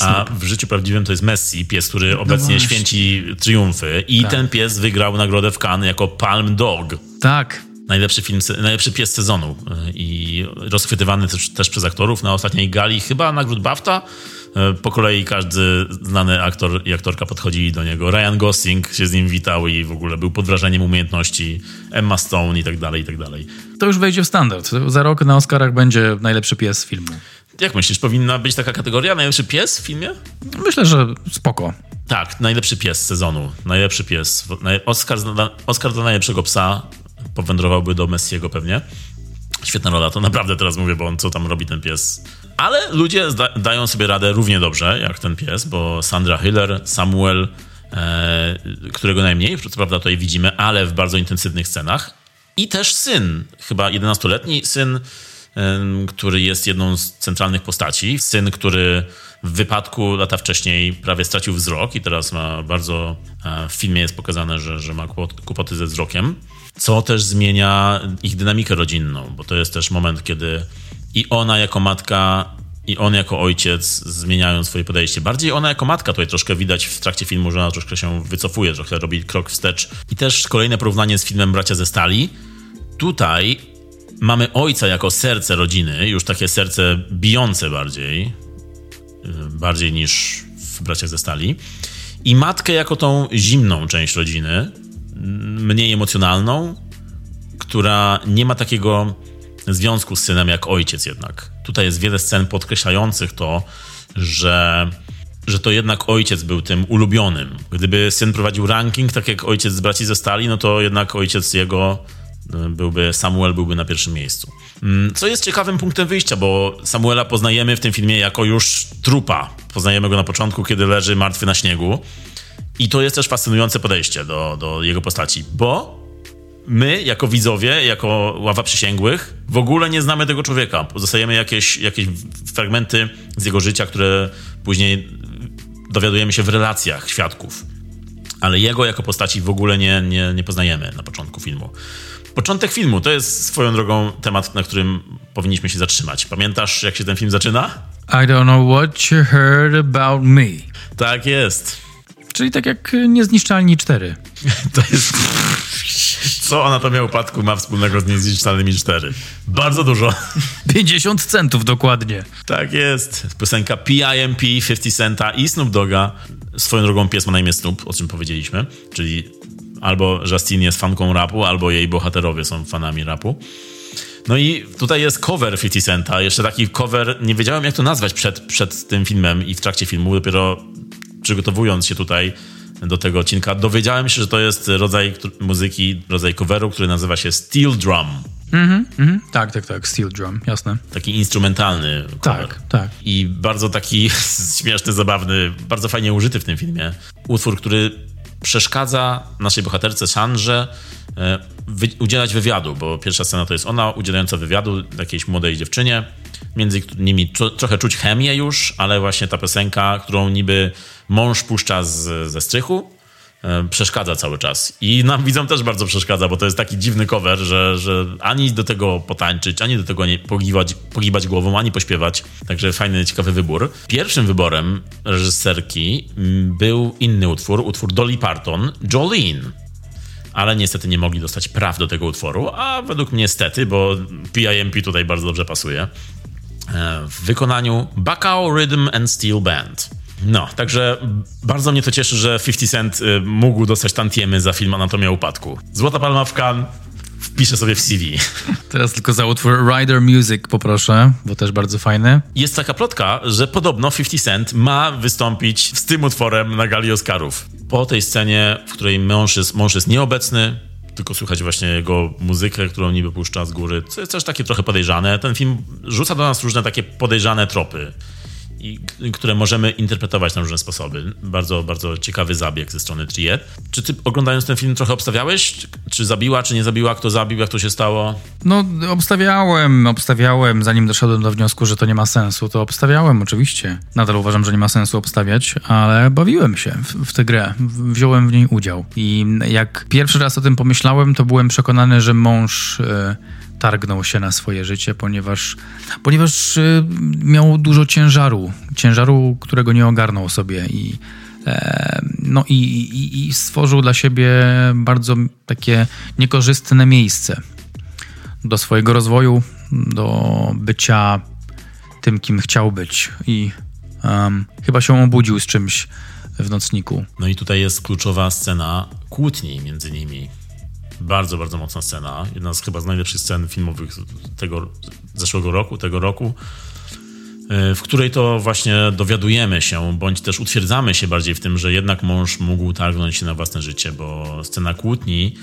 a w życiu prawdziwym to jest Messi, pies, który obecnie właśnie. święci triumfy. I ten pies wygrał nagrodę w Cannes jako Palm Dog. Tak. Najlepszy, film, najlepszy pies sezonu i rozchwytywany też, też przez aktorów na ostatniej gali, chyba nagród BAFTA. Y, Po kolei każdy znany aktor i aktorka podchodzili do niego. Ryan Gosling się z nim witał i w ogóle był pod wrażeniem umiejętności Emma Stone i tak dalej, i tak dalej. To już wejdzie w standard. Za rok na Oscarach będzie najlepszy pies filmu. Jak myślisz, powinna być taka kategoria? Najlepszy pies w filmie? Myślę, że spoko. Tak, najlepszy pies sezonu. Najlepszy pies. Oscar, Oscar dla najlepszego psa powędrowałby do Messiego pewnie. Świetna rola, to naprawdę teraz mówię, bo on co tam robi ten pies. Ale ludzie dają sobie radę równie dobrze jak ten pies, bo Sandra Hiller, Samuel, e, którego najmniej, co prawda tutaj widzimy, ale w bardzo intensywnych scenach. I też syn, chyba 11-letni syn, który jest jedną z centralnych postaci. Syn, który w wypadku lata wcześniej prawie stracił wzrok i teraz ma bardzo. e, W filmie jest pokazane, że, że ma kłopot- kłopoty ze wzrokiem, co też zmienia ich dynamikę rodzinną, bo to jest też moment, kiedy i ona jako matka, i on jako ojciec zmieniają swoje podejście. Bardziej ona jako matka, tutaj troszkę widać w trakcie filmu, że ona troszkę się wycofuje, trochę robi krok wstecz. I też kolejne porównanie z filmem Bracia ze Stali. Tutaj mamy ojca jako serce rodziny, już takie serce bijące bardziej, yy, bardziej niż w Braciach ze Stali. I matkę jako tą zimną część rodziny, mniej emocjonalną, która nie ma takiego związku z synem jak ojciec jednak. Tutaj jest wiele scen podkreślających to, że że to jednak ojciec był tym ulubionym. Gdyby syn prowadził ranking, tak jak ojciec z braci ze stali, no to jednak ojciec jego byłby, Samuel byłby na pierwszym miejscu. Mm, co jest ciekawym punktem wyjścia, bo Samuela poznajemy w tym filmie jako już trupa. Poznajemy go na początku, kiedy leży martwy na śniegu. I to jest też fascynujące podejście do, do jego postaci, bo my, jako widzowie, jako ława przysięgłych, w ogóle nie znamy tego człowieka. Dostajemy jakieś, jakieś fragmenty z jego życia, które później dowiadujemy się w relacjach świadków. Ale jego jako postaci w ogóle nie, nie, nie poznajemy na początku filmu. Początek filmu to jest swoją drogą temat, na którym powinniśmy się zatrzymać. Pamiętasz, jak się ten film zaczyna? I don't know what you heard about me. Tak jest. Czyli tak jak Niezniszczalni 4. To jest... Co Anatomia Upadku ma wspólnego z Niezniszczalnymi 4? Bardzo dużo. 50 centów dokładnie. Tak jest. Piosenka PIMP, 50 Centa i Snoop Doga. Swoją drogą pies ma na imię Snoop, o czym powiedzieliśmy. Czyli albo Justine jest fanką rapu, albo jej bohaterowie są fanami rapu. No i tutaj jest cover 50 Centa. Jeszcze taki cover, nie wiedziałem jak to nazwać przed, przed tym filmem i w trakcie filmu. Dopiero przygotowując się tutaj do tego odcinka, dowiedziałem się, że to jest rodzaj muzyki, rodzaj coveru, który nazywa się Steel Drum. Mhm, mhm. Tak, tak, tak, Steel Drum, jasne. Taki instrumentalny cover. Tak, tak. I bardzo taki śmieszny, zabawny, bardzo fajnie użyty w tym filmie. Utwór, który przeszkadza naszej bohaterce Sandrze e, udzielać wywiadu, bo pierwsza scena to jest ona udzielająca wywiadu jakiejś młodej dziewczynie. Między nimi trochę czuć chemię już, ale właśnie ta piosenka, którą niby mąż puszcza z, ze strychu, przeszkadza cały czas. I nam widzom też bardzo przeszkadza, bo to jest taki dziwny cover, że, że ani do tego potańczyć, ani do tego nie pogibać, pogibać głową, ani pośpiewać. Także fajny, ciekawy wybór. Pierwszym wyborem reżyserki mm, był inny utwór, utwór Dolly Parton, Jolene ale niestety nie mogli dostać praw do tego utworu, a według mnie niestety, bo PIMP tutaj bardzo dobrze pasuje, e, w wykonaniu Bacao Rhythm and Steel Band. No, także bardzo mnie to cieszy, że 50 Cent y, mógł dostać tantiemy za film Anatomia Upadku. Złota Palma w Cannes wpiszę sobie w CV. Teraz tylko za utwór Rider Music poproszę, bo też bardzo fajny. Jest taka plotka, że podobno 50 Cent ma wystąpić z tym utworem na gali Oscarów. Po tej scenie, w której mąż jest, mąż jest nieobecny, tylko słychać właśnie jego muzykę, którą niby puszcza z góry, co jest też takie trochę podejrzane. Ten film rzuca do nas różne takie podejrzane tropy i które możemy interpretować na różne sposoby. Bardzo, bardzo ciekawy zabieg ze strony Triet. Czy ty oglądając ten film trochę obstawiałeś? Czy zabiła, czy nie zabiła? Kto zabił? Jak to się stało? No, obstawiałem, obstawiałem, zanim doszedłem do wniosku, że to nie ma sensu, to obstawiałem oczywiście. Nadal uważam, że nie ma sensu obstawiać, ale bawiłem się w, w tę grę. Wziąłem w niej udział. I jak pierwszy raz o tym pomyślałem, to byłem przekonany, że mąż... Yy, targnął się na swoje życie, ponieważ, ponieważ y, miał dużo ciężaru, ciężaru, którego nie ogarnął sobie i, e, no i, i, i stworzył dla siebie bardzo takie niekorzystne miejsce do swojego rozwoju, do bycia tym, kim chciał być i um, chyba się obudził z czymś w nocniku. No i tutaj jest kluczowa scena kłótni między nimi bardzo, bardzo mocna scena. Jedna z chyba z najlepszych scen filmowych tego zeszłego roku, tego roku, e, w której to właśnie dowiadujemy się, bądź też utwierdzamy się bardziej w tym, że jednak mąż mógł targnąć się na własne życie, bo scena kłótni,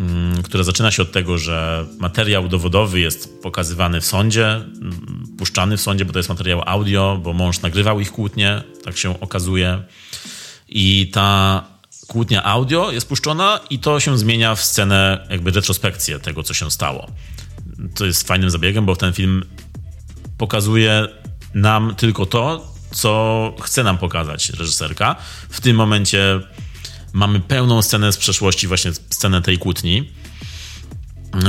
mm, która zaczyna się od tego, że materiał dowodowy jest pokazywany w sądzie, mm, puszczany w sądzie, bo to jest materiał audio, bo mąż nagrywał ich kłótnie, tak się okazuje. I ta kłótnia audio jest puszczona i to się zmienia w scenę, jakby retrospekcję tego, co się stało. To jest fajnym zabiegiem, bo ten film pokazuje nam tylko to, co chce nam pokazać reżyserka. W tym momencie mamy pełną scenę z przeszłości, właśnie scenę tej kłótni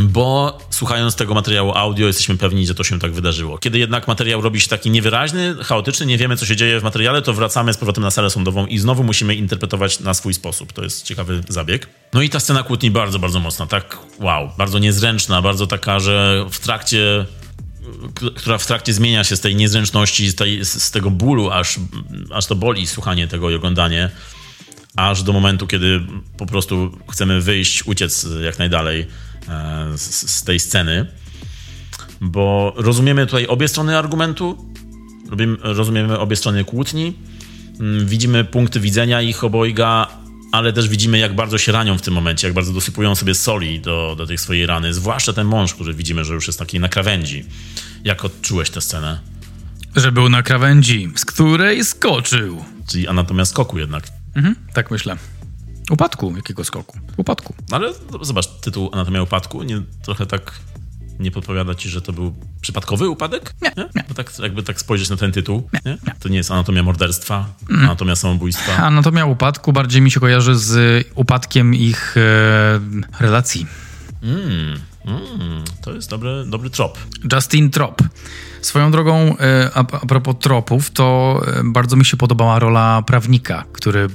bo słuchając tego materiału audio jesteśmy pewni, że to się tak wydarzyło. Kiedy jednak materiał robi się taki niewyraźny, chaotyczny, nie wiemy, co się dzieje w materiale, to wracamy z powrotem na salę sądową i znowu musimy interpretować na swój sposób. To jest ciekawy zabieg. No i ta scena kłótni bardzo, bardzo mocna, tak wow, bardzo niezręczna, bardzo taka, że w trakcie która w trakcie zmienia się z tej niezręczności, z, tej, z tego bólu, aż, aż to boli słuchanie tego i oglądanie, aż do momentu, kiedy po prostu chcemy wyjść, uciec jak najdalej z, z tej sceny, bo rozumiemy tutaj obie strony argumentu, rozumiemy obie strony kłótni, Mm, widzimy punkty widzenia ich obojga, ale też widzimy, jak bardzo się ranią w tym momencie, jak bardzo dosypują sobie soli do, do tej swojej rany. Zwłaszcza ten mąż, który widzimy, że już jest taki na krawędzi. Jak odczułeś tę scenę? Że był na krawędzi, z której skoczył. Czyli anatomia skoku jednak. Mhm, tak myślę. Upadku, jakiego skoku? Upadku. Ale zobacz, tytuł Anatomia upadku, nie, trochę tak nie podpowiada ci, że to był przypadkowy upadek? Nie, nie. Bo tak, jakby tak spojrzeć na ten tytuł, nie? nie. To nie jest anatomia morderstwa, mm. anatomia samobójstwa. Anatomia upadku bardziej mi się kojarzy z upadkiem ich e, relacji. Mm, mm, to jest dobry, dobry trop. Justin Trop. Swoją drogą, e, a, a propos tropów, to e, bardzo mi się podobała rola prawnika, który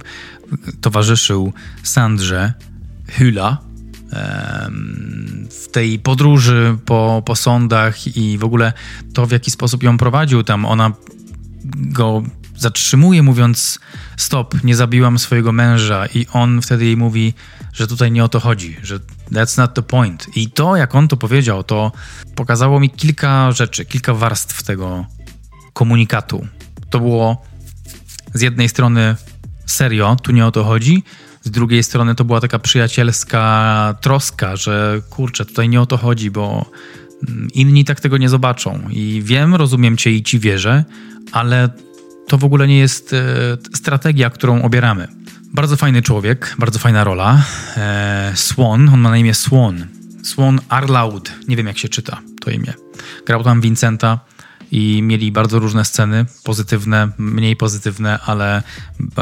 towarzyszył Sandrze Hüla w tej podróży po, po sądach i w ogóle to, w jaki sposób ją prowadził tam. Ona go zatrzymuje, mówiąc: Stop, nie zabiłam swojego męża, i on wtedy jej mówi, że tutaj nie o to chodzi, że that's not the point. I to, jak on to powiedział, to pokazało mi kilka rzeczy, kilka warstw tego komunikatu. To było z jednej strony serio, tu nie o to chodzi, z drugiej strony to była taka przyjacielska troska, że kurczę, tutaj nie o to chodzi, bo mm, inni tak tego nie zobaczą. I wiem, rozumiem cię i ci wierzę, ale to w ogóle nie jest e, strategia, którą obieramy. Bardzo fajny człowiek, bardzo fajna rola. E, Swan, on ma na imię Swan. Swan Arlaud, nie wiem jak się czyta to imię. Grał tam Vincenta i mieli bardzo różne sceny, pozytywne, mniej pozytywne, ale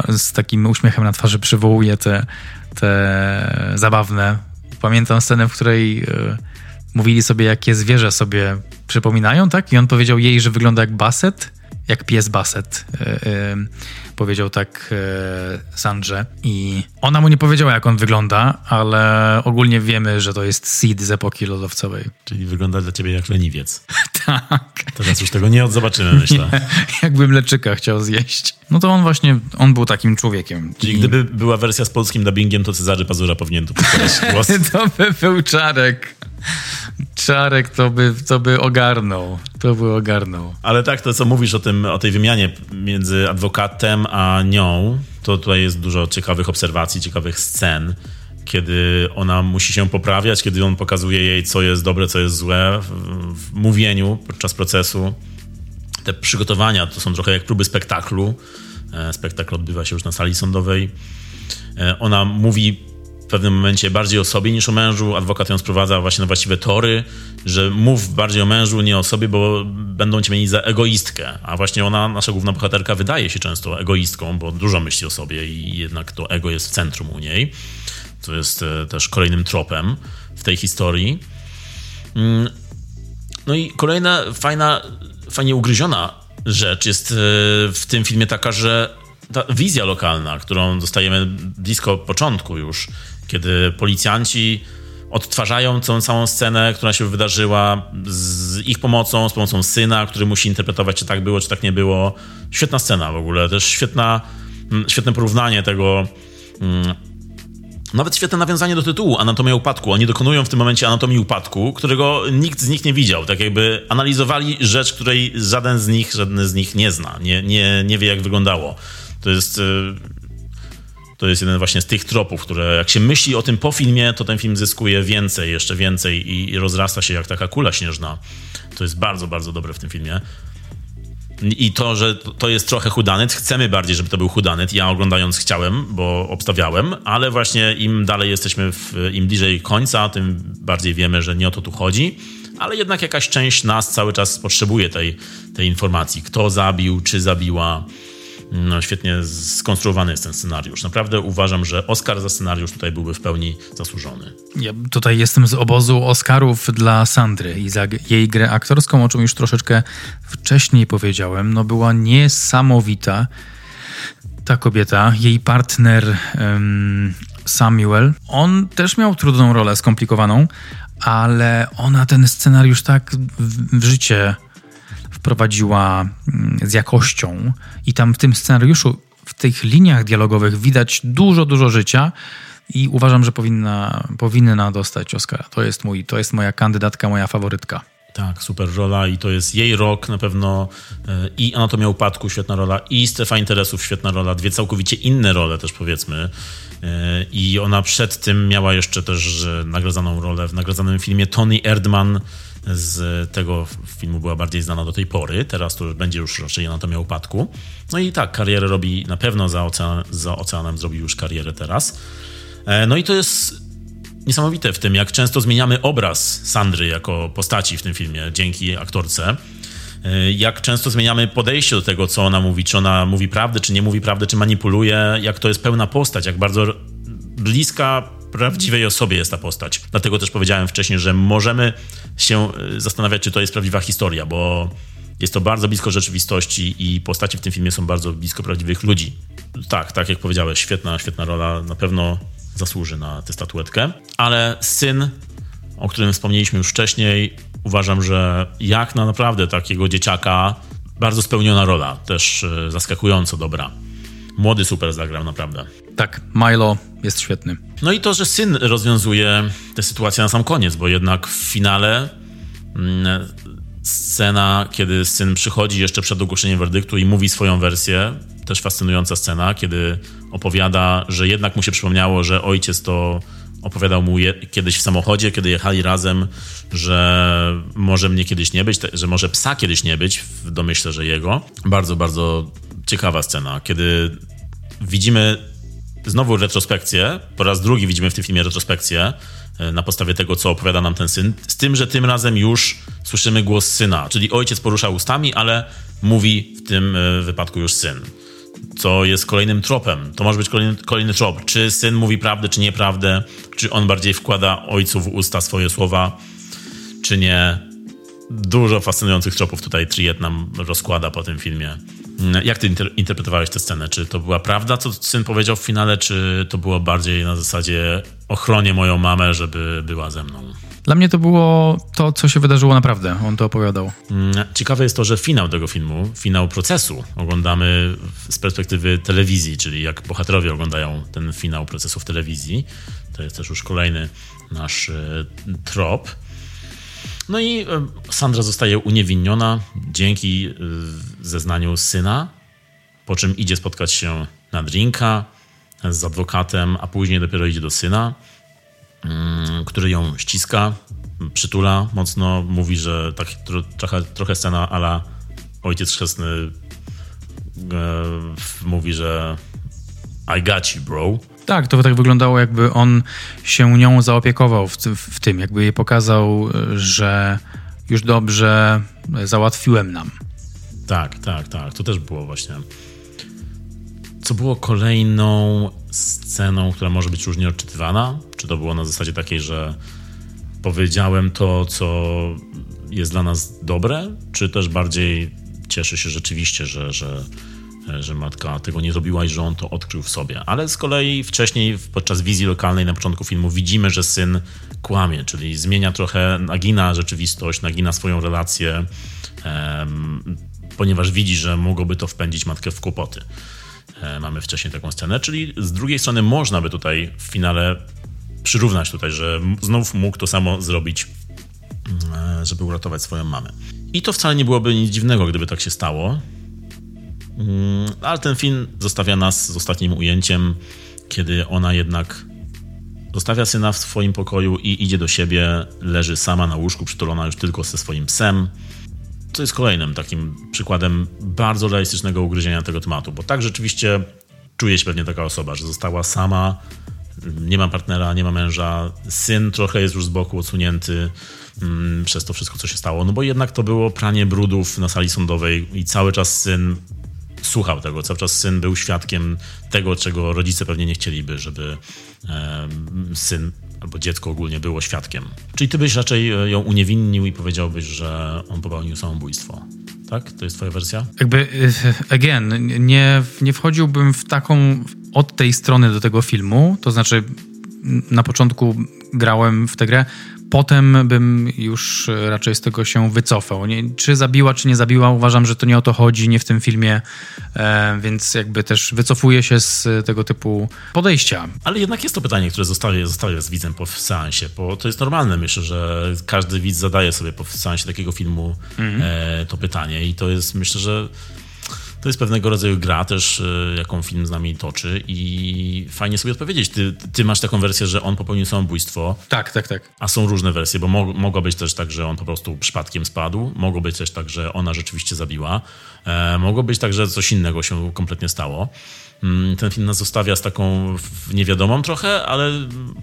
z takim uśmiechem na twarzy przywołuje te, te zabawne. Pamiętam scenę, w której y, mówili sobie, jakie zwierzę sobie przypominają, tak? I on powiedział jej, że wygląda jak baset, jak pies baset. Powiedział tak e, Sandrze. I ona mu nie powiedziała, jak on wygląda, ale ogólnie wiemy, że to jest Seed z epoki lodowcowej. Czyli wygląda dla ciebie jak leniwiec. tak. Teraz już tego nie odzobaczymy, myślę. Nie, jakby mleczyka chciał zjeść. No to on właśnie, on był takim człowiekiem. Czyli I... gdyby była wersja z polskim dubbingiem, to Cezary Pazura powinien tu głos. to by był Czarek. Czarek to by, to by ogarnął. To by ogarnął. Ale tak, to co mówisz o, tym, o tej wymianie między adwokatem a nią, to tutaj jest dużo ciekawych obserwacji, ciekawych scen, kiedy ona musi się poprawiać, kiedy on pokazuje jej, co jest dobre, co jest złe w, w mówieniu podczas procesu. Te przygotowania to są trochę jak próby spektaklu. E, spektakl odbywa się już na sali sądowej. E, ona mówi w pewnym momencie bardziej o sobie niż o mężu. Adwokat ją sprowadza właśnie na właściwe tory, że mów bardziej o mężu, nie o sobie, bo będą cię mieli za egoistkę. A właśnie ona, nasza główna bohaterka, wydaje się często egoistką, bo dużo myśli o sobie i jednak to ego jest w centrum u niej. To jest e, też kolejnym tropem w tej historii. Mm, no i kolejna fajna, fajnie ugryziona rzecz jest e, w tym filmie taka, że ta wizja lokalna, którą dostajemy blisko początku już, kiedy policjanci odtwarzają tą całą scenę, która się wydarzyła z ich pomocą, z pomocą syna, który musi interpretować, czy tak było, czy tak nie było. Świetna scena w ogóle, też świetna, mm, świetne porównanie tego. Mm, nawet świetne nawiązanie do tytułu Anatomia upadku. Oni dokonują w tym momencie anatomii upadku, którego nikt z nich nie widział. Tak jakby analizowali rzecz, której żaden z nich, żaden z nich nie zna, nie, nie, nie wie jak wyglądało. To jest y, to jest jeden właśnie z tych tropów, które jak się myśli o tym po filmie, to ten film zyskuje więcej, jeszcze więcej i, i rozrasta się jak taka kula śnieżna. To jest bardzo, bardzo dobre w tym filmie. I to, że to jest trochę hudanet, chcemy bardziej, żeby to był hudanet. Ja oglądając chciałem, bo obstawiałem, ale właśnie im dalej jesteśmy, w, im bliżej końca, tym bardziej wiemy, że nie o to tu chodzi. Ale jednak jakaś część nas cały czas potrzebuje tej, tej informacji. Kto zabił, czy zabiła, no, świetnie skonstruowany jest ten scenariusz. Naprawdę uważam, że Oscar za scenariusz tutaj byłby w pełni zasłużony. Ja tutaj jestem z obozu Oscarów dla Sandry i za jej grę aktorską, o czym już troszeczkę wcześniej powiedziałem. No była niesamowita ta kobieta, jej partner um, Samuel. On też miał trudną rolę, skomplikowaną, ale ona ten scenariusz tak w, w życie prowadziła mm, z jakością i tam w tym scenariuszu, w tych liniach dialogowych widać dużo, dużo życia i uważam, że powinna, powinna dostać Oscara. To jest, mój, to jest moja kandydatka, moja faworytka. Tak, super rola i to jest jej rok na pewno e, i Anatomia Upadku, świetna rola i Strefa Interesów, świetna rola, dwie całkowicie inne role też powiedzmy e, i ona przed tym miała jeszcze też nagradzaną rolę w nagradzanym filmie Tony Erdman z tego filmu była bardziej znana do tej pory, teraz to będzie już raczej Anatomia Upadku. No i tak, karierę robi na pewno za, ocean, za oceanem, zrobi już karierę teraz. E, no i to jest niesamowite w tym, jak często zmieniamy obraz Sandry jako postaci w tym filmie dzięki aktorce. E, jak często zmieniamy podejście do tego, co ona mówi, czy ona mówi prawdę, czy nie mówi prawdę, czy manipuluje, jak to jest pełna postać, jak bardzo bliska prawdziwej osobie jest ta postać. Dlatego też powiedziałem wcześniej, że możemy się e, zastanawiać, czy to jest prawdziwa historia, bo jest to bardzo blisko rzeczywistości i postaci w tym filmie są bardzo blisko prawdziwych ludzi. Tak, tak jak powiedziałeś, świetna, świetna rola. Na pewno zasłuży na tę statuetkę. Ale syn, o którym wspomnieliśmy już wcześniej, uważam, że jak na naprawdę takiego dzieciaka, bardzo spełniona rola, też e, zaskakująco dobra. Młody super zagrał, naprawdę. Tak, Milo jest świetny. No i to, że syn rozwiązuje tę sytuację na sam koniec, bo jednak w finale mm, scena, kiedy syn przychodzi jeszcze przed ogłoszeniem werdyktu i mówi swoją wersję, też fascynująca scena, kiedy opowiada, że jednak mu się przypomniało, że ojciec to opowiadał mu je, kiedyś w samochodzie, kiedy jechali razem, że może mnie kiedyś nie być, że może psa kiedyś nie być, w domyśle, że jego. Bardzo, bardzo ciekawa scena, kiedy widzimy znowu retrospekcję, po raz drugi widzimy w tym filmie retrospekcję e, na podstawie tego, co opowiada nam ten syn, z tym, że tym razem już słyszymy głos syna, czyli ojciec porusza ustami, ale mówi w tym e, wypadku już syn co jest kolejnym tropem. To może być kolejny, kolejny trop. Czy syn mówi prawdę, czy nieprawdę, czy on bardziej wkłada ojcu w usta swoje słowa, czy nie. Dużo fascynujących tropów tutaj Triet nam rozkłada po tym filmie. Jak ty inter interpretowałeś tę scenę? Czy to była prawda, co syn powiedział w finale, czy to było bardziej na zasadzie ochronię moją mamę, żeby była ze mną? Dla mnie to było to, co się wydarzyło naprawdę. On to opowiadał. Mm, ciekawe jest to, że finał tego filmu, finał procesu, oglądamy z perspektywy telewizji, czyli jak bohaterowie oglądają ten finał procesu w telewizji. To jest też już kolejny nasz e, trop. No i e, Sandra zostaje uniewinniona dzięki e, zeznaniu syna, po czym idzie spotkać się na drinka z adwokatem, a później dopiero idzie do syna. Mm, który ją ściska, przytula mocno, mówi, że tak, trochę, trochę scena ala ojciec chrzestny e, mówi, że I got you, bro. Tak, to tak wyglądało, jakby on się nią zaopiekował w, w, tym, jakby jej pokazał, że już dobrze załatwiłem nam. Tak, tak, tak. To też było właśnie. Co było kolejną sceną, która może być różnie odczytywana? Czy to było na zasadzie takiej, że powiedziałem to, co jest dla nas dobre, czy też bardziej cieszę się rzeczywiście, że, że, że matka tego nie zrobiła i że on to odkrył w sobie. Ale z kolei wcześniej, podczas wizji lokalnej na początku filmu, widzimy, że syn kłamie, czyli zmienia trochę, nagina rzeczywistość, nagina swoją relację, um, ponieważ widzi, że mogłoby to wpędzić matkę w kłopoty. E, mamy wcześniej taką scenę, czyli z drugiej strony można by tutaj w finale przyrównać tutaj, że znów mógł to samo zrobić, e, żeby uratować swoją mamę. I to wcale nie byłoby nic dziwnego, gdyby tak się stało. Mm, ale ten film zostawia nas z ostatnim ujęciem, kiedy ona jednak zostawia syna w swoim pokoju i idzie do siebie, leży sama na łóżku, przytulona już tylko ze swoim psem co jest kolejnym takim przykładem bardzo realistycznego ugryzienia tego tematu, bo tak rzeczywiście czuje się pewnie taka osoba, że została sama, nie ma partnera, nie ma męża, syn trochę jest już z boku odsunięty mm, przez to wszystko, co się stało, no bo jednak to było pranie brudów na sali sądowej i cały czas syn słuchał tego, cały czas syn był świadkiem tego, czego rodzice pewnie nie chcieliby, żeby e, syn albo dziecko ogólnie było świadkiem. Czyli ty byś raczej e, ją uniewinnił i powiedziałbyś, że on popełnił samobójstwo. Tak? To jest twoja wersja? Jakby, e, again, nie, nie wchodziłbym w taką, od tej strony do tego filmu, to znaczy na początku grałem w tę grę potem bym już raczej z tego się wycofał. Nie, czy zabiła, czy nie zabiła, uważam, że to nie o to chodzi, nie w tym filmie, e, więc jakby też wycofuję się z tego typu podejścia. Ale jednak jest to pytanie, które zostaje, zostaje z widzem po seansie, bo to jest normalne. Myślę, że każdy widz zadaje sobie po seansie takiego filmu mhm. e, to pytanie i to jest, myślę, że to jest pewnego rodzaju gra też, e, jaką film z nami toczy i fajnie sobie odpowiedzieć. Ty, ty masz taką wersję, że on popełnił samobójstwo. Tak, tak, tak. A są różne wersje, bo mo mogło być też tak, że on po prostu przypadkiem spadł, mogło być też tak, że ona rzeczywiście zabiła, e, mogło być tak, że coś innego się kompletnie stało. Mm, ten film nas zostawia z taką niewiadomą trochę, ale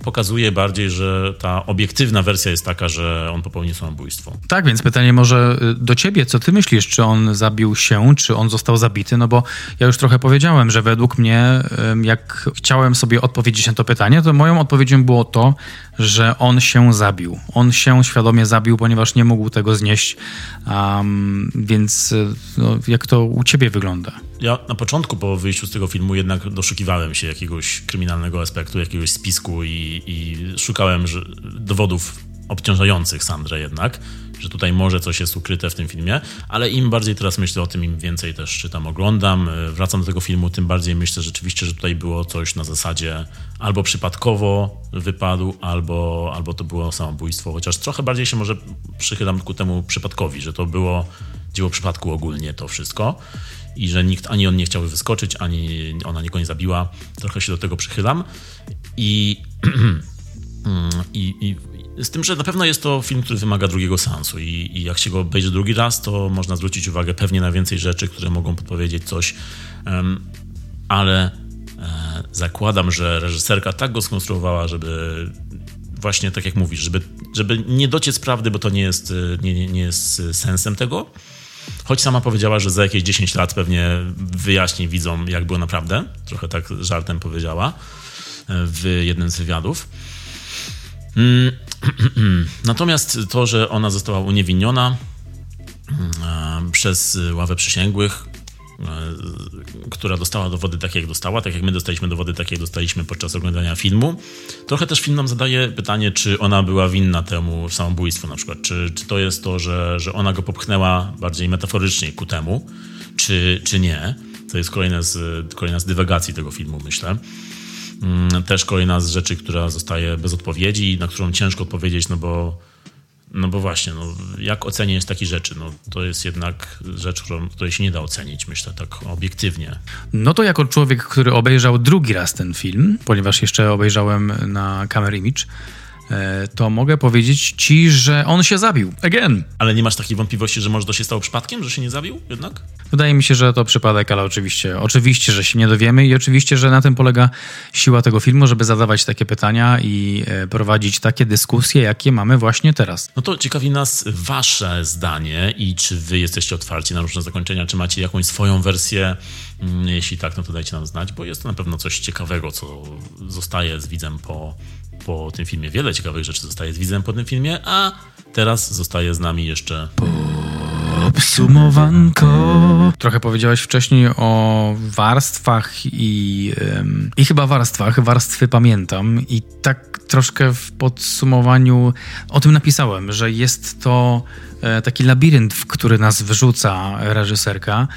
pokazuje bardziej, że ta obiektywna wersja jest taka, że on popełnił samobójstwo. Tak, więc pytanie może y, do ciebie, co ty myślisz, czy on zabił się, czy on został zabity? No bo ja już trochę powiedziałem, że według mnie, jak chciałem sobie odpowiedzieć na to pytanie, to moją odpowiedzią było to, że on się zabił. On się świadomie zabił, ponieważ nie mógł tego znieść. Um, więc y, no, jak to u ciebie wygląda? Ja na początku po wyjściu z tego filmu jednak doszukiwałem się jakiegoś kryminalnego aspektu, jakiegoś spisku i, i szukałem dowodów obciążających Sandrę jednak, że tutaj może coś jest ukryte w tym filmie, ale im bardziej teraz myślę o tym, im więcej też czytam, oglądam, e, wracam do tego filmu, tym bardziej myślę rzeczywiście, że tutaj było coś na zasadzie albo przypadkowo wypadł, albo, albo to było samobójstwo, chociaż trochę bardziej się może przychylam ku temu przypadkowi, że to było dzieło przypadku ogólnie to wszystko i że nikt, ani on nie chciał wyskoczyć, ani ona nikogo nie zabiła. Trochę się do tego przychylam. I, i, i z tym, że na pewno jest to film, który wymaga drugiego sensu i, i, jak się go obejrzy drugi raz, to można zwrócić uwagę pewnie na więcej rzeczy, które mogą podpowiedzieć coś, um, ale e, zakładam, że reżyserka tak go skonstruowała, żeby właśnie tak jak mówisz, żeby, żeby nie dociec prawdy, bo to nie jest, nie, nie, nie jest sensem tego, Choć sama powiedziała, że za jakieś 10 lat pewnie wyjaśni widzom, jak było naprawdę. Trochę tak żartem powiedziała e, w jednym z wywiadów. Mm, natomiast to, że ona została uniewinniona mm, przez ławę przysięgłych, E, która dostała dowody takie, jak dostała, tak jak my dostaliśmy dowody takie, jak dostaliśmy podczas oglądania filmu. Trochę też film nam zadaje pytanie, czy ona była winna temu samobójstwu na przykład, czy, czy to jest to, że, że ona go popchnęła bardziej metaforycznie ku temu, czy, czy nie. To jest kolejna z, kolejna z dywagacji tego filmu, myślę. Mm, też kolejna z rzeczy, która zostaje bez odpowiedzi, na którą ciężko odpowiedzieć, no bo no bo właśnie, no, jak oceniać takie rzeczy? No, to jest jednak rzecz, którą, której się nie da ocenić, myślę, tak obiektywnie. No to jako człowiek, który obejrzał drugi raz ten film, ponieważ jeszcze obejrzałem na Camera Image, to mogę powiedzieć ci, że on się zabił. Again. Ale nie masz takiej wątpliwości, że może to się stało przypadkiem, że się nie zabił jednak? Wydaje mi się, że to przypadek, ale oczywiście, oczywiście, że się nie dowiemy i oczywiście, że na tym polega siła tego filmu, żeby zadawać takie pytania i e, prowadzić takie dyskusje, jakie mamy właśnie teraz. No to ciekawi nas wasze zdanie i czy wy jesteście otwarci na różne zakończenia, czy macie jakąś swoją wersję. Mm, jeśli tak, no to dajcie nam znać, bo jest to na pewno coś ciekawego, co zostaje z widzem po po tym filmie. Wiele ciekawych rzeczy zostaje z widzem po tym filmie, a teraz zostaje z nami jeszcze... Podsumowanko. Trochę powiedziałeś wcześniej o warstwach i, i chyba warstwach. Warstwy pamiętam i tak troszkę w podsumowaniu o tym napisałem, że jest to e, taki labirynt, w który nas wyrzuca reżyserka.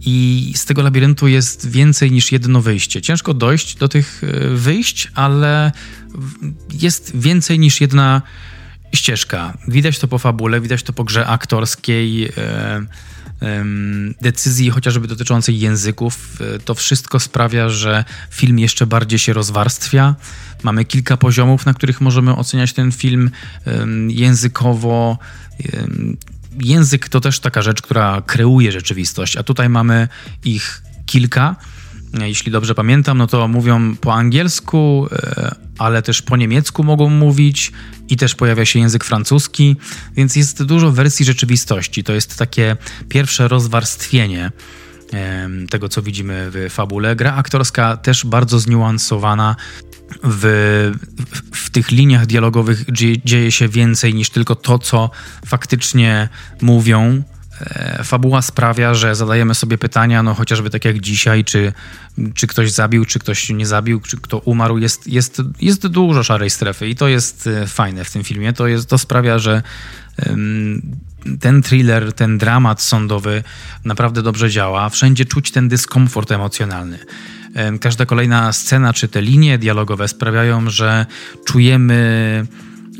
I z tego labiryntu jest więcej niż jedno wyjście. Ciężko dojść do tych e, wyjść, ale jest więcej niż jedna ścieżka. Widać to po fabule, widać to po grze aktorskiej, e, decyzji chociażby dotyczącej języków. E, to wszystko sprawia, że film jeszcze bardziej się rozwarstwia. Mamy kilka poziomów, na których możemy oceniać ten film językowo. Język to też taka rzecz, która kreuje rzeczywistość, a tutaj mamy ich kilka jeśli dobrze pamiętam, no to mówią po angielsku, e, ale też po niemiecku mogą mówić i też pojawia się język francuski, więc jest dużo wersji rzeczywistości. To jest takie pierwsze rozwarstwienie tego, co widzimy w fabule. Gra aktorska też bardzo zniuansowana. W, w tych liniach dialogowych dzieje się więcej niż tylko to, co faktycznie mówią e, fabuła sprawia, że zadajemy sobie pytania, no chociażby tak jak dzisiaj, czy, czy ktoś zabił, czy ktoś nie zabił, czy kto umarł. Jest, jest, jest dużo szarej strefy i to jest e, fajne w tym filmie. To, jest, to sprawia, że ten thriller, ten dramat sądowy naprawdę dobrze działa. Wszędzie czuć ten dyskomfort emocjonalny. Każda kolejna scena czy te linie dialogowe sprawiają, że czujemy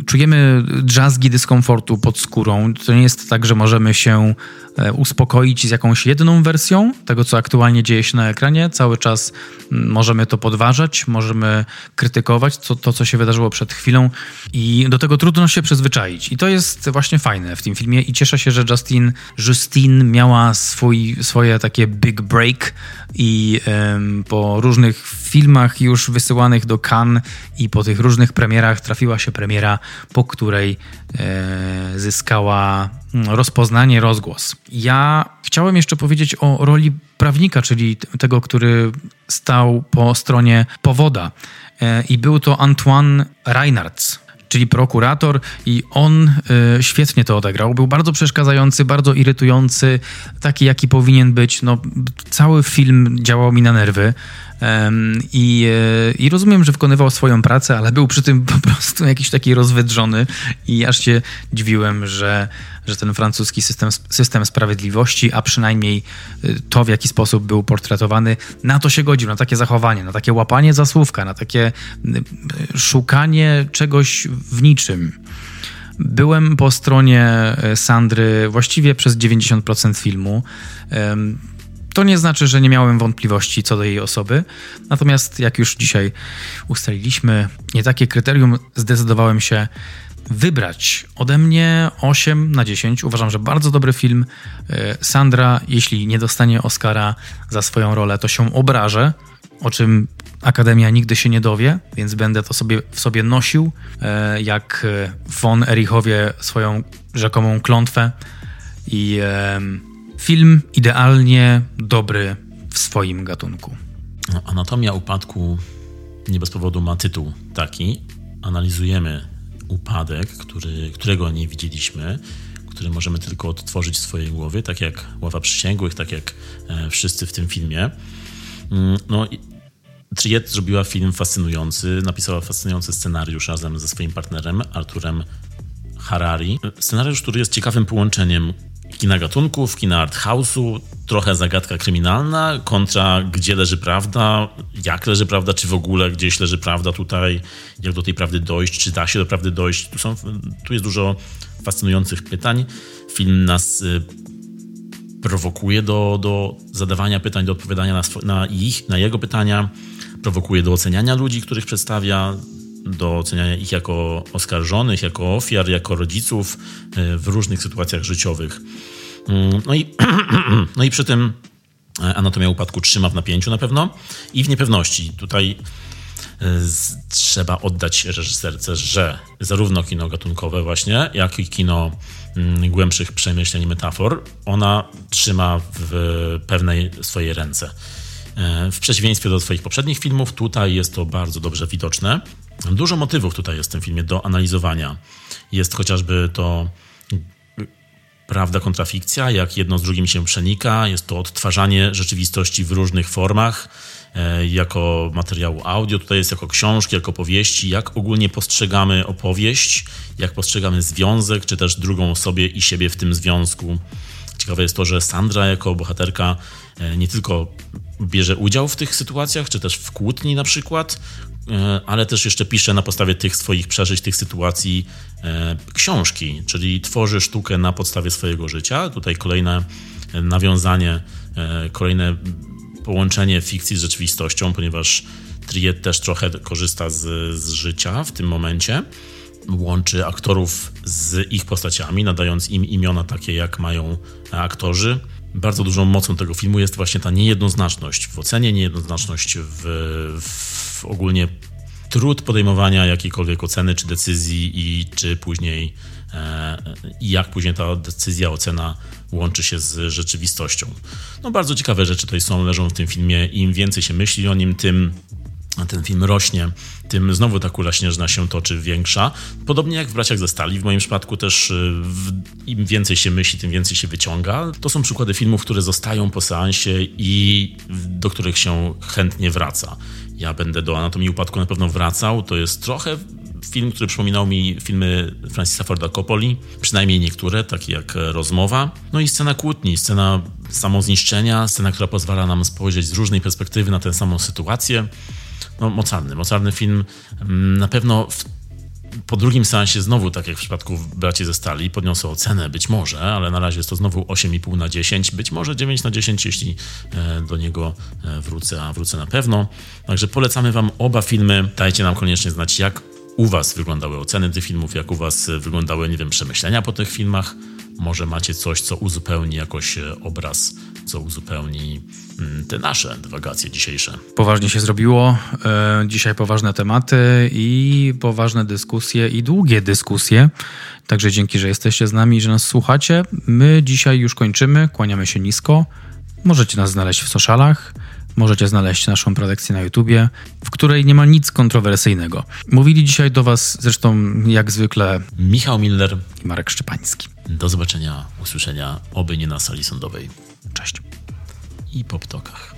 czujemy drzazgi dyskomfortu pod skórą. To nie jest tak, że możemy się E, uspokoić z jakąś jedną wersją tego, co aktualnie dzieje się na ekranie. Cały czas możemy to podważać, możemy krytykować to, to, co się wydarzyło przed chwilą i do tego trudno się przyzwyczaić. I to jest właśnie fajne w tym filmie i cieszę się, że Justin, Justine miała swój, swoje takie big break i um, po różnych filmach już wysyłanych do Cannes i po tych różnych premierach trafiła się premiera, po której e, zyskała mm, rozpoznanie, rozgłos. Ja chciałem jeszcze powiedzieć o roli prawnika, czyli tego, który stał po stronie powoda. E, I był to Antoine Reinhardt, czyli prokurator, i on y, świetnie to odegrał. Był bardzo przeszkadzający, bardzo irytujący, taki jaki powinien być. No, cały film działał mi na nerwy. I, e, I rozumiem, że wykonywał swoją pracę, ale był przy tym po prostu jakiś taki rozwydrzony i aż się dziwiłem, że, że ten francuski system, system sprawiedliwości, a przynajmniej e, to, w jaki sposób był portretowany, na to się godził, na takie zachowanie, na takie łapanie za słówka, na takie szukanie czegoś w niczym. Byłem po stronie Sandry właściwie przez 90% filmu. To nie znaczy, że nie miałem wątpliwości co do jej osoby, natomiast jak już dzisiaj ustaliliśmy, nie takie kryterium zdecydowałem się wybrać. Ode mnie 8 na 10. Uważam, że bardzo dobry film. E, Sandra, jeśli nie dostanie Oscara za swoją rolę, to się obrażę, o czym Akademia nigdy się nie dowie, więc będę to sobie w sobie nosił, e, jak von Erichowie swoją rzekomą klątwę i Film idealnie dobry w swoim gatunku. No, anatomia upadku nie bez powodu ma tytuł taki. Analizujemy upadek, który, którego nie widzieliśmy, który możemy tylko odtworzyć w swojej głowie, tak jak ława przysięgłych, tak jak e, wszyscy w tym filmie. Mm, no, Triet zrobiła film fascynujący, napisała fascynujący scenariusz razem ze swoim partnerem Arturem Harari. Scenariusz, który jest ciekawym połączeniem kina gatunków, kina arthouse'u, trochę zagadka kryminalna kontra gdzie leży prawda, jak leży prawda, czy w ogóle gdzieś leży prawda tutaj, jak do tej prawdy dojść, czy da się do prawdy dojść. Tu, są, tu jest dużo fascynujących pytań. Film nas y, prowokuje do, do zadawania pytań, do odpowiadania na, na ich, na jego pytania, prowokuje do oceniania ludzi, których przedstawia, do oceniania ich jako oskarżonych, jako ofiar, jako rodziców e, w różnych sytuacjach życiowych. Mm, no i, no i przy tym e, anatomia upadku trzyma w napięciu na pewno i w niepewności. Tutaj e, trzeba oddać reżyserce, że zarówno kino gatunkowe właśnie, jak i kino mm, głębszych przemyśleń i metafor, ona trzyma w pewnej swojej ręce. W przeciwieństwie do swoich poprzednich filmów, tutaj jest to bardzo dobrze widoczne. Dużo motywów tutaj jest w tym filmie do analizowania. Jest chociażby to prawda kontra fikcja, jak jedno z drugim się przenika. Jest to odtwarzanie rzeczywistości w różnych formach, e, jako materiału audio, tutaj jest jako książki, jako powieści, jak ogólnie postrzegamy opowieść, jak postrzegamy związek, czy też drugą osobę i siebie w tym związku. Ciekawe jest to, że Sandra jako bohaterka e, nie tylko bierze udział w tych sytuacjach, czy też w kłótni na przykład, ale też jeszcze pisze na podstawie tych swoich przeżyć, tych sytuacji e, książki, czyli tworzy sztukę na podstawie swojego życia. Tutaj kolejne nawiązanie, e, kolejne połączenie fikcji z rzeczywistością, ponieważ Triet też trochę korzysta z, z życia w tym momencie. Łączy aktorów z ich postaciami, nadając im imiona takie, jak mają aktorzy. Bardzo dużą mocą tego filmu jest właśnie ta niejednoznaczność w ocenie, niejednoznaczność w, w ogólnie trud podejmowania jakiejkolwiek oceny czy decyzji i czy później e, i jak później ta decyzja, ocena łączy się z rzeczywistością. No bardzo ciekawe rzeczy tutaj są, leżą w tym filmie. Im więcej się myśli o nim, tym ten film rośnie, tym znowu ta kula śnieżna się toczy większa. Podobnie jak w Braciach ze Stali, w moim przypadku też y, w, im więcej się myśli, tym więcej się wyciąga. To są przykłady filmów, które zostają po seansie i do których się chętnie wraca. Ja będę do Anatomii Upadku na pewno wracał. To jest trochę film, który przypominał mi filmy Francisa Forda Coppoli, przynajmniej niektóre, takie jak Rozmowa. No i scena kłótni, scena samozniszczenia, scena, która pozwala nam spojrzeć z różnej perspektywy na tę samą sytuację. No, mocarny, mocarny film. Mm, na pewno w po drugim seansie znowu, tak jak w przypadku Braci ze Stali, podniosę ocenę, być może, ale na razie jest to znowu 8,5 na 10, być może 9 na 10, jeśli e, do niego e, wrócę, a wrócę na pewno. Także polecamy Wam oba filmy. Dajcie nam koniecznie znać, jak u Was wyglądały oceny tych filmów, jak u Was wyglądały, nie wiem, przemyślenia po tych filmach. Może macie coś, co uzupełni jakoś e, obraz, co uzupełni mm, te nasze dywagacje dzisiejsze. Poważnie się zrobiło. E, dzisiaj poważne tematy i poważne dyskusje i długie dyskusje. Także dzięki, że jesteście z nami i że nas słuchacie. My dzisiaj już kończymy. Kłaniamy się nisko. Możecie nas znaleźć w socialach. Możecie znaleźć naszą prelekcję na YouTubie, w której nie ma nic kontrowersyjnego. Mówili dzisiaj do Was zresztą jak zwykle Michał Miller i Marek Szczepański. Do zobaczenia, usłyszenia, oby nie na sali sądowej. Cześć. I po ptokach.